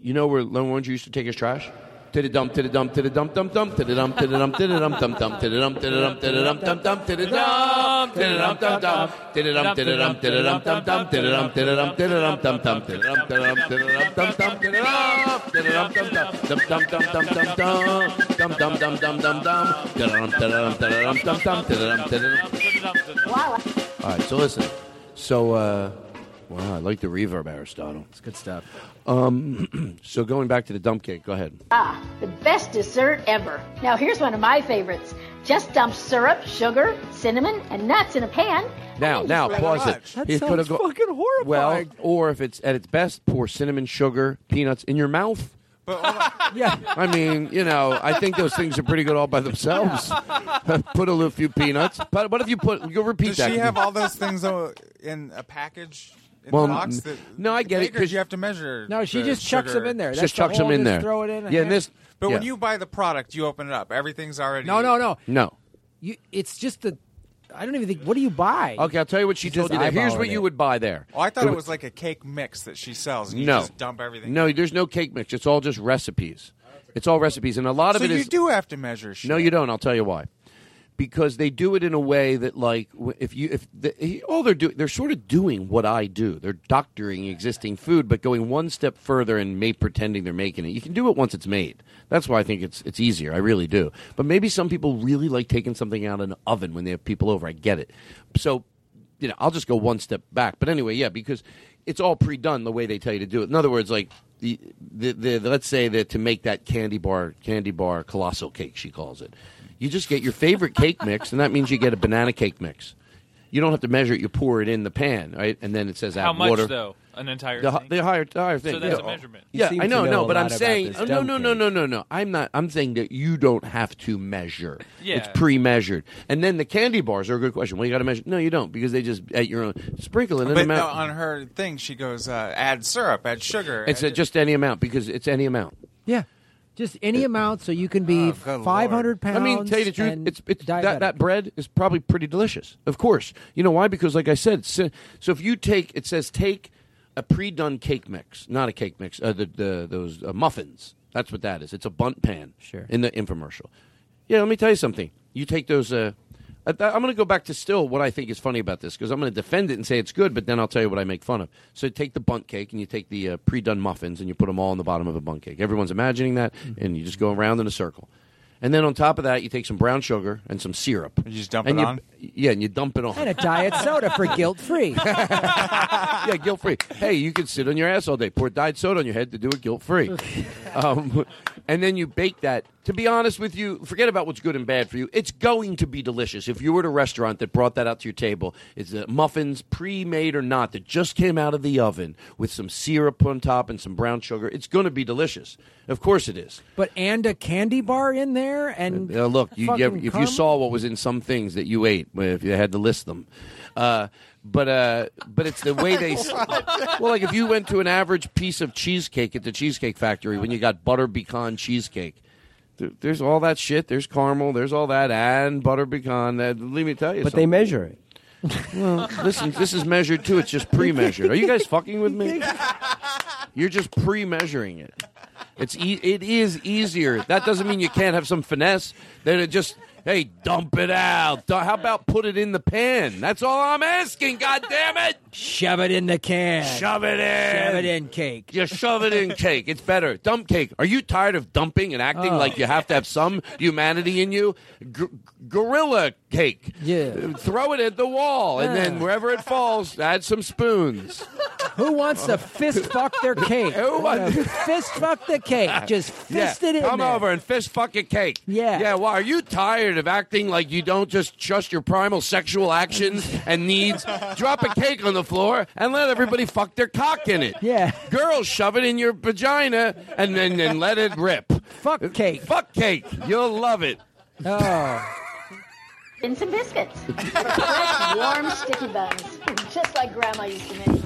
you know where Lone Ranger used to take his trash? To the dump, to the dump, to the dump, dump, dump, to the dump, to the dump, to the dump, dump, dump, to the dump, to the dump, to the dump, dump, dump, to the dump, to the dump, dump, dump, to the dump, to the dump, to the dump, dump, dump, to the dump, to the dump, to the dump, dump, dump, to the dump, to the dump, to the dump, dump, dump, to the dump, to the dump, dump, dump, dump, dump, dump, dump, dump, dump, dump, dump, dump, dump, dump, to the dump, to the dump, to the dump, dump, dump, to the dump, to the dump.
Wow.
All right, so listen. So, uh, wow, I like the reverb, Aristotle.
It's good stuff.
Um, so going back to the dump cake, go ahead.
Ah, the best dessert ever. Now here's one of my favorites. Just dump syrup, sugar, cinnamon, and nuts in a pan.
Now, now, pause
that.
it.
That
He
sounds
go-
fucking horrible.
Well, or if it's at its best, pour cinnamon, sugar, peanuts in your mouth.
yeah.
I mean, you know, I think those things are pretty good all by themselves. put a little few peanuts. But what if you put? You'll repeat
Does
that.
she have all those things in a package? In
well,
the box,
n-
the-
no, I
the
get it because
you have to measure.
No, she
the
just chucks
sugar.
them in there.
Just
That's the
chucks them in
just
there.
Throw it in.
Yeah, and this.
But when you buy the product, you open it up. Everything's already.
No, no, no.
no.
You, it's just the. I don't even think. What do you buy?
Okay, I'll tell you what she
She's
told you. There. Here's
eyeballing
what you would buy there.
Oh, I thought it
wa-
was like a cake mix that she sells. And you
no,
just dump everything.
No, there's no cake mix. It's all just recipes. It's all recipes, and a lot of
so
it
you
is.
do have to measure. Shit.
No, you don't. I'll tell you why. Because they do it in a way that, like, if you if the, all they're doing, they're sort of doing what I do. They're doctoring existing food, but going one step further and may pretending they're making it. You can do it once it's made. That's why I think it's it's easier. I really do. But maybe some people really like taking something out of an oven when they have people over. I get it. So, you know, I'll just go one step back. But anyway, yeah, because it's all pre-done the way they tell you to do it. In other words, like the, the, the, let's say that to make that candy bar candy bar colossal cake, she calls it. You just get your favorite cake mix, and that means you get a banana cake mix. You don't have to measure it; you pour it in the pan, right? And then it says add
How much
water.
though? An entire
The, hi-
thing?
the higher, the higher thing.
So that's
yeah.
a measurement.
Yeah,
seem
I
to
know,
know
no,
a
but
lot
I'm
about
saying,
this
oh, no,
dump
no, no,
cake.
no, no, no. I'm not. I'm saying that you don't have to measure.
Yeah.
It's pre-measured, and then the candy bars are a good question. Well, you got to measure. No, you don't, because they just at your own sprinkle it in
But
amount.
no, on her thing, she goes, uh, add syrup, add sugar.
it's
add-
uh, just any amount because it's any amount.
Yeah, just any amount, so you can be
Oh, good
500 pounds.
I mean, tell you the truth,
and
it's, it's that,
diabetic.
that bread is probably pretty delicious. Of course, you know why? Because like I said, so, so if you take it says take a pre-done cake mix, not a cake mix, uh, the, the those uh, muffins. That's what that is. It's a Bundt pan.
Sure.
In the infomercial. Yeah, let me tell you something. You take those. Uh, I'm going to go back to still what I think is funny about this because I'm going to defend it and say it's good, but then I'll tell you what I make fun of. So take the Bundt cake and you take the uh, pre-done muffins and you put them all on the bottom of a Bundt cake. Everyone's imagining that, and you just go around in a circle. And then on top of that, you take some brown sugar and some syrup.
You just dump
and
it
you,
on?
Yeah, and you dump it on.
and a diet soda for guilt free.
yeah, guilt free. Hey, you can sit on your ass all day. Pour diet soda on your head to do it guilt free. um, and then you bake that. To be honest with you, forget about what's good and bad for you. It's going to be delicious. If you were at a restaurant that brought that out to your table, it's uh, muffins, pre-made or not, that just came out of the oven with some syrup on top and some brown sugar. It's going to be delicious. Of course it is.
but and a candy bar in there, and
Uh, look, you,
fucking
you- if you saw what was in some things that you ate, if you had to list them, uh, but uh, but it's the way they. well, like if you went to an average piece of cheesecake at the Cheesecake Factory when you got butter pecan cheesecake. there- There's all that shit. There's caramel. There's all that, and butter pecan. That, let me tell you.
But they measure it.
Well, listen, this is measured too. It's just pre-measured. Are you guys fucking with me? You're just pre-measuring it. It's e- it is easier. That doesn't mean you can't have some finesse. Then it just hey, dump it out. How about put it in the pan? That's all I'm asking. God damn it!
Shove it in the can.
Shove it in.
Shove it in cake.
Just shove it in cake. It's better. Dump cake. Are you tired of dumping and acting
Oh.
like you have to have some humanity in you? G- gorilla cake.
Yeah.
Throw it at the wall, and then wherever it falls, add some spoons.
Who wants to fist fuck their cake?
Who wants- to
fist fuck the cake? Just fist
yeah,
it in
come
there.
over and fist fuck a cake.
Yeah.
Yeah, well, are you tired of acting like you don't just trust your primal sexual actions and needs? Drop a cake on the floor and let everybody fuck their cock in it.
Yeah.
Girls, shove it in your vagina and then, then let it rip.
Fuck cake.
Fuck cake. You'll love it.
Oh.
And some biscuits. Fresh, warm, sticky buns. Just like Grandma used to make.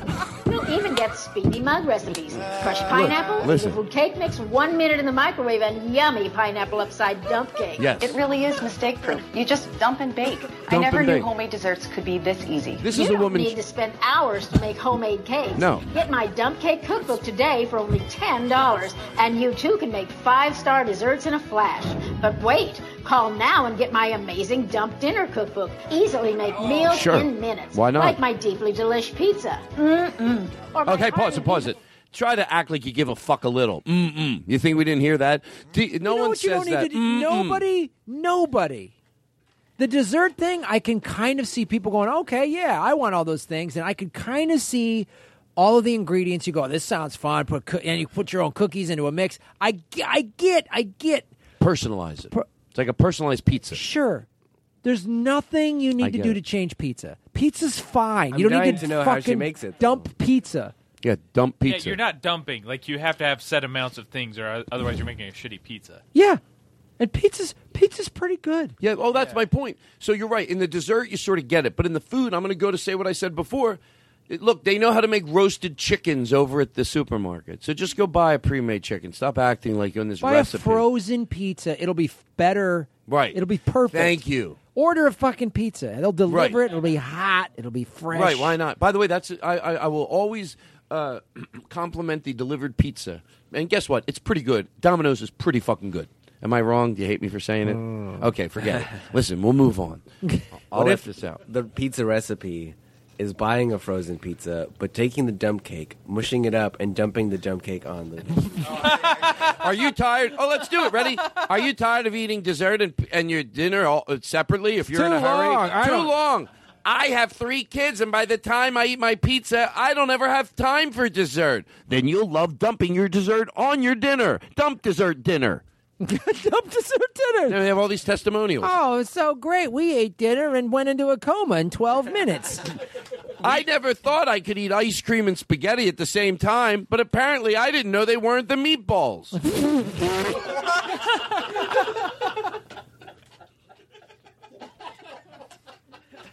You'll even get speedy mug recipes. Crushed pineapple,
listen.
food cake mix, one minute in the microwave, and yummy pineapple upside dump cake.
Yes.
It really is mistake proof. You just dump and bake. I never knew
bake.
homemade desserts could be this easy.
This
you
is a
don't
woman.
need to spend hours to make homemade cakes.
No.
Get my dump cake cookbook today for only $10, and you too can make five-star desserts in a flash. But wait, call now and get my amazing dump dinner cookbook. Easily make meals
Sure.
in minutes.
Why not?
Like my deeply delish pizza. Mm-mm. Or
Okay, pause it, pause it. Try to act like you give a fuck a little. Mm-mm. You think we didn't hear that? D- no
you know
one
what you
says
don't need
that.
to do? Nobody, nobody. The dessert thing, I can kind of see people going, okay, yeah, I want all those things, and I can kind of see all of the ingredients. You go, this sounds fun. Put coo- and you put your own cookies into a mix. I, I get, I get.
Personalize it. It's like a personalized pizza.
Sure, there's nothing you
I
need to
get
do
it.
to change pizza. Pizza's fine.
I'm
you don't
dying
need to,
to know how she
fucking
makes it,
Dump pizza.
Yeah, dump
Yeah,
pizza.
you're not dumping. Like you have to have set amounts of things, or otherwise you're making a shitty pizza.
Yeah, and pizza's pizza's pretty good.
Yeah, oh, that's my point. So you're right. In the dessert, you sort of get it, but in the food, I'm going to go to say what I said before. Look, they know how to make roasted chickens over at the supermarket. So just go buy a pre-made chicken. Stop acting like you're in this
Buy
recipe.
a frozen pizza. It'll be f- better.
Right.
It'll be perfect.
Thank you.
Order a fucking pizza. They'll deliver
Right.
it. It'll be hot. It'll be fresh.
Right? Why not? By the way, that's I I, I will always uh, compliment the delivered pizza. And guess what? It's pretty good. Domino's is pretty fucking good. Am I wrong? Do you hate me for saying it?
Mm.
Okay, forget it. Listen, we'll move on. I'll
what if
this out.
the pizza recipe is buying a frozen pizza, but taking the dump cake, mushing it up, and dumping the dump cake on the.
Are you tired? Oh, let's do it. Ready? Are you tired of eating dessert and, and your dinner all, uh, separately if you're in a hurry?
long. I
Too
don't-
long. I have three kids, and by the time I eat my pizza, I don't ever have time for dessert. Then you'll love dumping your dessert on your dinner. Dump dessert dinner.
Dump dessert dinner.
They have all these testimonials.
Oh, it's so great. We ate dinner and went into a coma in 12 minutes.
I never thought I could eat ice cream and spaghetti at the same time, but apparently I didn't know they weren't the meatballs.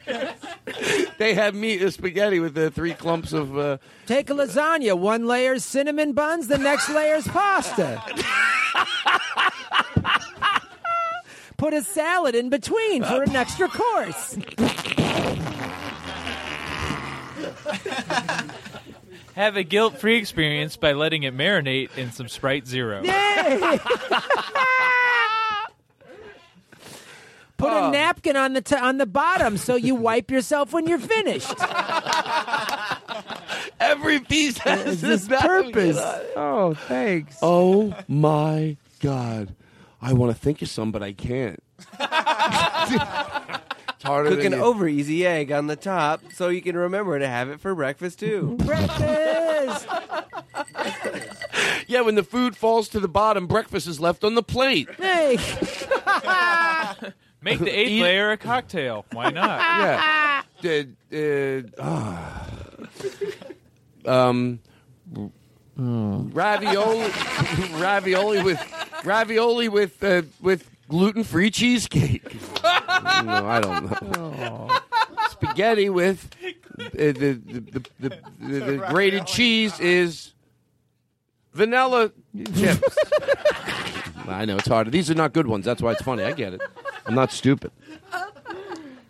they have meat and spaghetti with the three clumps of. Uh,
Take a lasagna. One layer's cinnamon buns, the next layer's pasta. Put a salad in between for an extra course.
Have a guilt-free experience by letting it marinate in some Sprite Zero.
Yay! Put
Oh.
a napkin on the t- on the bottom so you wipe yourself when you're finished.
Every piece has
this
this
purpose. Oh, thanks.
Oh my god! I want to think of some, but I can't. it's harder
Cook
than
an
you-
over easy egg on the top so you can remember to have it for breakfast too.
Breakfast.
Yeah, when the food falls to the bottom, breakfast is left on the plate.
Hey.
Make the eighth layer a cocktail. Why not?
Yeah. Uh, uh, ah. Um. Ravioli, ravioli with ravioli with uh, with gluten free cheesecake. no, I don't know. Spaghetti with uh, the, the, the, the, the, the grated cheese is vanilla chips. I know it's harder. These are not good ones. That's why it's funny. I get it. I'm not stupid.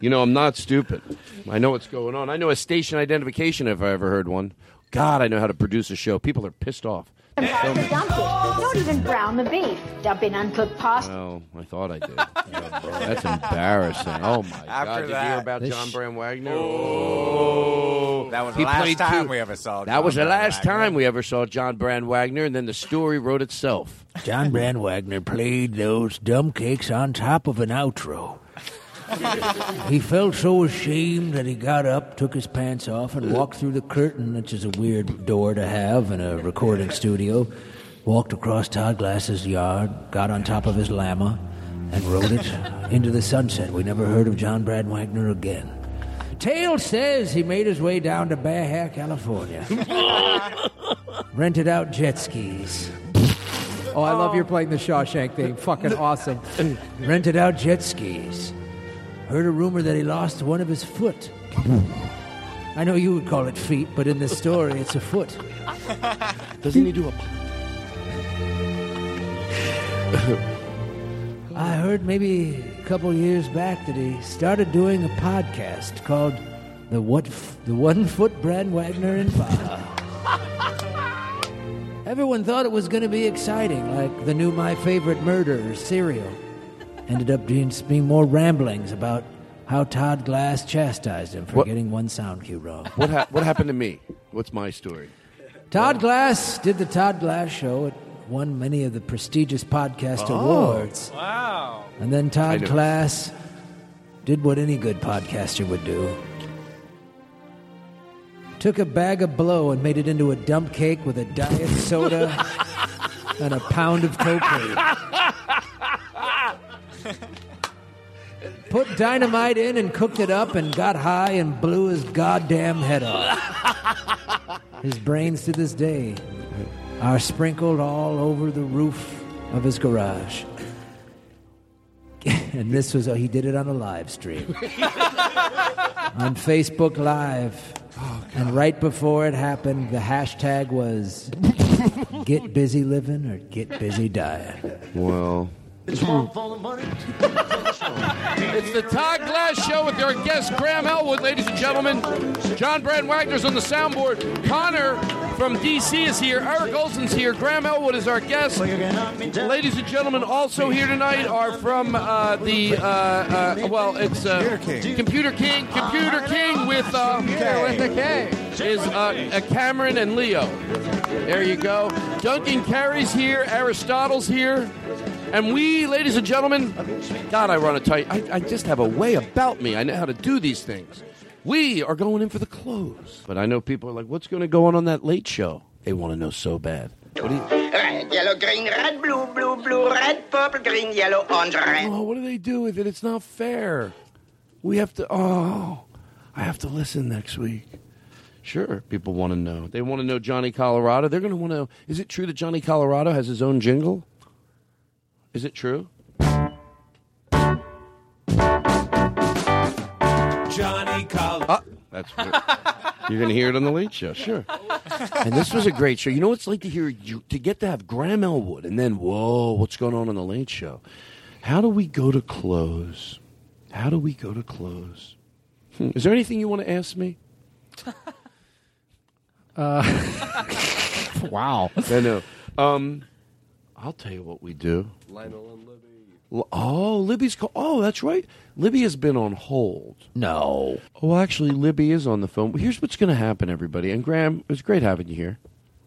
You know, I'm not stupid. I know what's going on. I know a station identification if I ever heard one. God, I know how to produce a show. People are pissed off.
Dump it. Don't even brown the beef. Dump in uncooked pasta.
Oh, I thought I did. That's embarrassing. Oh my God!
After
Did you hear
that-
about
This
John
sh-
Brand Wagner? Oh,
That was
He
the last
played
time
two-
we ever saw.
That
John
was the
Brand
last
Wagner.
time we ever saw John Brand Wagner, and then the story wrote itself.
John Brand Wagner played those dumb cakes on top of an outro. he felt so ashamed that he got up, took his pants off, and walked through the curtain, which is a weird door to have in a recording studio. Walked across Todd Glass's yard, got on top of his llama, and rode it into the sunset. We never heard of John Brand Wagner again. Tale says he made his way down to Baja, California. Rented out jet skis. Oh, I love you're playing the Shawshank thing. Fucking awesome. Rented out jet skis. Heard a rumor that he lost one of his foot. I know you would call it feet, but in this story, it's a foot.
Doesn't he do a?
I heard maybe a couple years back that he started doing a podcast called the What F- the One Foot Brad Wagner and Baja. Everyone thought it was going to be exciting, like the new My Favorite Murder serial. Ended up being, being more ramblings about how Todd Glass chastised him for
What-
getting one sound cue wrong.
What ha- What happened to me? What's my story?
Todd Glass did the Todd Glass show. It won many of the prestigious podcast
Oh.
awards.
Wow.
And then Todd. Glass did what any good podcaster would do. Took a bag of blow and made it into a dump cake with a diet soda and a pound of cocaine. Put dynamite in and cooked it up and got high and blew his goddamn head off. His brains to this day are sprinkled all over the roof of his garage. and this was, he did it on a live stream. on Facebook Live.
Oh
And right before it happened, the hashtag was "Get busy living" or "Get busy dying."
Well, it's the Todd Glass Show with our guest Graham Elwood, ladies and gentlemen. John Brand Wagner's on the soundboard. Connor from DC is here. Eric Olson's here. Graham Elwood is our guest. Ladies and gentlemen, also here tonight are from uh, the uh, uh, well, it's uh, Computer King. Computer King with uh, with a K is uh, uh, Cameron and Leo. There you go. Duncan Carey's here. Aristotle's here. And we, ladies and gentlemen, God, I run a tight. I, I just have a way about me. I know how to do these things. We are going in for the close. But I know people are like, what's going to go on on that late show? They want to know so bad. What do you,
Red, yellow, green, red, blue, blue, blue, red, purple, green, yellow, orange, red.
oh, what do they do with it? It's not fair. We have to. Oh, I have to listen next week. Sure, people want to know. They want to know Johnny Colorado. They're going to want to know. Is it true that Johnny Colorado has his own jingle? Is it true?
Johnny Col.
Ah, that's you're going to hear it on the Late Show, sure. And this was a great show. You know what it's like to hear you to get to have Graham Elwood, and then whoa, what's going on on the Late Show? How do we go to close? How do we go to close? Hmm, Is there anything you want to ask me?
Uh, wow.
I know. Um, I'll tell you what we do.
Lionel and Libby.
L- Oh, Libby's. Co- oh, that's right. Libby has been on hold.
No.
Oh, actually, Libby is on the phone. Here's what's going to happen, everybody. And Graham, it was great having you here.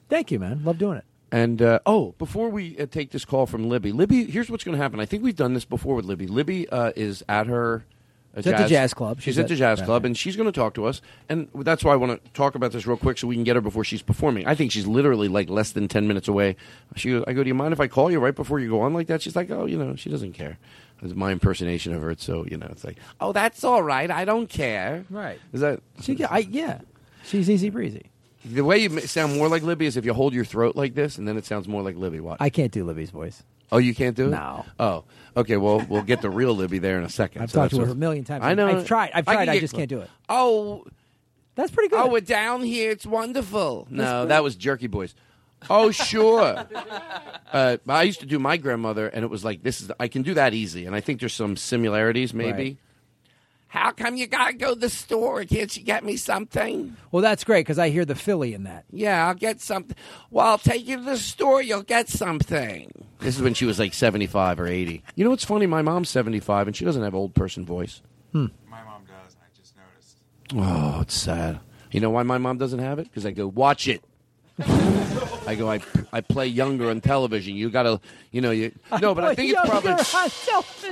Thank you, man. Love doing it.
And uh, oh, before we uh, take this call from Libby, Libby, here's what's going to happen. I think we've done this before with Libby. Libby uh, is at her.
She's at the jazz club.
She's,
She's
at
at-
the jazz club, and she's going to talk to us. And that's why I want to talk about this real quick, so we can get her before she's performing. I think she's literally like less than ten minutes away. She, goes, I go, do you mind if I call you right before you go on like that? She's like, oh, you know, she doesn't care. It's my impersonation of her. It's so you know, it's like, oh, that's all right. I don't care.
Right.
Is that?
She, I, yeah. She's easy breezy.
The way you sound more like Libby is if you hold your throat like this, and then it sounds more like Libby. Watch.
I can't do Libby's voice.
Oh, you can't do it?
No.
Oh, okay. Well, we'll get the real Libby there in a second.
I've
So
talked to her a million times.
I know.
I've tried. I've
I
tried.
can
I,
get
just
close.
can't do it.
Oh,
that's pretty good.
Oh, we're down here. It's wonderful. No, that was Jerky Boys. Oh, sure. uh, I used to do my grandmother, and it was like this is. I can do that easy, and I think there's some similarities, maybe.
Right.
How come you gotta go to the store? Can't you get me something?
Well, that's great because I hear the Philly in that.
Yeah, I'll get something. Well, I'll take you to the store. You'll get something. This is when she was like 75 or 80. You know what's funny? My mom's 75, and she doesn't have old person voice.
Hmm.
My mom does. I just noticed.
Oh, it's sad. You know why my mom doesn't have it? Because I go, watch it. I go, I, I play younger on television. You gotta, you know, you no, but I think it's probably.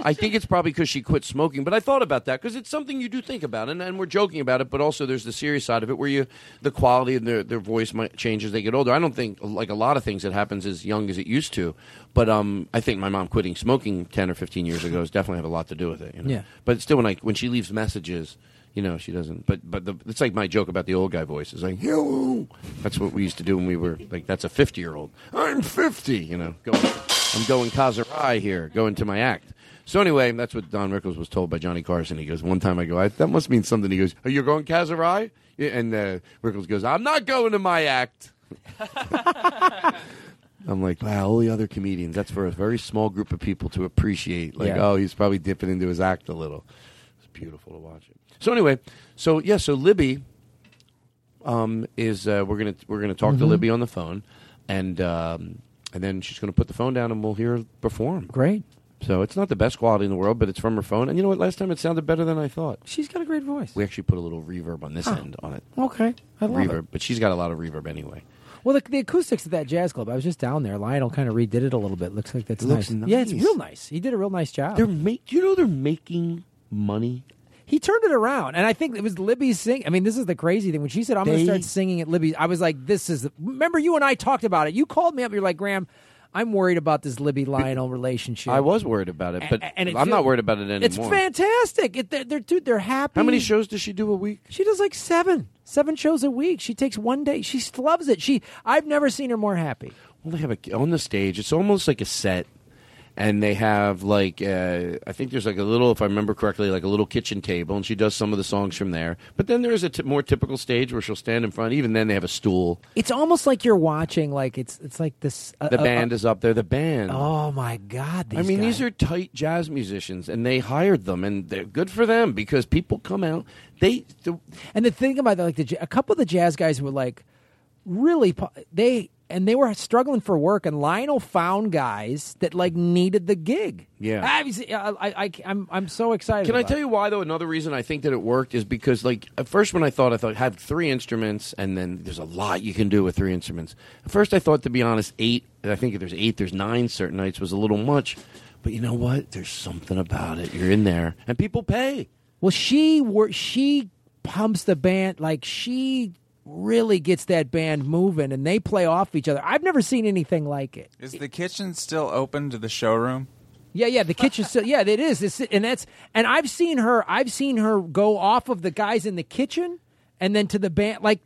I think it's probably because she quit smoking. But I thought about that because it's something you do think about, and, and we're joking about it. But also, there's the serious side of it where you, the quality of their their voice might change as they get older. I don't think like a lot of things that happens as young as it used to. But um, I think my mom quitting smoking ten or fifteen years ago has definitely have a lot to do with it. You know?
Yeah.
But still, when I when she leaves messages. You know, she doesn't. But but the, it's like my joke about the old guy voice. It's like, hello. That's what we used to do when we were like, that's a 50 year old. I'm 50. You know, going, I'm going Kazurai here, going to my act. So anyway, that's what Don Rickles was told by Johnny Carson. He goes, one time I go, I, that must mean something. He goes, oh, you're going Kazurai? And uh, Rickles goes, I'm not going to my act. I'm like, wow, all the other comedians, that's for a very small group of people to appreciate. Like,
Yeah.
oh, he's probably dipping into his act a little. It's beautiful to watch it. So anyway, so yeah, so Libby um, is uh, we're gonna we're gonna talk to
Mhm.
Libby on the phone, and um, and then she's gonna put the phone down and we'll hear her perform.
Great.
So it's not the best quality in the world, but it's from her phone. And you know what? Last time it sounded better than I thought.
She's got a great voice.
We actually put a little reverb on this
Oh.
end on it.
Okay, I love
reverb,
it.
but she's got a lot of reverb anyway.
Well, the, the acoustics at that jazz club, I was just down there. Lionel kind of redid it a little bit. Looks like that's
looks
nice. Yeah, it's
nice.
real nice. He did a real nice job.
They're make. You know they're making money.
He turned it around, and I think it was Libby sing. I mean, this is the crazy thing. When she said, "I'm going to start singing at Libby's," I was like, "This is." Remember, you and I talked about it. You called me up. You're like, "Graham, I'm worried about this Libby Lionel relationship."
I was worried about it, but
A- and it
I'm not worried about it anymore.
It's fantastic. It, they're, they're dude, they're happy.
How many shows does she do a week?
She does like seven, seven shows a week. She takes one day. She loves it. She, I've never seen her more happy.
Well, they have a on the stage. It's almost like a set, and they have like uh, I think there's like a little, if I remember correctly, like a little kitchen table, and she does some of the songs from there. But then there is a t- more typical stage where she'll stand in front. Even then, they have a stool.
It's almost like you're watching like it's it's like this. Uh,
The
uh,
band
uh,
is up there. The band.
Oh my God! These
I mean,
guys.
these are tight jazz musicians, and they hired them, and they're good for them because people come out. They, the,
And the thing about that, like the a couple of the jazz guys were like really they and they were struggling for work, and Lionel found guys that like needed the gig.
Yeah.
I, was- uh, I, I, I'm I'm so excited.
Can I tell
it.
you why though? Another reason I think that it worked is because like at first when I thought I thought have three instruments and then there's a lot you can do with three instruments. At first I thought to be honest eight. I think if there's eight, there's nine certain nights was a little much. But you know what? There's something about it. You're in there and people pay.
Well, she wor- she pumps the band like she really gets that band moving, and they play off each other. I've never seen anything like it.
Is the kitchen still open to the showroom?
Yeah, yeah, the kitchen. still yeah, it is. It's, and that's and I've seen her. I've seen her go off of the guys in the kitchen, and then to the band. Like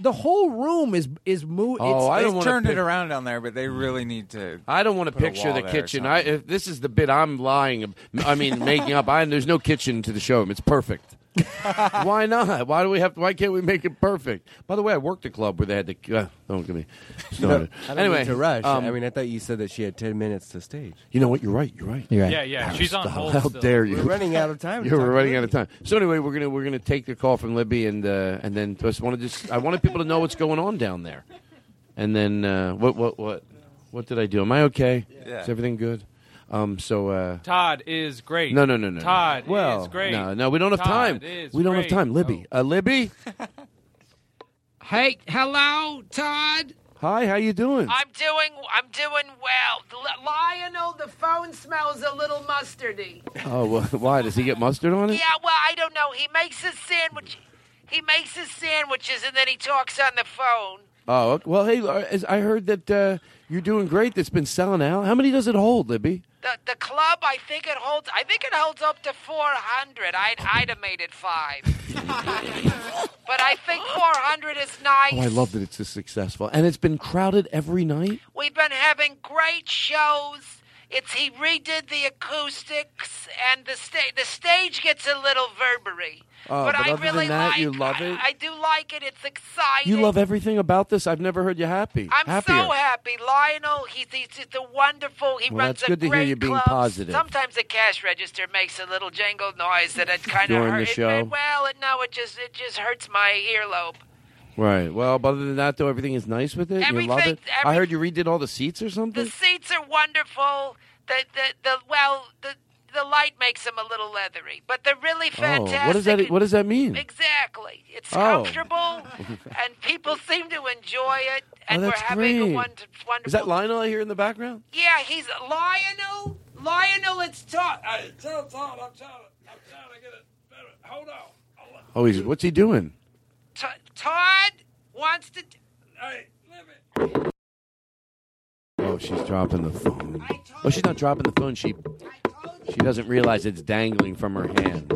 the whole room is is moved.
Oh, I don't wanna
turned
pick-
it around down there, but they really need to.
I don't want to picture the kitchen. I, if this is the bit I'm lying. I mean, making up. I, there's no kitchen to the showroom. It's perfect. why not? Why do we have? Why can't we make it perfect? By the way, I worked a club where they had to. Uh, don't get me started.
I don't
anyway,
to rush.
um,
I mean, I thought you said that she had ten minutes to stage.
You know what? You're right. You're right.
You're right.
Yeah, yeah, she's on hold
How
still.
dare you?
We're running out of time to
You're
talk to
running out of time. So anyway, we're gonna we're gonna take the call from Libby and uh, and then just want to just I wanted people to know what's going on down there, and then uh, what what what what did I do? Am I okay?
Yeah.
Is everything good? Um. So. Uh,
Todd is great.
no, no, no, no. no.
Todd
well,
is great.
No, no, we don't have
Todd
time.
is
We don't have time. Libby, uh, Libby.
Hey, hello, Todd.
Hi, how you doing?
I'm doing. I'm doing well.
L- Lionel, the phone smells a little mustardy.
Oh, well, why does he get mustard on it?
Yeah, well, I don't know. He makes his sandwich. He makes his sandwiches and then he talks on the phone.
Oh, well, hey, uh, I heard that uh, you're doing great. That's been selling out. How many does it hold, Libby?
The the club, I think it holds. I think it holds up to 400. I'd I'd have made it five. but I think 400 is nice.
Oh, I love that it's this successful, and it's been crowded every night.
We've been having great shows. It's he redid the acoustics and the stage. The stage gets a little verbery,
Oh,
but,
but
I
other than
really
that,
like.
you love
I,
it?
I do like it. It's exciting.
You love everything about this. I've never heard you happy.
I'm
Happier.
so happy, Lionel. He's he's just a wonderful. He
Well,
runs
that's
a
good to hear you being
club.
positive.
Sometimes the cash register makes a little jangle noise that it kind of
During the
hurts.
show?
well, it, no, it just it just hurts my earlobe.
Right. Well, but other than that, though, everything is nice with it. you love
Everything-
it. I heard you redid all the seats or something.
The seats are wonderful. The the the well the. The light makes them a little leathery, but they're really fantastic.
Oh, what does that? What does that mean?
Exactly. It's
Oh.
comfortable, and people seem to enjoy it, oh, and
oh,
we're having
great.
a wonderful.
Is that Lionel I hear in the background?
Yeah, he's Lionel. Lionel, it's Todd.
Tell Todd I'm trying, I'm trying to get it better. Hold on.
Oh, he's what's he doing?
T- Todd wants to.
Hey, Libby.
Oh, she's dropping the phone. Oh, she's not dropping the phone. She she doesn't realize it's dangling from her hand.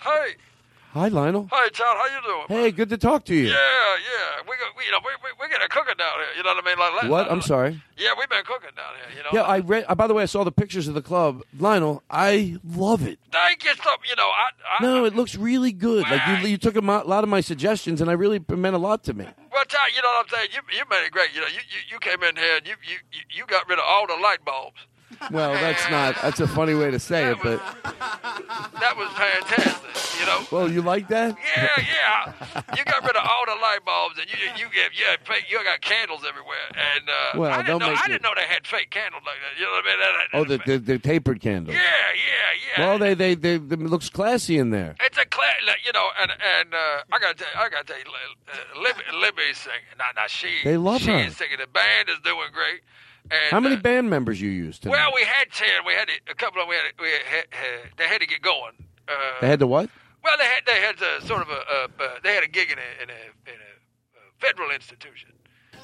Hey,
Hi, Lionel.
Hi, Todd, how you doing?
Hey, good to talk to you.
Yeah, yeah. We we, you know, we, we, we're getting cooking down here. You know what I mean? Like, like-
What? I'm sorry.
Yeah, we've been cooking down here. You know.
Yeah, I read. Uh, by the way, I saw the pictures of the club. Lionel, I love it.
Thank you, so you know. I, I
No, it looks really good. Like you, you took a mo- lot of my suggestions, and I really meant a lot to me.
well, Todd, you know what I'm saying. You you made it great. You know, you you, you came in here and you you you got rid of all the light bulbs.
Well, that's not. That's a funny way to say it, but
That was fantastic. You know.
well, you like that?
Yeah, yeah. You got rid of all the light bulbs, and you you get yeah, fake. You got candles everywhere, and uh,
Well,
I didn't know
make
I
it-
didn't know they had fake candles like that. You know what I mean? That- that-
Oh, the the, the tapered candles.
yeah, yeah, yeah.
Well, they, they they it looks classy in there.
It's a cla- like, you know, and and uh, I gotta tell you, I gotta tell you, uh, Libby, Libby's singing. Now, now she,
They love
she
her.
is singing. The band is doing great. And,
How many
uh,
band members you used tonight?
well, we had ten. We had a couple of them. We had, we had, had they had to get going. Uh,
they had to what?
well, they had they had uh, sort of a uh, they had a gig in a in a, in a federal institution.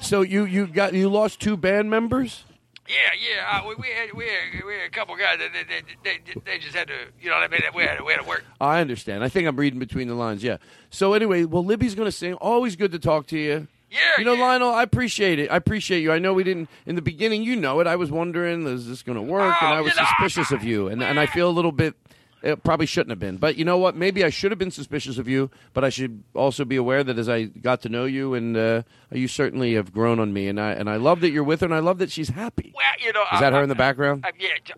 So you you got you lost two band members.
Yeah, yeah. Uh, we, we had we had we had a couple guys that they, they, they, they just had to you know what I mean. We had we had to work.
I understand. I think I'm reading between the lines. Yeah. So anyway, well, Libby's going to sing. Always good to talk to you.
Yeah,
You know, Lionel, I appreciate it. I appreciate you. I know we didn't in the beginning. You know it. I was wondering, is this going to work? and
Oh,
I was
you know,
suspicious of you, and and I feel a little bit. It probably shouldn't have been, but you know what? Maybe I should have been suspicious of you, but I should also be aware that as I got to know you, and uh, you certainly have grown on me, and I and I love that you're with her, and I love that she's happy.
Well, you know,
Is that
I-
her in the background?
I- yeah. j-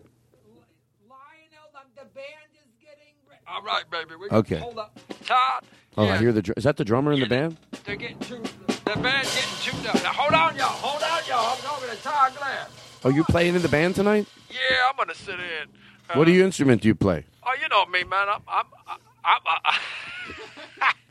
All right, baby. We
Okay.
Hold up, Todd.
Oh, I hear the. dr- Is that the drummer in the band?
They're getting too. The band's getting too up. Now hold on, y'all. Hold on, y'all. I'm talking to Todd Glass.
Oh, you playing in the band tonight?
Yeah, I'm gonna sit in. Uh,
What do you instrument do you play?
Oh, you know me, man. I'm. I'm. I'm. I'm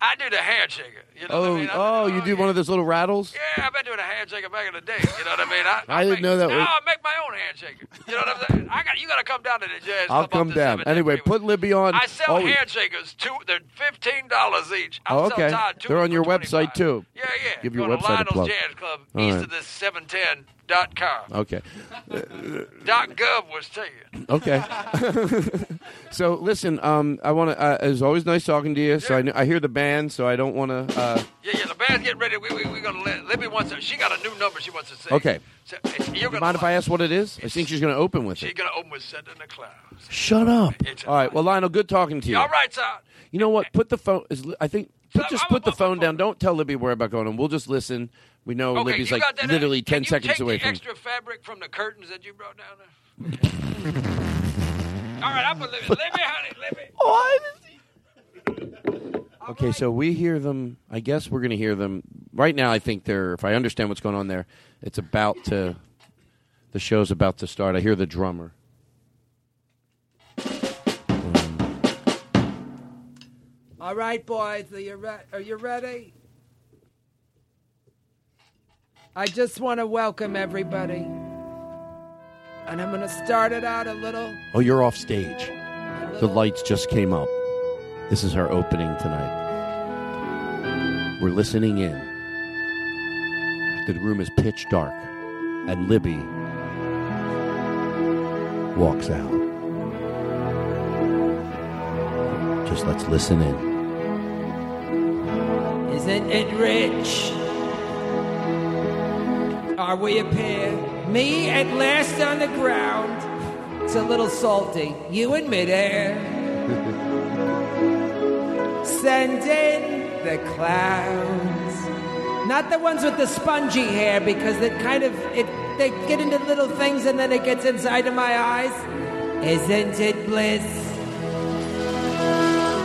I do the handshaker. You know
Oh,
what I oh, mean? I,
oh, you do one of those little rattles?
yeah, I've been doing a handshaker back in the day. You know what I mean? I,
I didn't know that.
no, I make my own handshaker. You know what I'm saying? I got. You got to come down to the jazz.
I'll come down. Anyway, put Libby on.
I sell
Oh,
handshakers. Two. They're fifteen dollars each. I'll
Oh,
sell
okay.
Todd two
They're on your website too.
Yeah, yeah.
Give
Go
your website a
Lionel's
plug.
Jazz Club,
All
east
right.
of this 710 dot com.
Okay.
Dot gov was taken.
Okay. so listen, um, I want to. Uh, it's always nice talking to you. So I, kn- I hear the band, so I don't want to. Uh,
Yeah, yeah. The band's getting ready. We we we gonna let Libby wants. To, she got a new number she wants to say.
okay.
So, you're gonna
Mind if I ask what it is? I think she's going to open with
She's
it.
gonna open with "Send in the Clouds."
Shut up.
It's
All right. Well, Lionel, good talking to you.
All right, Todd.
You know what? Put the phone. Is, I think. Put, just put the phone down. Don't tell Libby where about going, and we'll just listen. We know
Okay,
Libby's like literally ten
you
seconds away
the
from.
extra fabric from the curtains that you brought down there. All right, I'm gonna Libby. Libby, honey, Libby. What?
Okay, so we hear them. I guess we're going to hear them right now. I think they're. If I understand what's going on there, it's about to. The show's about to start. I hear the drummer.
All right, boys, are you, re- are you ready? I just want to welcome everybody. And I'm going to start it out a little.
Oh, you're off stage. The lights just came up. This is our opening tonight. We're listening in. The room is pitch dark, and Libby walks out. Just let's listen in.
Isn't it rich? Are we a pair? Me at last on the ground. It's a little salty. You in midair. Send in the clowns. Not the ones with the spongy hair because it kind of it they get into little things and then it gets inside of my eyes. Isn't it bliss?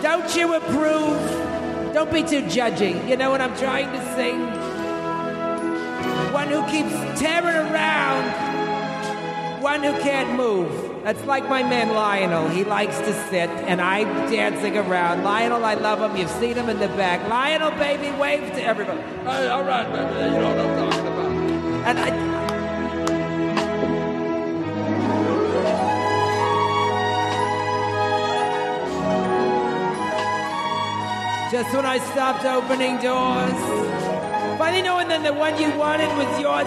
Don't you approve? Don't be too judgy. You know what I'm trying to sing? One who keeps tearing around. One who can't move. That's like my man Lionel. He likes to sit, and I'm dancing around. Lionel, I love him. You've seen him in the back. Lionel, baby, wave to everybody. Hey, all right, baby. You know what I'm talking about. And I. Just when I stopped opening doors. Finally knowing that the one you wanted was yours.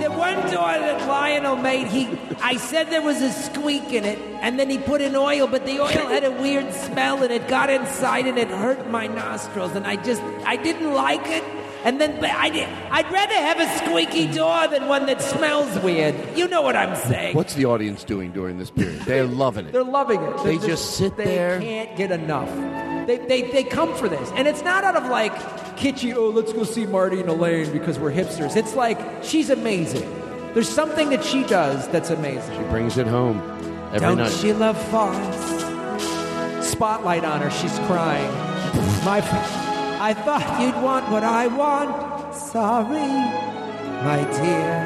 The one door that Lionel made, he I said there was a squeak in it, and then he put in oil, but the oil had a weird smell and it got inside and it hurt my nostrils, and I just I didn't like it. And then but I did, I'd rather have a squeaky door than one that smells weird. You know what I'm saying.
What's the audience doing during this period? They're loving it.
They're loving it.
They
They're
just sit
they
there.
They can't get enough. They, they, they come for this. And it's not out of like kitschy, oh, let's go see Marty and Elaine because we're hipsters. It's like, she's amazing. There's something that she does that's amazing.
She brings it home every
Don't
night.
she love farts? Spotlight on her, she's crying. My, I thought you'd want what I want. Sorry, my dear.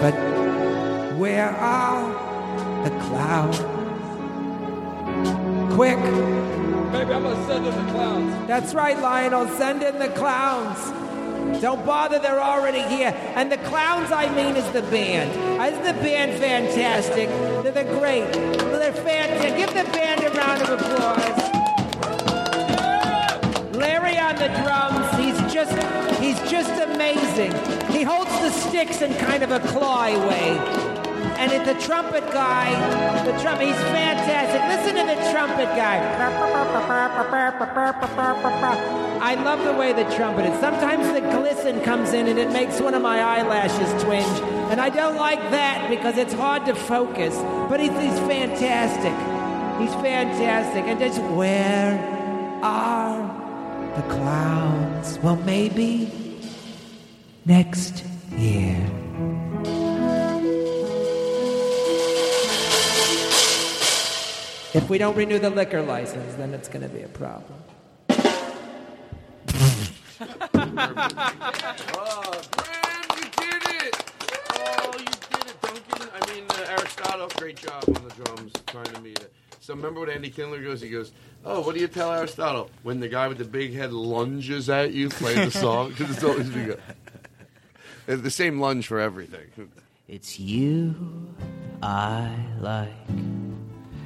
But where are the clouds? Quick. Maybe I'm gonna send in the clowns. That's right, Lionel. Send in the clowns. Don't bother, they're already here. And the clowns, I mean, is the band. Isn't the band fantastic? They're, they're great. They're fantastic. Give the band a round of applause. Larry on the drums, he's just he's just amazing. He holds the sticks in kind of a clawy way. And it's the trumpet guy, the trumpet, he's fantastic. Listen to the trumpet guy. I love the way the trumpet is. Sometimes the glisten comes in and it makes one of my eyelashes twinge. And I don't like that because it's hard to focus. But he's, he's fantastic. He's fantastic. And just where are the clouds? Well, maybe next year. If we don't renew the liquor license, then it's going to be a problem.
Oh, Graham, you did it! Oh, you did it, Duncan. I mean, uh, Aristotle, great job on the drums, trying to meet it. So remember what Andy Kindler goes? He goes, "Oh, what do you tell Aristotle when the guy with the big head lunges at you? Play the song because it's always the good. It's the same lunge for everything.
It's you I like.